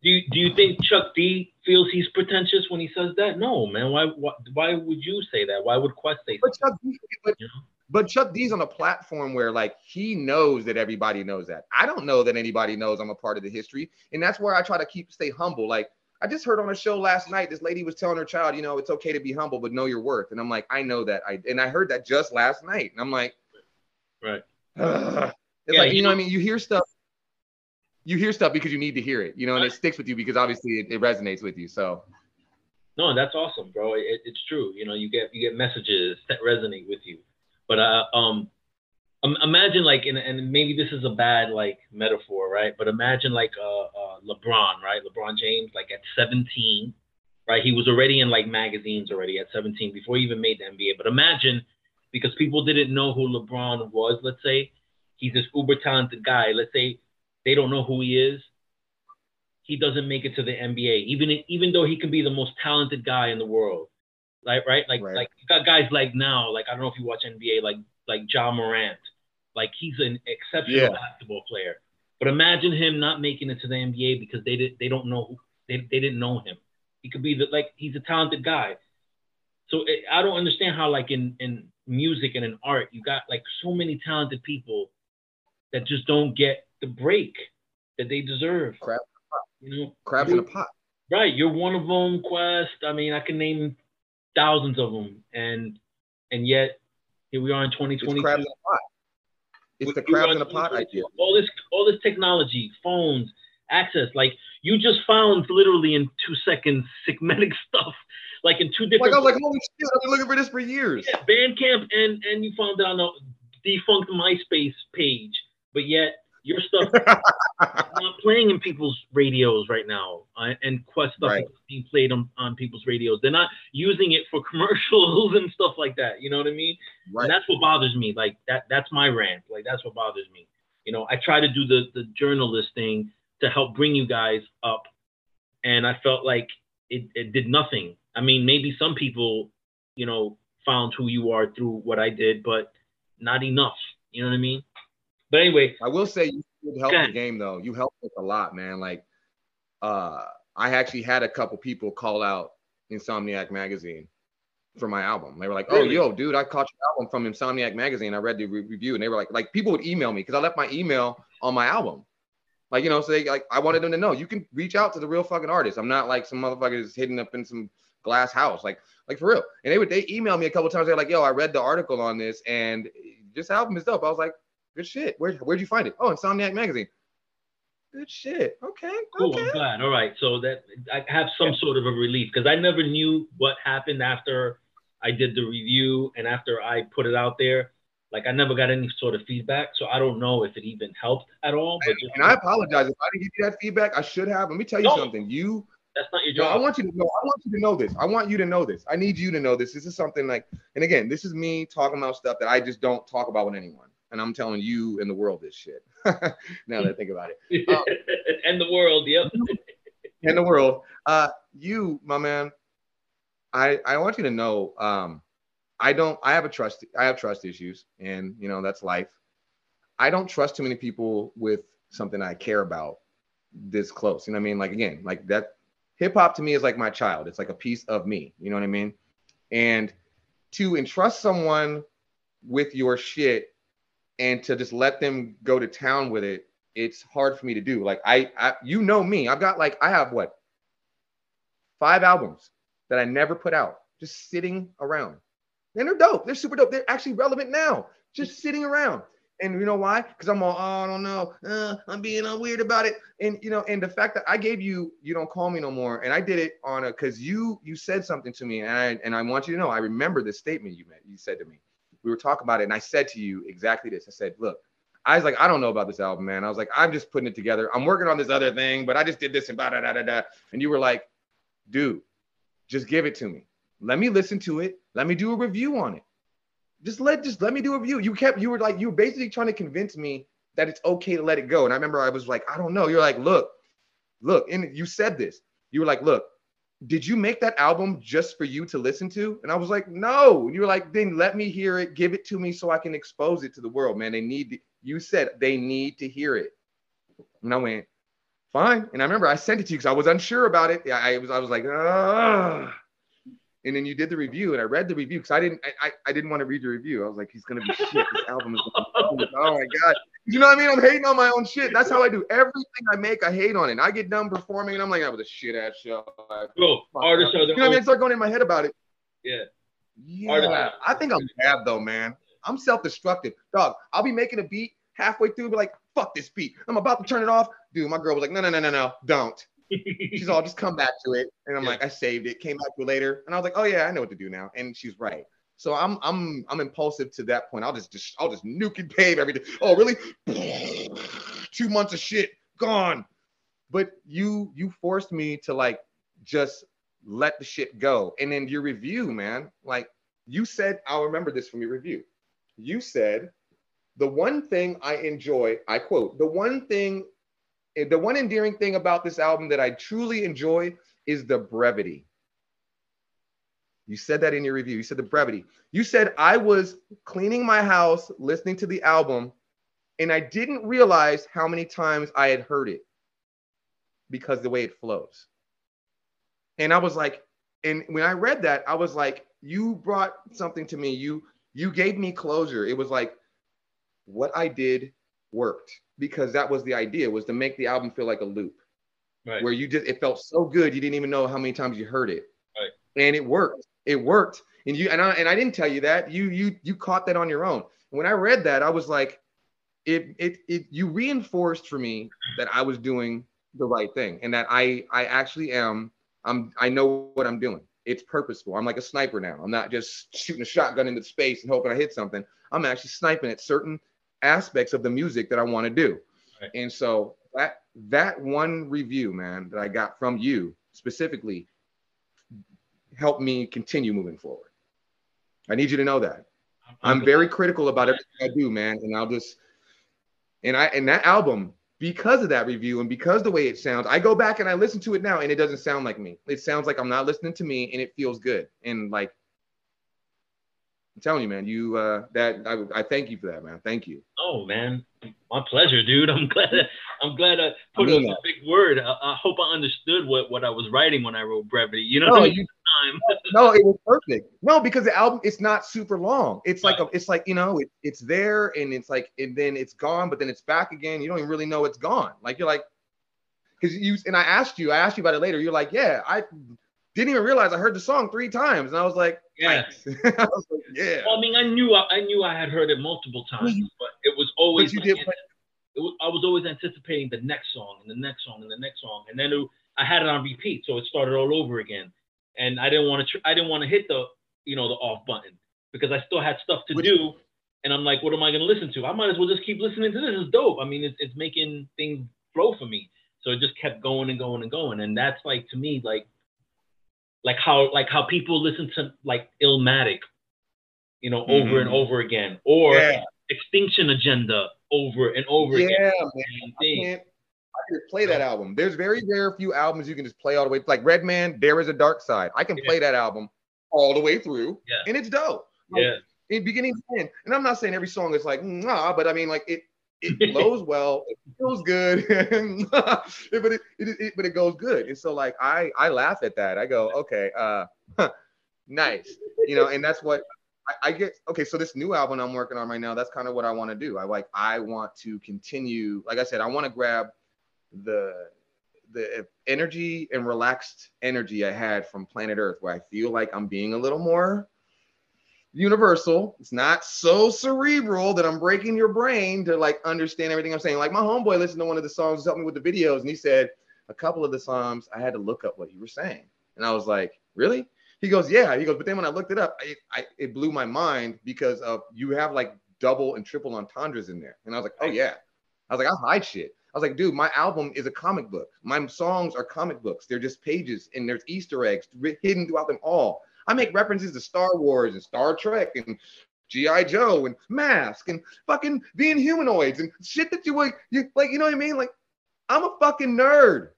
do you, do you think Chuck D feels he's pretentious when he says that? No, man. Why why, why would you say that? Why would Qwest say that? but? Chuck, D, but, You know? but Chuck D's on a platform where like he knows that everybody knows that. I don't know that anybody knows I'm a part of the history, and that's where I try to keep stay humble. Like I just heard on a show last night, this lady was telling her child, you know, it's okay to be humble, but know your worth. And I'm like, I know that. I and I heard that just last night, and I'm like, Right. Ugh. It's Yeah, like you you know, know- what I mean, you hear stuff. You hear stuff because you need to hear it, you know, and it sticks with you because obviously it, it resonates with you. So No, that's awesome, bro. It, it's true. You know, you get you get messages that resonate with you. But uh, um, imagine like, and, and maybe this is a bad like metaphor, right? But imagine like uh, uh, LeBron, right? LeBron James, like at 17, right? He was already in like magazines already at 17 before he even made the NBA. But imagine because people didn't know who LeBron was. Let's say he's this uber talented guy. Let's say they don't know who he is he doesn't make it to the NBA, even even though he can be the most talented guy in the world. Like right, like Right. like you got guys like now, like I don't know if you watch NBA, like like Ja Morant, like he's an exceptional Yeah. basketball player. But imagine him not making it to the NBA because they did they don't know who they, they didn't know him. He could be the like he's a talented guy. So it, I don't understand how like in in music and in art you got like so many talented people that just don't get the break that they deserve. Crap. You know, crabs in a pot. Right, you're one of them, Qwest. I mean, I can name thousands of them, and and yet here we are in It's 2022. crabs in a pot. It's the crabs in a pot idea. All this, all this technology, phones, access. Like you just found literally in two seconds, Sigmatic stuff. Like in two different. Like. I was like, holy shit, I've been looking for this for years. yeah, Bandcamp, and and you found it on a defunct MySpace page, but yet your stuff not playing in people's radios right now, uh, and Qwest stuff Right. is being played on, on people's radios. They're not using it for commercials and stuff like that. You know what I mean? right. And that's what bothers me. Like that. That's my rant. Like that's what bothers me. You know, I try to do the the journalist thing to help bring you guys up, and I felt like it, it did nothing. I mean, maybe some people, you know, found who you are through what I did, but not enough. You know what I mean? But anyway, I will say you did help the game though. You helped us a lot, man. Like, uh, I actually had a couple people call out Insomniac magazine for my album. They were like, "Oh, Really? yo, dude, I caught your album from Insomniac magazine. I read the re- review, and they were like, like people would email me because I left my email on my album. Like, you know, so they like I wanted them to know you can reach out to the real fucking artist. I'm not like some motherfuckers hidden up in some glass house, like like for real. And they would they email me a couple times. They're like, "Yo, I read the article on this, and this album is dope." I was like, "Good shit. Where where'd you find it? Oh, Insomniac magazine. Good shit. Okay, Cool. okay. I'm glad. All right. So that I have some sort of a relief because I never knew what happened after I did the review and after I put it out there. Like I never got any sort of feedback, so I don't know if it even helped at all. But just, And I apologize if I didn't give you that feedback. I should have. Let me tell you No. something. You that's not your job. No, I want you to know. I want you to know this. I want you to know this. I need you to know this. This is something like, and again, this is me talking about stuff that I just don't talk about with anyone. And I'm telling you and the world this shit. now that I think about it, um, and the world. Yep. in the world, uh, you, my man, I I want you to know. Um, I don't. I have a trust. I have trust issues, and you know that's life. I don't trust too many people with something I care about this close. You know what I mean? Like again, like that hip hop to me is like my child. It's like a piece of me. You know what I mean? And to entrust someone with your shit and to just let them go to town with it, it's hard for me to do. Like I, I you know me. I've got like I have what five albums that I never put out, just sitting around. And they're dope. They're super dope. They're actually relevant now, just sitting around. And you know why? Because I'm all, oh, I don't know. Uh, I'm being weird about it. And you know, and the fact that I gave you, you don't call me no more. And I did it on a because you you said something to me, and I and I want you to know I remember this statement you made. You said to me, we were talking about it, and I said to you exactly this. I said, look, I was like, I don't know about this album, man. I was like, I'm just putting it together. I'm working on this other thing, but I just did this and da da da da da. And you were like, dude, just give it to me. Let me listen to it. Let me do a review on it just let just let me do a review. You kept you were like you were basically trying to convince me that it's okay to let it go. And I remember I was like, I don't know. You're like, look, look, and you said this. You were like, look, did you make that album just for you to listen to? And I was like, no. And you were like, then let me hear it, give it to me so I can expose it to the world, man. They need to, you said they need to hear it. And I went, fine. And I remember I sent it to you because I was unsure about it. I was I was like, ah and then you did the review and I read the review because I didn't I, I didn't want to read the review. I was like, he's gonna be shit. This album is gonna be oh my god. You know what I mean? I'm hating on my own shit. That's how I do everything I make. I hate on it. And I get done performing and I'm like, that was a shit ass show. Bro, artists are you know what I mean? I start going in my head about it. Yeah. Yeah. I think I'm bad though, man. I'm self-destructive. Dog, I'll be making a beat halfway through, be like, fuck this beat. I'm about to turn it off. Dude, my girl was like, no, no, no, no, no, don't. she's all just come back to it. And I'm yeah. like, I saved it, came back to it later. And I was like, oh yeah, I know what to do now. And she's right. So I'm I'm I'm impulsive to that point. I'll just, just I'll just nuke and pave everything. Oh, really? Two months of shit gone. But you you forced me to like just let the shit go. And then your review, man, like you said, I'll remember this from your review. You said the one thing I enjoy, I quote, the one thing eh, the one endearing thing about this album that I truly enjoy is the brevity. You said that in your review. You said the brevity. You said I was cleaning my house, listening to the album, and I didn't realize how many times I had heard it because the way it flows. And I was like, and when I read that, I was like, you brought something to me. You you gave me closure. It was like what I did worked because that was the idea was to make the album feel like a loop right. where you just it felt so good you didn't even know how many times you heard it right. and it worked it worked. And you and I, and I didn't tell you that. You you you caught that on your own. When i read that i was like it it, it you reinforced for me that i was doing the right thing and that i i actually am i'm i know what i'm doing. It's purposeful. I'm like a sniper now. I'm not just shooting a shotgun into space and hoping i hit something. I'm actually sniping at certain aspects of the music that I want to do. Right. And so that that one review, man, that I got from you specifically helped me continue moving forward. I need you to know that. I'm very critical about everything I do, man. And I'll just and I and that album, because of that review and because the way it sounds, I go back and I listen to it now and it doesn't sound like me. It sounds like I'm not listening to me and it feels good. And like I'm telling you, man, you uh, that I, I thank you for that, man. Thank you. Oh man, my pleasure, dude. I'm glad. I'm glad I put I mean, a big word. I, I, hope I understood what what I was writing when I wrote brevity. You know, no, you, no, it was perfect. No, because the album it's not super long. It's like a, it's like you know, it, it's there and it's like and then it's gone, but then it's back again. You don't even really know it's gone. Like you're like, because you and I asked you, I asked you about it later. You're like, yeah, I didn't even realize I heard the song three times, and I was like, yeah, I was like, yeah. Well, I mean, I knew I, I, knew I had heard it multiple times, but it was always. But you like, did. It was, I was always anticipating the next song and the next song and the next song, and then it, I had it on repeat, so it started all over again. And I didn't want to. Tr- I didn't want to hit the you know the off button because I still had stuff to do. And I'm like, what am I going to listen to? I might as well just keep listening to this. It's dope. I mean, it's, it's making things flow for me. So it just kept going and going and going. And that's like to me, like like how like how people listen to like Illmatic, you know, over mm-hmm. and over again, or yeah. Extinction Agenda over and over yeah, again. Yeah, man. I can play that album. There's very very few albums you can just play all the way. Like Redman, Dare Iz a Darkside. I can yeah. play that album all the way through, yeah. and it's dope. Like, yeah. In beginning to end. And I'm not saying every song is like, nah, but I mean, like it it flows well, it feels good, but it, it, it, but it goes good. And so like I I laugh at that. I go, okay, uh, nice, you know, and that's what I, I, get. Okay, so this new album I'm working on right now, that's kind of what I want to do. I like I want to continue. Like I said, I want to grab the the energy and relaxed energy I had from Planet Earth, where I feel like I'm being a little more universal. It's not so cerebral that I'm breaking your brain to like understand everything I'm saying. Like my homeboy listened to one of the songs, helped me with the videos, and he said a couple of the songs I had to look up what you were saying, and I was like, really? He goes, yeah. He goes, but then when I looked it up, I, I, it blew my mind because of you have like double and triple entendres in there, and I was like, oh yeah. I was like, I hide shit. I was like, dude, my album is a comic book. My songs are comic books. They're just pages, and there's Easter eggs hidden throughout them all. I make references to Star Wars and Star Trek and G.I. Joe and Mask and fucking being humanoids and shit that you like, you like, you know what I mean? Like, I'm a fucking nerd.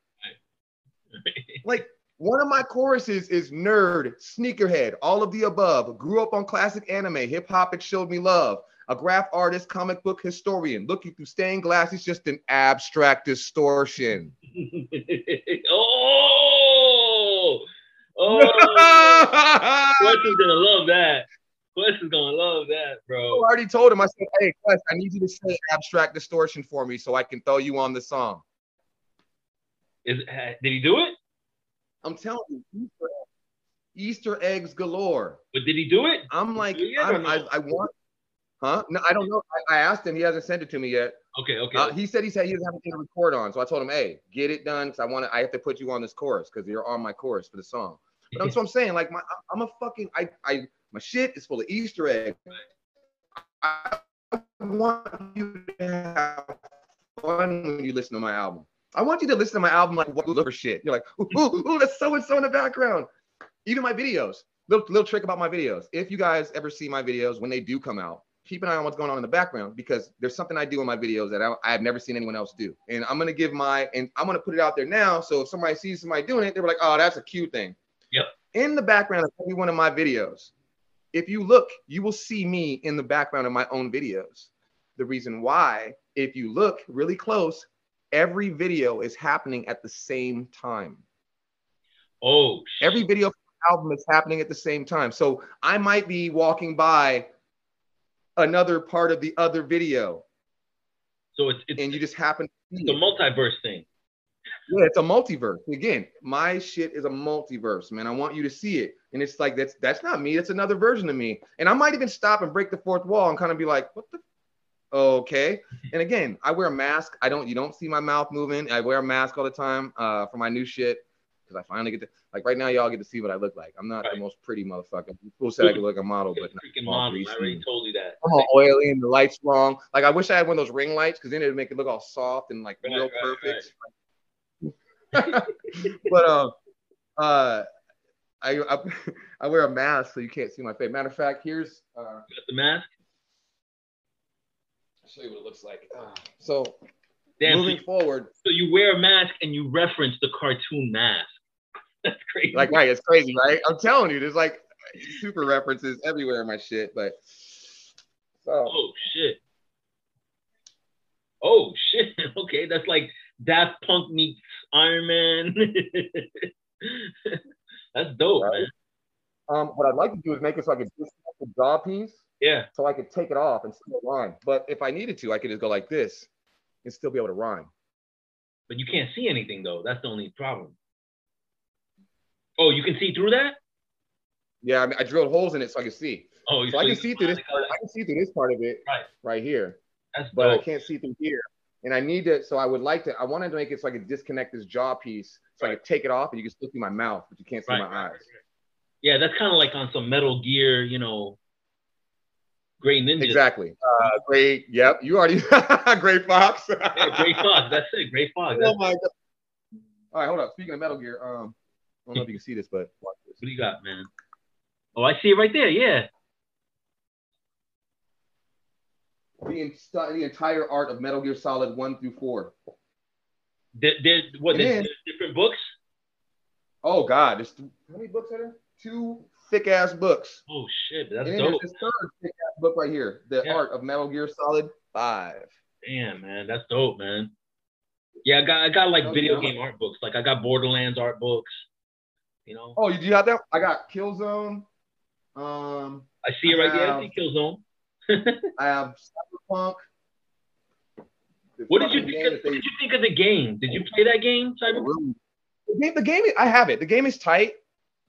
like, one of my choruses is nerd, sneakerhead, all of the above. Grew up on classic anime, hip hop, it showed me love. A graph artist, comic book historian, looking through stained glass is just an abstract distortion. oh, oh, Qwest is gonna love that. Qwest is gonna love that, bro. I already told him. I said, "Hey, Qwest, I need you to say abstract distortion for me so I can throw you on the song." Is did he do it? I'm telling you, Easter, Easter eggs galore. But did he do it? I'm like, I'm, I, I want. Huh? No, I don't know. I, I, asked him. He hasn't sent it to me yet. Okay, okay. Uh, he said he said he doesn't have anything to record on. So I told him, hey, get it done because I want to. I have to put you on this chorus because you're on my chorus for the song. But that's what I'm saying. Like my, I'm a fucking. I, I, my shit is full of Easter eggs. I want you to have fun when you listen to my album. I want you to listen to my album like what for shit. You're like, ooh, ooh, ooh that's so and so in the background. Even my videos. Little little trick about my videos. If you guys ever see my videos when they do come out, keep an eye on what's going on in the background because there's something I do in my videos that I, I have never seen anyone else do. And I'm gonna give my and I'm gonna put it out there now. So if somebody sees somebody doing it, they're like, oh, that's a cute thing. Yep. In the background of every one of my videos, if you look, you will see me in the background of my own videos. The reason why, if you look really close, every video is happening at the same time. Oh, every video album is happening at the same time. So I might be walking by another part of the other video. So it's, it's and you just happen to see the multiverse thing. Yeah, it's a multiverse. Again, my shit is a multiverse, man. I want you to see it. And it's like that's that's not me, that's another version of me. And I might even stop and break the fourth wall and kind of be like, what the okay. And again, I wear a mask. I don't you don't see my mouth moving. I wear a mask all the time uh, for my new shit because I finally get to like right now, y'all get to see what I look like. I'm not right. the most pretty motherfucker. People said I could look like a model, but freaking model. I already told you that. I'm all oily and the lights wrong. Like I wish I had one of those ring lights because then it'd make it look all soft and like right, real right, perfect. but um, uh, uh, I, I, I wear a mask so you can't see my face. Matter of fact, here's uh, the mask. I'll show you what it looks like. Uh, so Damn, moving so, forward. So you wear a mask and you reference the cartoon mask. That's crazy. Like, right, it's crazy, right? I'm telling you, there's like super references everywhere in my shit, but so. Oh shit. Oh shit. Okay, that's like Daft Punk meets Iron Man. that's dope, right. man. Um, what I'd like to do is make it so I could disconnect the jaw piece. Yeah. So I could take it off and still rhyme. But if I needed to, I could just go like this and still be able to rhyme. But you can't see anything though. That's the only problem. Oh, you can see through that? Yeah, I, mean, I drilled holes in it so I can see. Oh, so I can see through this part. I can see through this part of it right, right here. That's but dope. I can't see through here. And I need to, so I would like to, I wanted to make it so I could disconnect this jaw piece so right. I could take it off and you can still see my mouth, but you can't see right, my eyes. Yeah, that's kind of like on some Metal Gear, you know, Gray Ninja. Exactly. Uh, Gray, yep, you already, Gray Fox. yeah, Gray Fox, that's it, Gray Fox. That's oh my God. All right, hold up. Speaking of Metal Gear, um, don't know if you can see this, but watch this. What do you got, man? Oh, I see it right there. Yeah. The, the entire art of Metal Gear Solid one through four. Did, did what? There's different books. Oh God, there's how many books are there? Two thick ass books. Oh shit, that's and dope. This third thick ass book right here, the yeah. art of Metal Gear Solid Five. Damn, man, that's dope, man. Yeah, I got I got like video game art books. Like I got Borderlands art books. You know. Oh, you do have that? I got Killzone. Um. I see it right there. I see Killzone. I have Cyberpunk. What did you think? Of, what did you think of the game? Did you play that game, Cyberpunk? The game, the game, I have it. The game is tight.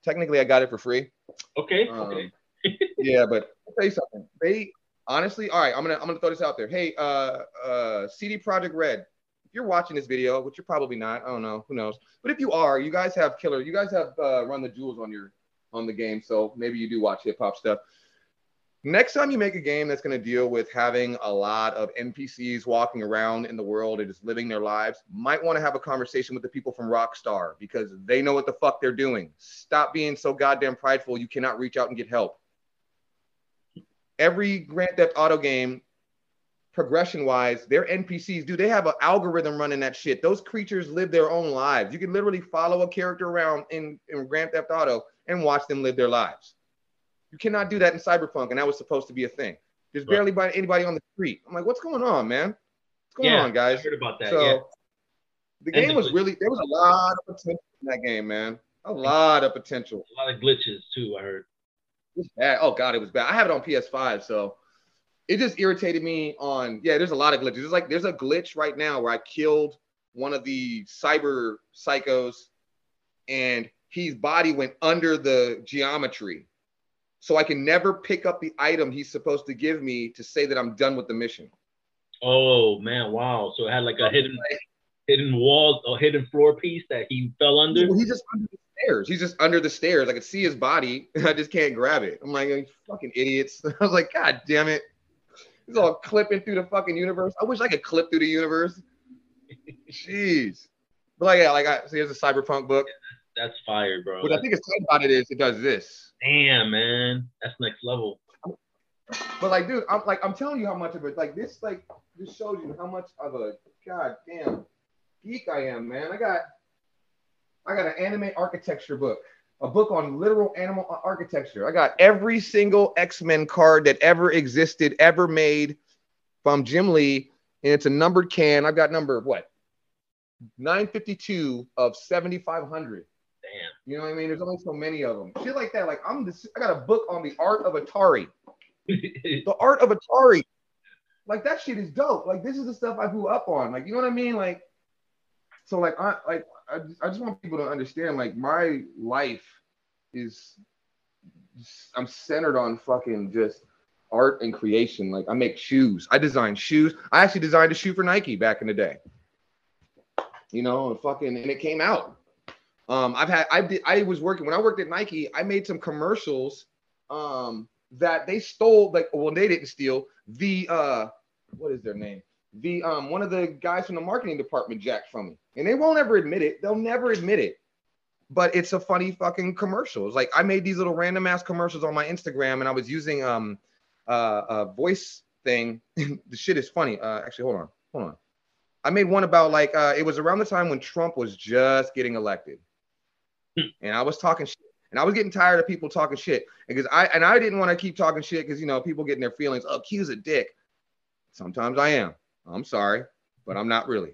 Technically, I got it for free. Okay. Um, okay. yeah, but I'll tell you something. They honestly, all right, I'm gonna I'm gonna throw this out there. Hey, uh, uh, CD Projekt Red, you're watching this video, which you're probably not, I don't know, who knows. But if you are, you guys have killer, you guys have uh, run the jewels on your on the game, so maybe you do watch hip hop stuff. Next time you make a game that's going to deal with having a lot of NPCs walking around in the world and just living their lives, might want to have a conversation with the people from Rockstar because they know what the fuck they're doing. Stop being so goddamn prideful you cannot reach out and get help. Every Grand Theft Auto game, progression wise, their NPCs, do they have an algorithm running that shit? Those creatures live their own lives. You can literally follow a character around in, in Grand Theft Auto and watch them live their lives. You cannot do that in Cyberpunk, and that was supposed to be a thing. There's barely anybody on the street. I'm like, what's going on, man? What's going Yeah, on, guys? I heard about that. So yeah. the game the was glitch. really there was a lot of potential in that game, man. A lot of potential. A lot of glitches too. I heard. It was bad. Oh god, it was bad. I have it on PS5, so it just irritated me on yeah, there's a lot of glitches. There's like there's a glitch right now where I killed one of the cyber psychos and his body went under the geometry. So I can never pick up the item he's supposed to give me to say that I'm done with the mission. Oh man, wow! So it had like a hidden hidden wall a hidden floor piece that he fell under. Well, he's just under the stairs. He's just under the stairs. I could see his body. And I just can't grab it. I'm like, fucking idiots. I was like, God damn it. He's all clipping through the fucking universe. I wish I could clip through the universe. Jeez. But like, yeah, like I see, There's a cyberpunk book. That's fire, bro. What I think is about it is it does this. Damn, man, that's next level. But like, dude, I'm like, I'm telling you how much of it, like this, like, this shows you how much of a goddamn geek I am, man. I got, I got an anime architecture book, a book on literal animal architecture. I got every single X Men card that ever existed, ever made from Jim Lee, and it's a numbered can. I've got number what, 952 of 7,500. Damn. You know what I mean? There's only so many of them. Shit like that. Like I'm this. I got a book on the art of Atari. The art of Atari. Like that shit is dope. Like this is the stuff I grew up on. Like you know what I mean? Like so. Like I like I, I just want people to understand. Like my life is. I'm centered on fucking just art and creation. Like I make shoes. I design shoes. I actually designed a shoe for Nike back in the day. You know, and fucking and it came out. Um, I've had I did I was working when I worked at Nike, I made some commercials um that they stole like well they didn't steal the uh what is their name? The um one of the guys from the marketing department jacked from me. And they won't ever admit it. They'll never admit it. But it's a funny fucking commercial. It's like I made these little random ass commercials on my Instagram and I was using um uh a voice thing. the shit is funny. Uh actually hold on. Hold on. I made one about like uh it was around the time when Trump was just getting elected and I was talking shit. And I was getting tired of people talking shit because I and I didn't want to keep talking shit because you know people getting their feelings. Oh, Kiew's a dick. Sometimes I am. I'm sorry, but I'm not really.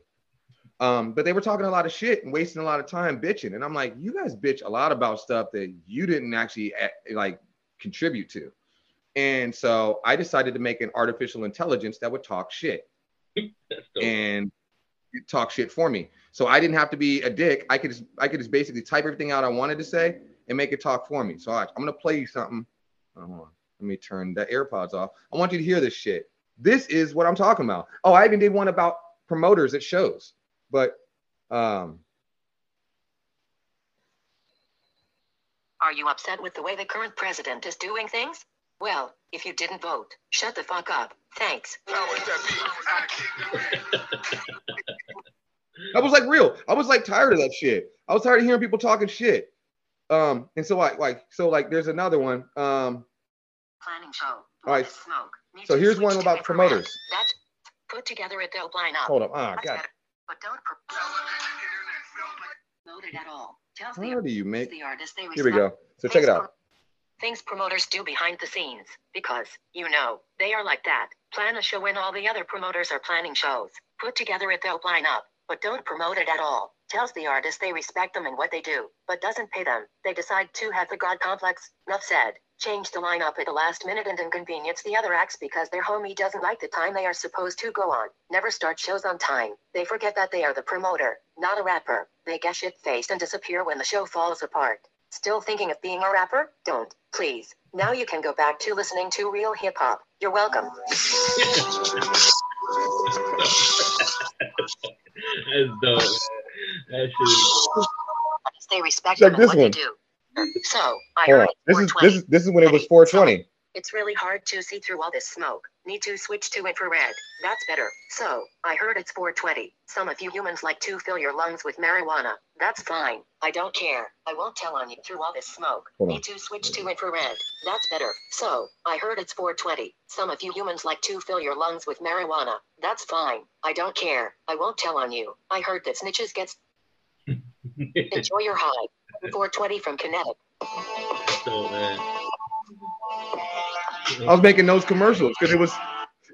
Um, but they were talking a lot of shit and wasting a lot of time bitching, and I'm like, you guys bitch a lot about stuff that you didn't actually eh, like contribute to. And so I decided to make an artificial intelligence that would talk shit and talk shit for me. So I didn't have to be a dick. I could just I could just basically type everything out I wanted to say and make it talk for me. So I, I'm gonna play you something. Hold on. Let me turn the AirPods off. I want you to hear this shit. This is what I'm talking about. Oh, I even did one about promoters at shows, but um, Are you upset with the way the current president is doing things? Well, if you didn't vote, shut the fuck up. Thanks. I was like real. I was like tired of that shit. I was tired of hearing people talking shit. Um, and so like like so like there's another one. Um, Planning show. All right. Smoke. So here's one about promoters. That's put together a dope lineup. hold up. Ah, Much God. But don't promote it at all. Tells the, How do you make? the artist they Here we go. So check it out. Things promoters do behind the scenes, because, you know, they are like that. Plan a show when all the other promoters are planning shows. Put together a dope lineup, but don't promote it at all. Tells the artist they respect them and what they do, but doesn't pay them. They decide to have the God complex. Enough said. Change the lineup at the last minute and inconvenience the other acts because their homie doesn't like the time they are supposed to go on. Never start shows on time. They forget that they are the promoter, not a rapper. They get shit faced and disappear when the show falls apart. Still thinking of being a rapper? Don't, please. Now you can go back to listening to real hip hop. You're welcome. That's dope. man. That shit. respect Check them and this what one. they do. So, I Hold heard on. it's This is this is this is when it was 420. It's really hard to see through all this smoke. Need to switch to infrared. That's better. So, I heard it's 420. Some of you humans like to fill your lungs with marijuana. That's fine. I don't care. I won't tell on you through all this smoke. Hold on. Need to switch to infrared. That's better. So, I heard it's 420. Some of you humans like to fill your lungs with marijuana. That's fine. I don't care. I won't tell on you. I heard that snitches gets. enjoy your high. 420 from Kinetic. dope, man. I was making those commercials because it was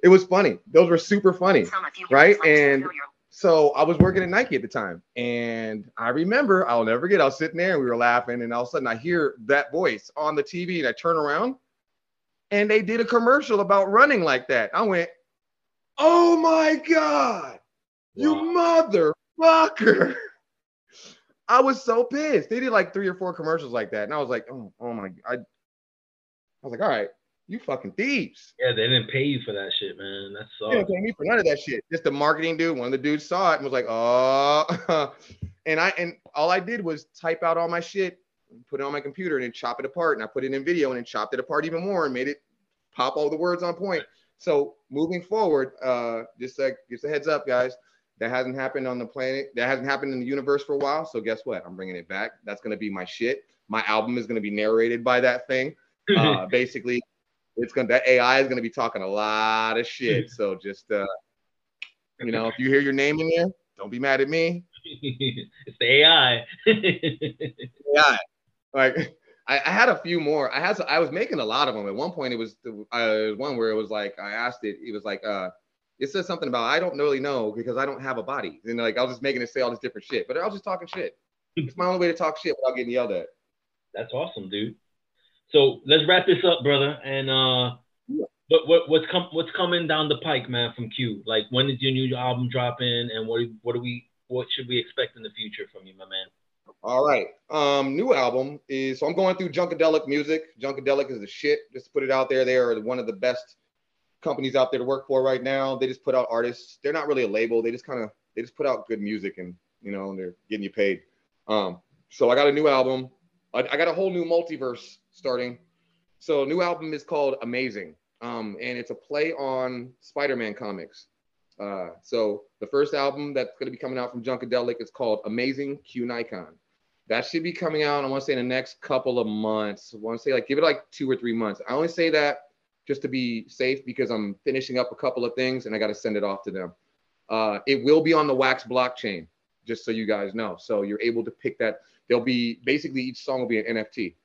it was funny. Those were super funny. Some of you humans Right, and- So I was working at Nike at the time, and I remember I'll never forget. I was sitting there and we were laughing, and all of a sudden I hear that voice on the TV, and I turn around, and they did a commercial about running like that. I went, "Oh my god, you motherfucker!" I was so pissed. They did like three or four commercials like that, and I was like, "Oh, oh my!" I, I was like, "All right, you fucking thieves." Yeah, they didn't pay you for that shit, man. That's all. They didn't pay me for none of that shit. Just the marketing dude. One of the dudes saw it and was like, "Oh," and I and all I did was type out all my shit, put it on my computer, and then chop it apart. And I put it in video and then chopped it apart even more and made it pop all the words on point. So moving forward, uh, just like just a heads up, guys. That hasn't happened on the planet. That hasn't happened in the universe for a while. So guess what? I'm bringing it back. That's gonna be my shit. My album is gonna be narrated by that thing. Uh, basically, it's gonna that AI is gonna be talking a lot of shit. So just uh, you know, if you hear your name in there, don't be mad at me. it's the AI. AI. like I, I had a few more. I had I was making a lot of them. At one point, it was the uh, one where it was like I asked it. It was like uh, it says something about I don't really know because I don't have a body. And like I was just making it say all this different shit, but I was just talking shit. It's my only way to talk shit without getting yelled at. That's awesome, dude. So let's wrap this up, brother. And uh, Yeah. what what what's com- what's coming down the pike, man, from Kiew? Like when is your new album dropping, and what what do we what should we expect in the future from you, my man? All right. Um, new album is so I'm going through Junkadelic Music. Junkadelic is the shit. Just to put it out there. They are one of the best companies out there to work for right now. They just put out artists. They're not really a label. They just kind of they just put out good music and you know and they're getting you paid. Um, so I got a new album. I, I got a whole new multiverse starting. So new album is called Amazing. Um, and it's a play on Spider-Man comics. Uh, so the first album that's going to be coming out from Junkadelic is called Amazing Kiew Nikon. That should be coming out. I want to say in the next couple of months. I want to say like give it like two or three months. I only say that just to be safe because I'm finishing up a couple of things and I got to send it off to them. Uh, it will be on the Wax blockchain, just so you guys know. So you're able to pick that. There'll be basically each song will be an NFT.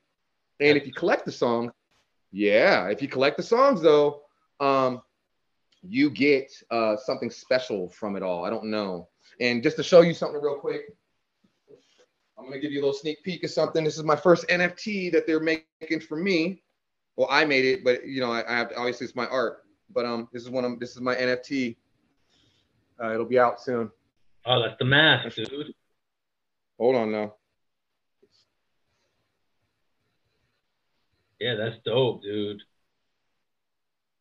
And if you collect the song, yeah, if you collect the songs though, um, you get uh, something special from it all. I don't know. And just to show you something real quick, I'm gonna give you a little sneak peek of something. This is my first NFT that they're making for me. Well, I made it, but you know, I, I have obviously it's my art. But um, this is one of this is my NFT. Uh, it'll be out soon. Oh, that's the mask, dude. Hold on now. Yeah, that's dope, dude.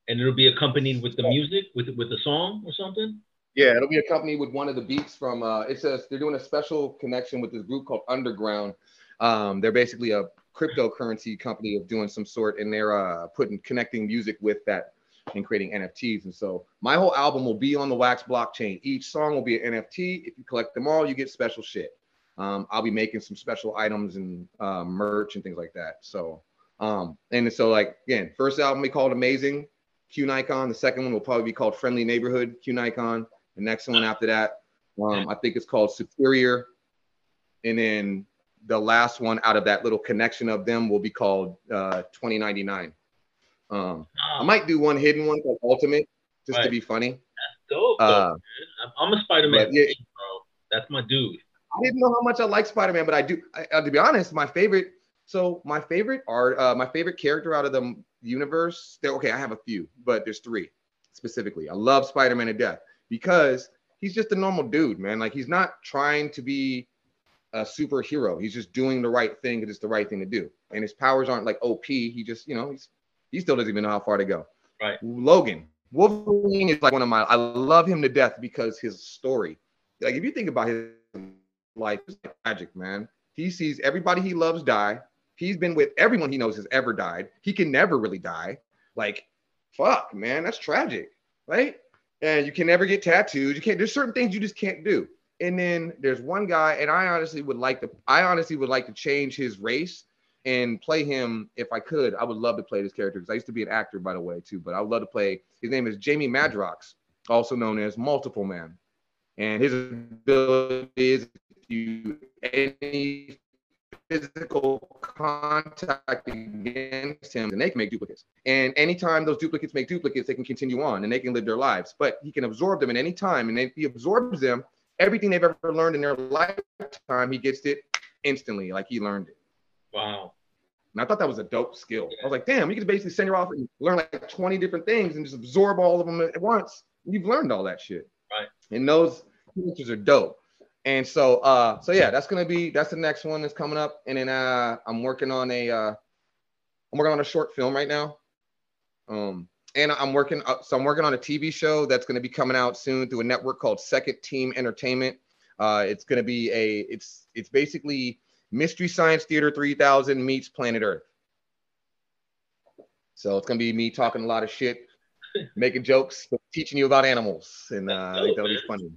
And it'll be accompanied with the music, with with the song or something. Yeah, it'll be accompanied with one of the beats from. Uh, it says they're doing a special connection with this group called Underground. Um, they're basically a cryptocurrency company of doing some sort, and they're uh, putting connecting music with that and creating NFTs. And so my whole album will be on the Wax blockchain. Each song will be an NFT. If you collect them all, you get special shit. Um, I'll be making some special items and uh, merch and things like that. So, um, and so like again, first album we called Amazing Kiew Nikon. The second one will probably be called Friendly Neighborhood Kiew Nikon. The next one after that, um, I think it's called Superior. And then the last one out of that little connection of them will be called uh, 2099. Um, I might do one hidden one called Ultimate just to be funny. dope, dope, Uh, man. I'm a Spider-Man, yeah. bro. That's my dude. I didn't know how much I like Spider-Man, but I do. I, uh, to be honest, my favorite. So my favorite art, uh, my favorite character out of the universe. Okay, I have a few, but there's three specifically. I love Spider-Man to death because he's just a normal dude, man. Like he's not trying to be a superhero. He's just doing the right thing because it's the right thing to do. And his powers aren't like OP. He just, you know, he's he still doesn't even know how far to go. Right. Logan. Wolverine is like one of my I love him to death because his story. Like if you think about his life, it's tragic, man. He sees everybody he loves die. He's been with everyone he knows has ever died. He can never really die. Like, fuck, man, that's tragic, right? And you can never get tattooed. You can't. There's certain things you just can't do. And then there's one guy, and I honestly would like to. I honestly would like to change his race and play him if I could. I would love to play this character because I used to be an actor, by the way, too. But I would love to play. His name is Jamie Madrox, also known as Multiple Man, and his ability is you any physical contact against him, and they can make duplicates. And anytime those duplicates make duplicates, they can continue on and they can live their lives. But he can absorb them at any time, and if he absorbs them, everything they've ever learned in their lifetime, he gets it instantly, like he learned it. Wow. And I thought that was a dope skill. I was like, damn, you can basically send her off and learn like 20 different things and just absorb all of them at once. You've learned all that shit. Right. And those features are dope. And so uh so yeah, that's gonna be that's the next one that's coming up. And then uh I'm working on a uh I'm working on a short film right now. Um and I'm working uh, so I'm working on a TV show that's gonna be coming out soon through a network called Second Team Entertainment. Uh it's gonna be a it's it's basically Mystery Science Theater 3000 meets Planet Earth. So it's gonna be me talking a lot of shit, making jokes, teaching you about animals, and uh, I think that'll be funny.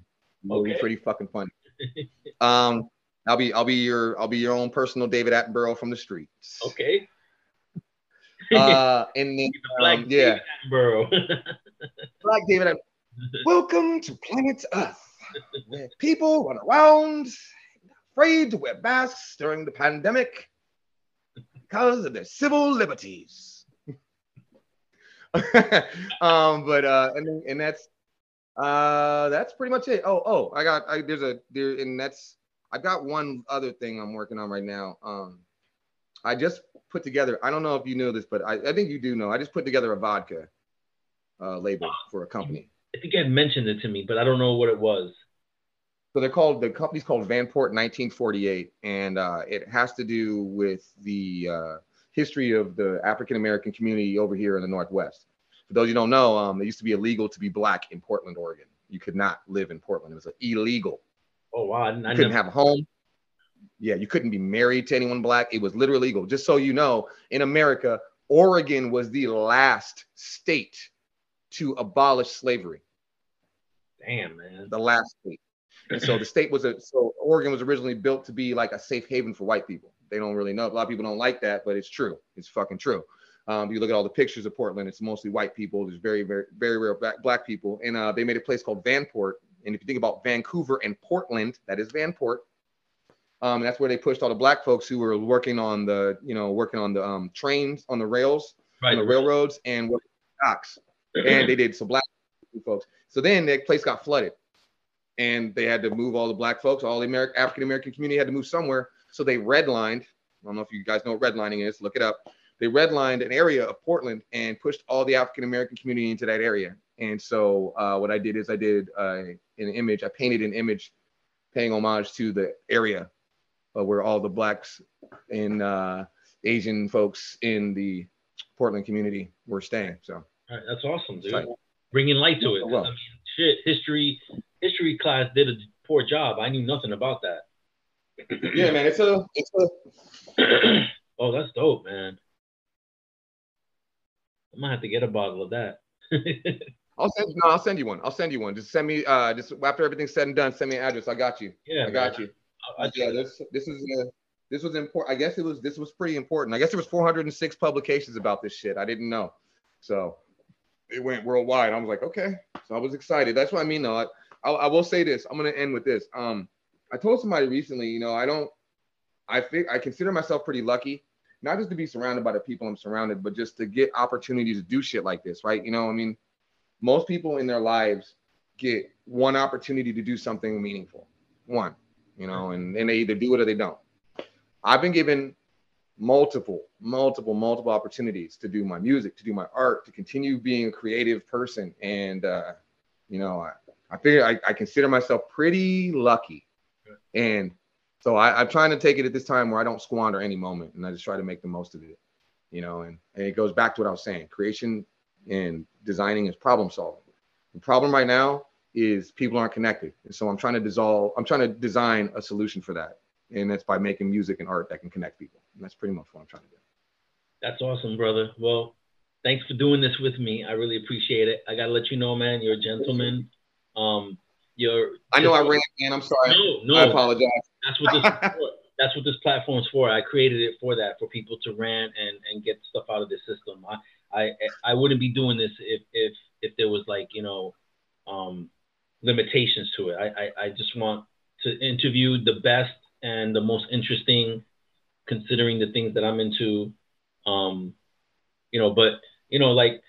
It'll be pretty fucking funny. Um, I'll be I'll be your I'll be your own personal David Attenborough from the streets. Okay. Uh, and then um, yeah, Attenborough. Black David. Welcome to planet Earth, where people run around afraid to wear masks during the pandemic because of their civil liberties. um, but uh, and and that's uh, that's pretty much it. Oh, oh, I got I, there's a there, and that's I've got one other thing I'm working on right now. Um, I just put together. I don't know if you know this, but I, I think you do know. I just put together a vodka uh, label for a company. I think you had mentioned it to me, but I don't know what it was. So they're called the company's called Vanport 1948, and uh, it has to do with the uh, history of the African American community over here in the Northwest. For those you don't know, um, it used to be illegal to be black in Portland, Oregon. You could not live in Portland; it was illegal. Oh wow, I, I You couldn't never, have a home. Yeah, you couldn't be married to anyone black. It was literally illegal. Just so you know, in America, Oregon was the last state to abolish slavery damn man. the last state. And so the state was a so Oregon was originally built to be like a safe haven for white people. They don't really know. A lot of people don't like that, but it's true. It's fucking true. Um, you look at all the pictures of Portland; it's mostly white people. There's very, very, very rare black, black people, and uh, they made a place called Vanport. And if you think about Vancouver and Portland, that is Vanport. Um, that's where they pushed all the black folks who were working on the, you know, working on the um, trains, on the rails, Right. on the railroads, and docks and they did some black folks. So then that place got flooded, and they had to move all the black folks, all the American African American community had to move somewhere. So they redlined. I don't know if you guys know what redlining is. Look it up. They redlined an area of Portland and pushed all the African American community into that area. And so uh, what I did is I did uh, an image. I painted an image paying homage to the area uh, where all the blacks and uh, Asian folks in the Portland community were staying. So. All right, that's awesome, dude. Bringing light to it. Well. I mean, shit, history history class did a poor job. I knew nothing about that. yeah, man, it's a it's a oh, that's dope, man. I'm gonna have to get a bottle of that. I'll send no, I'll send you one. I'll send you one. Just send me uh just after everything's said and done, send me an address. I got you. yeah, I got man. you. I, I, yeah, this this is uh, this was important. I guess it was this was pretty important. I guess there was 406 publications about this shit. I didn't know. So it went worldwide. I was like, okay. So I was excited. That's what I mean though. I, I, I will say this. I'm gonna end with this. Um, I told somebody recently, you know, I don't I think I consider myself pretty lucky, not just to be surrounded by the people I'm surrounded, but just to get opportunities to do shit like this, right? You know, I mean, most people in their lives get one opportunity to do something meaningful. One, you know, and, and they either do it or they don't. I've been given multiple, multiple, multiple opportunities to do my music, to do my art, to continue being a creative person. And, uh, you know, I, I figure I, I consider myself pretty lucky. And So I, I'm trying to take it at this time where I don't squander any moment, and I just try to make the most of it. You know, and, and it goes back to what I was saying: creation and designing is problem solving. The problem right now is people aren't connected, and so I'm trying to dissolve. I'm trying to design a solution for that, and that's by making music and art that can connect people. And that's pretty much what I'm trying to do. That's awesome, brother. Well, thanks for doing this with me. I really appreciate it. I gotta let you know, man, you're a gentleman. Um, you're. I know I ran, and I'm sorry. No, no. I apologize. That's what this. that's what this platform is for. I created it for that, for people to rant and and get stuff out of the system. I I I wouldn't be doing this if if if there was like you know, um, limitations to it. I I, I just want to interview the best and the most interesting, considering the things that I'm into. Um, you know, but you know, like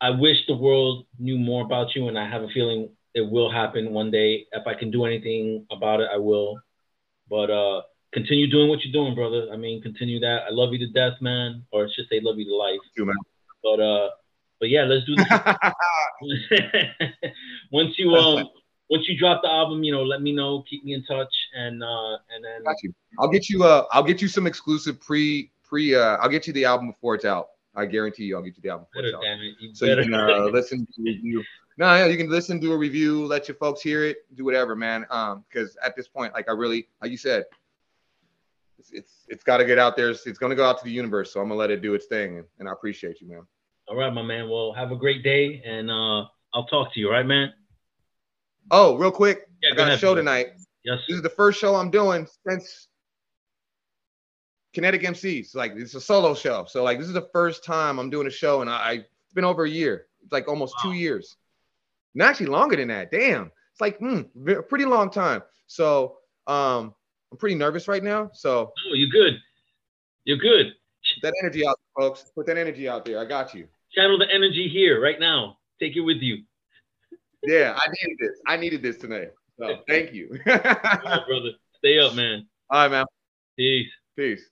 I wish the world knew more about you, and I have a feeling it will happen one day. If I can do anything about it, I will. But uh, continue doing what you're doing, brother. I mean, continue that. I love you to death, man, or I should say, love you to life. You, man. But uh, but yeah, let's do this. once you um, once you drop the album, you know, let me know. Keep me in touch, and uh, and then got you. I'll get you uh, I'll get you some exclusive pre pre. Uh, I'll get you the album before it's out. I guarantee you, I'll get you the album. Better, damn it. You so you can uh, listen to review. No, yeah, you can listen do a review, let your folks hear it, do whatever, man. Um, because at this point, like I really, like you said, it's it's, it's got to get out there. It's, it's going to go out to the universe. So I'm gonna let it do its thing, and, and I appreciate you, man. All right, my man. Well, have a great day, and uh, I'll talk to you. All right, man. Oh, real quick, Yeah, I go got a ahead, show brother. tonight. Yes. This is the first show I'm doing since Kinetic MCs. Like it's a solo show. So like this is the first time I'm doing a show, and I, I it's been over a year. It's like almost Wow. two years. And actually longer than that. Damn. It's like mm, a pretty long time. So um I'm pretty nervous right now. So Oh, you're good. You're good. put that energy out, folks. Put that energy out there. I got you. Channel the energy here right now. Take it with you. Yeah, I needed this. I needed this tonight. So thank you. Brother. Stay up, man. All right, man. Peace. Peace.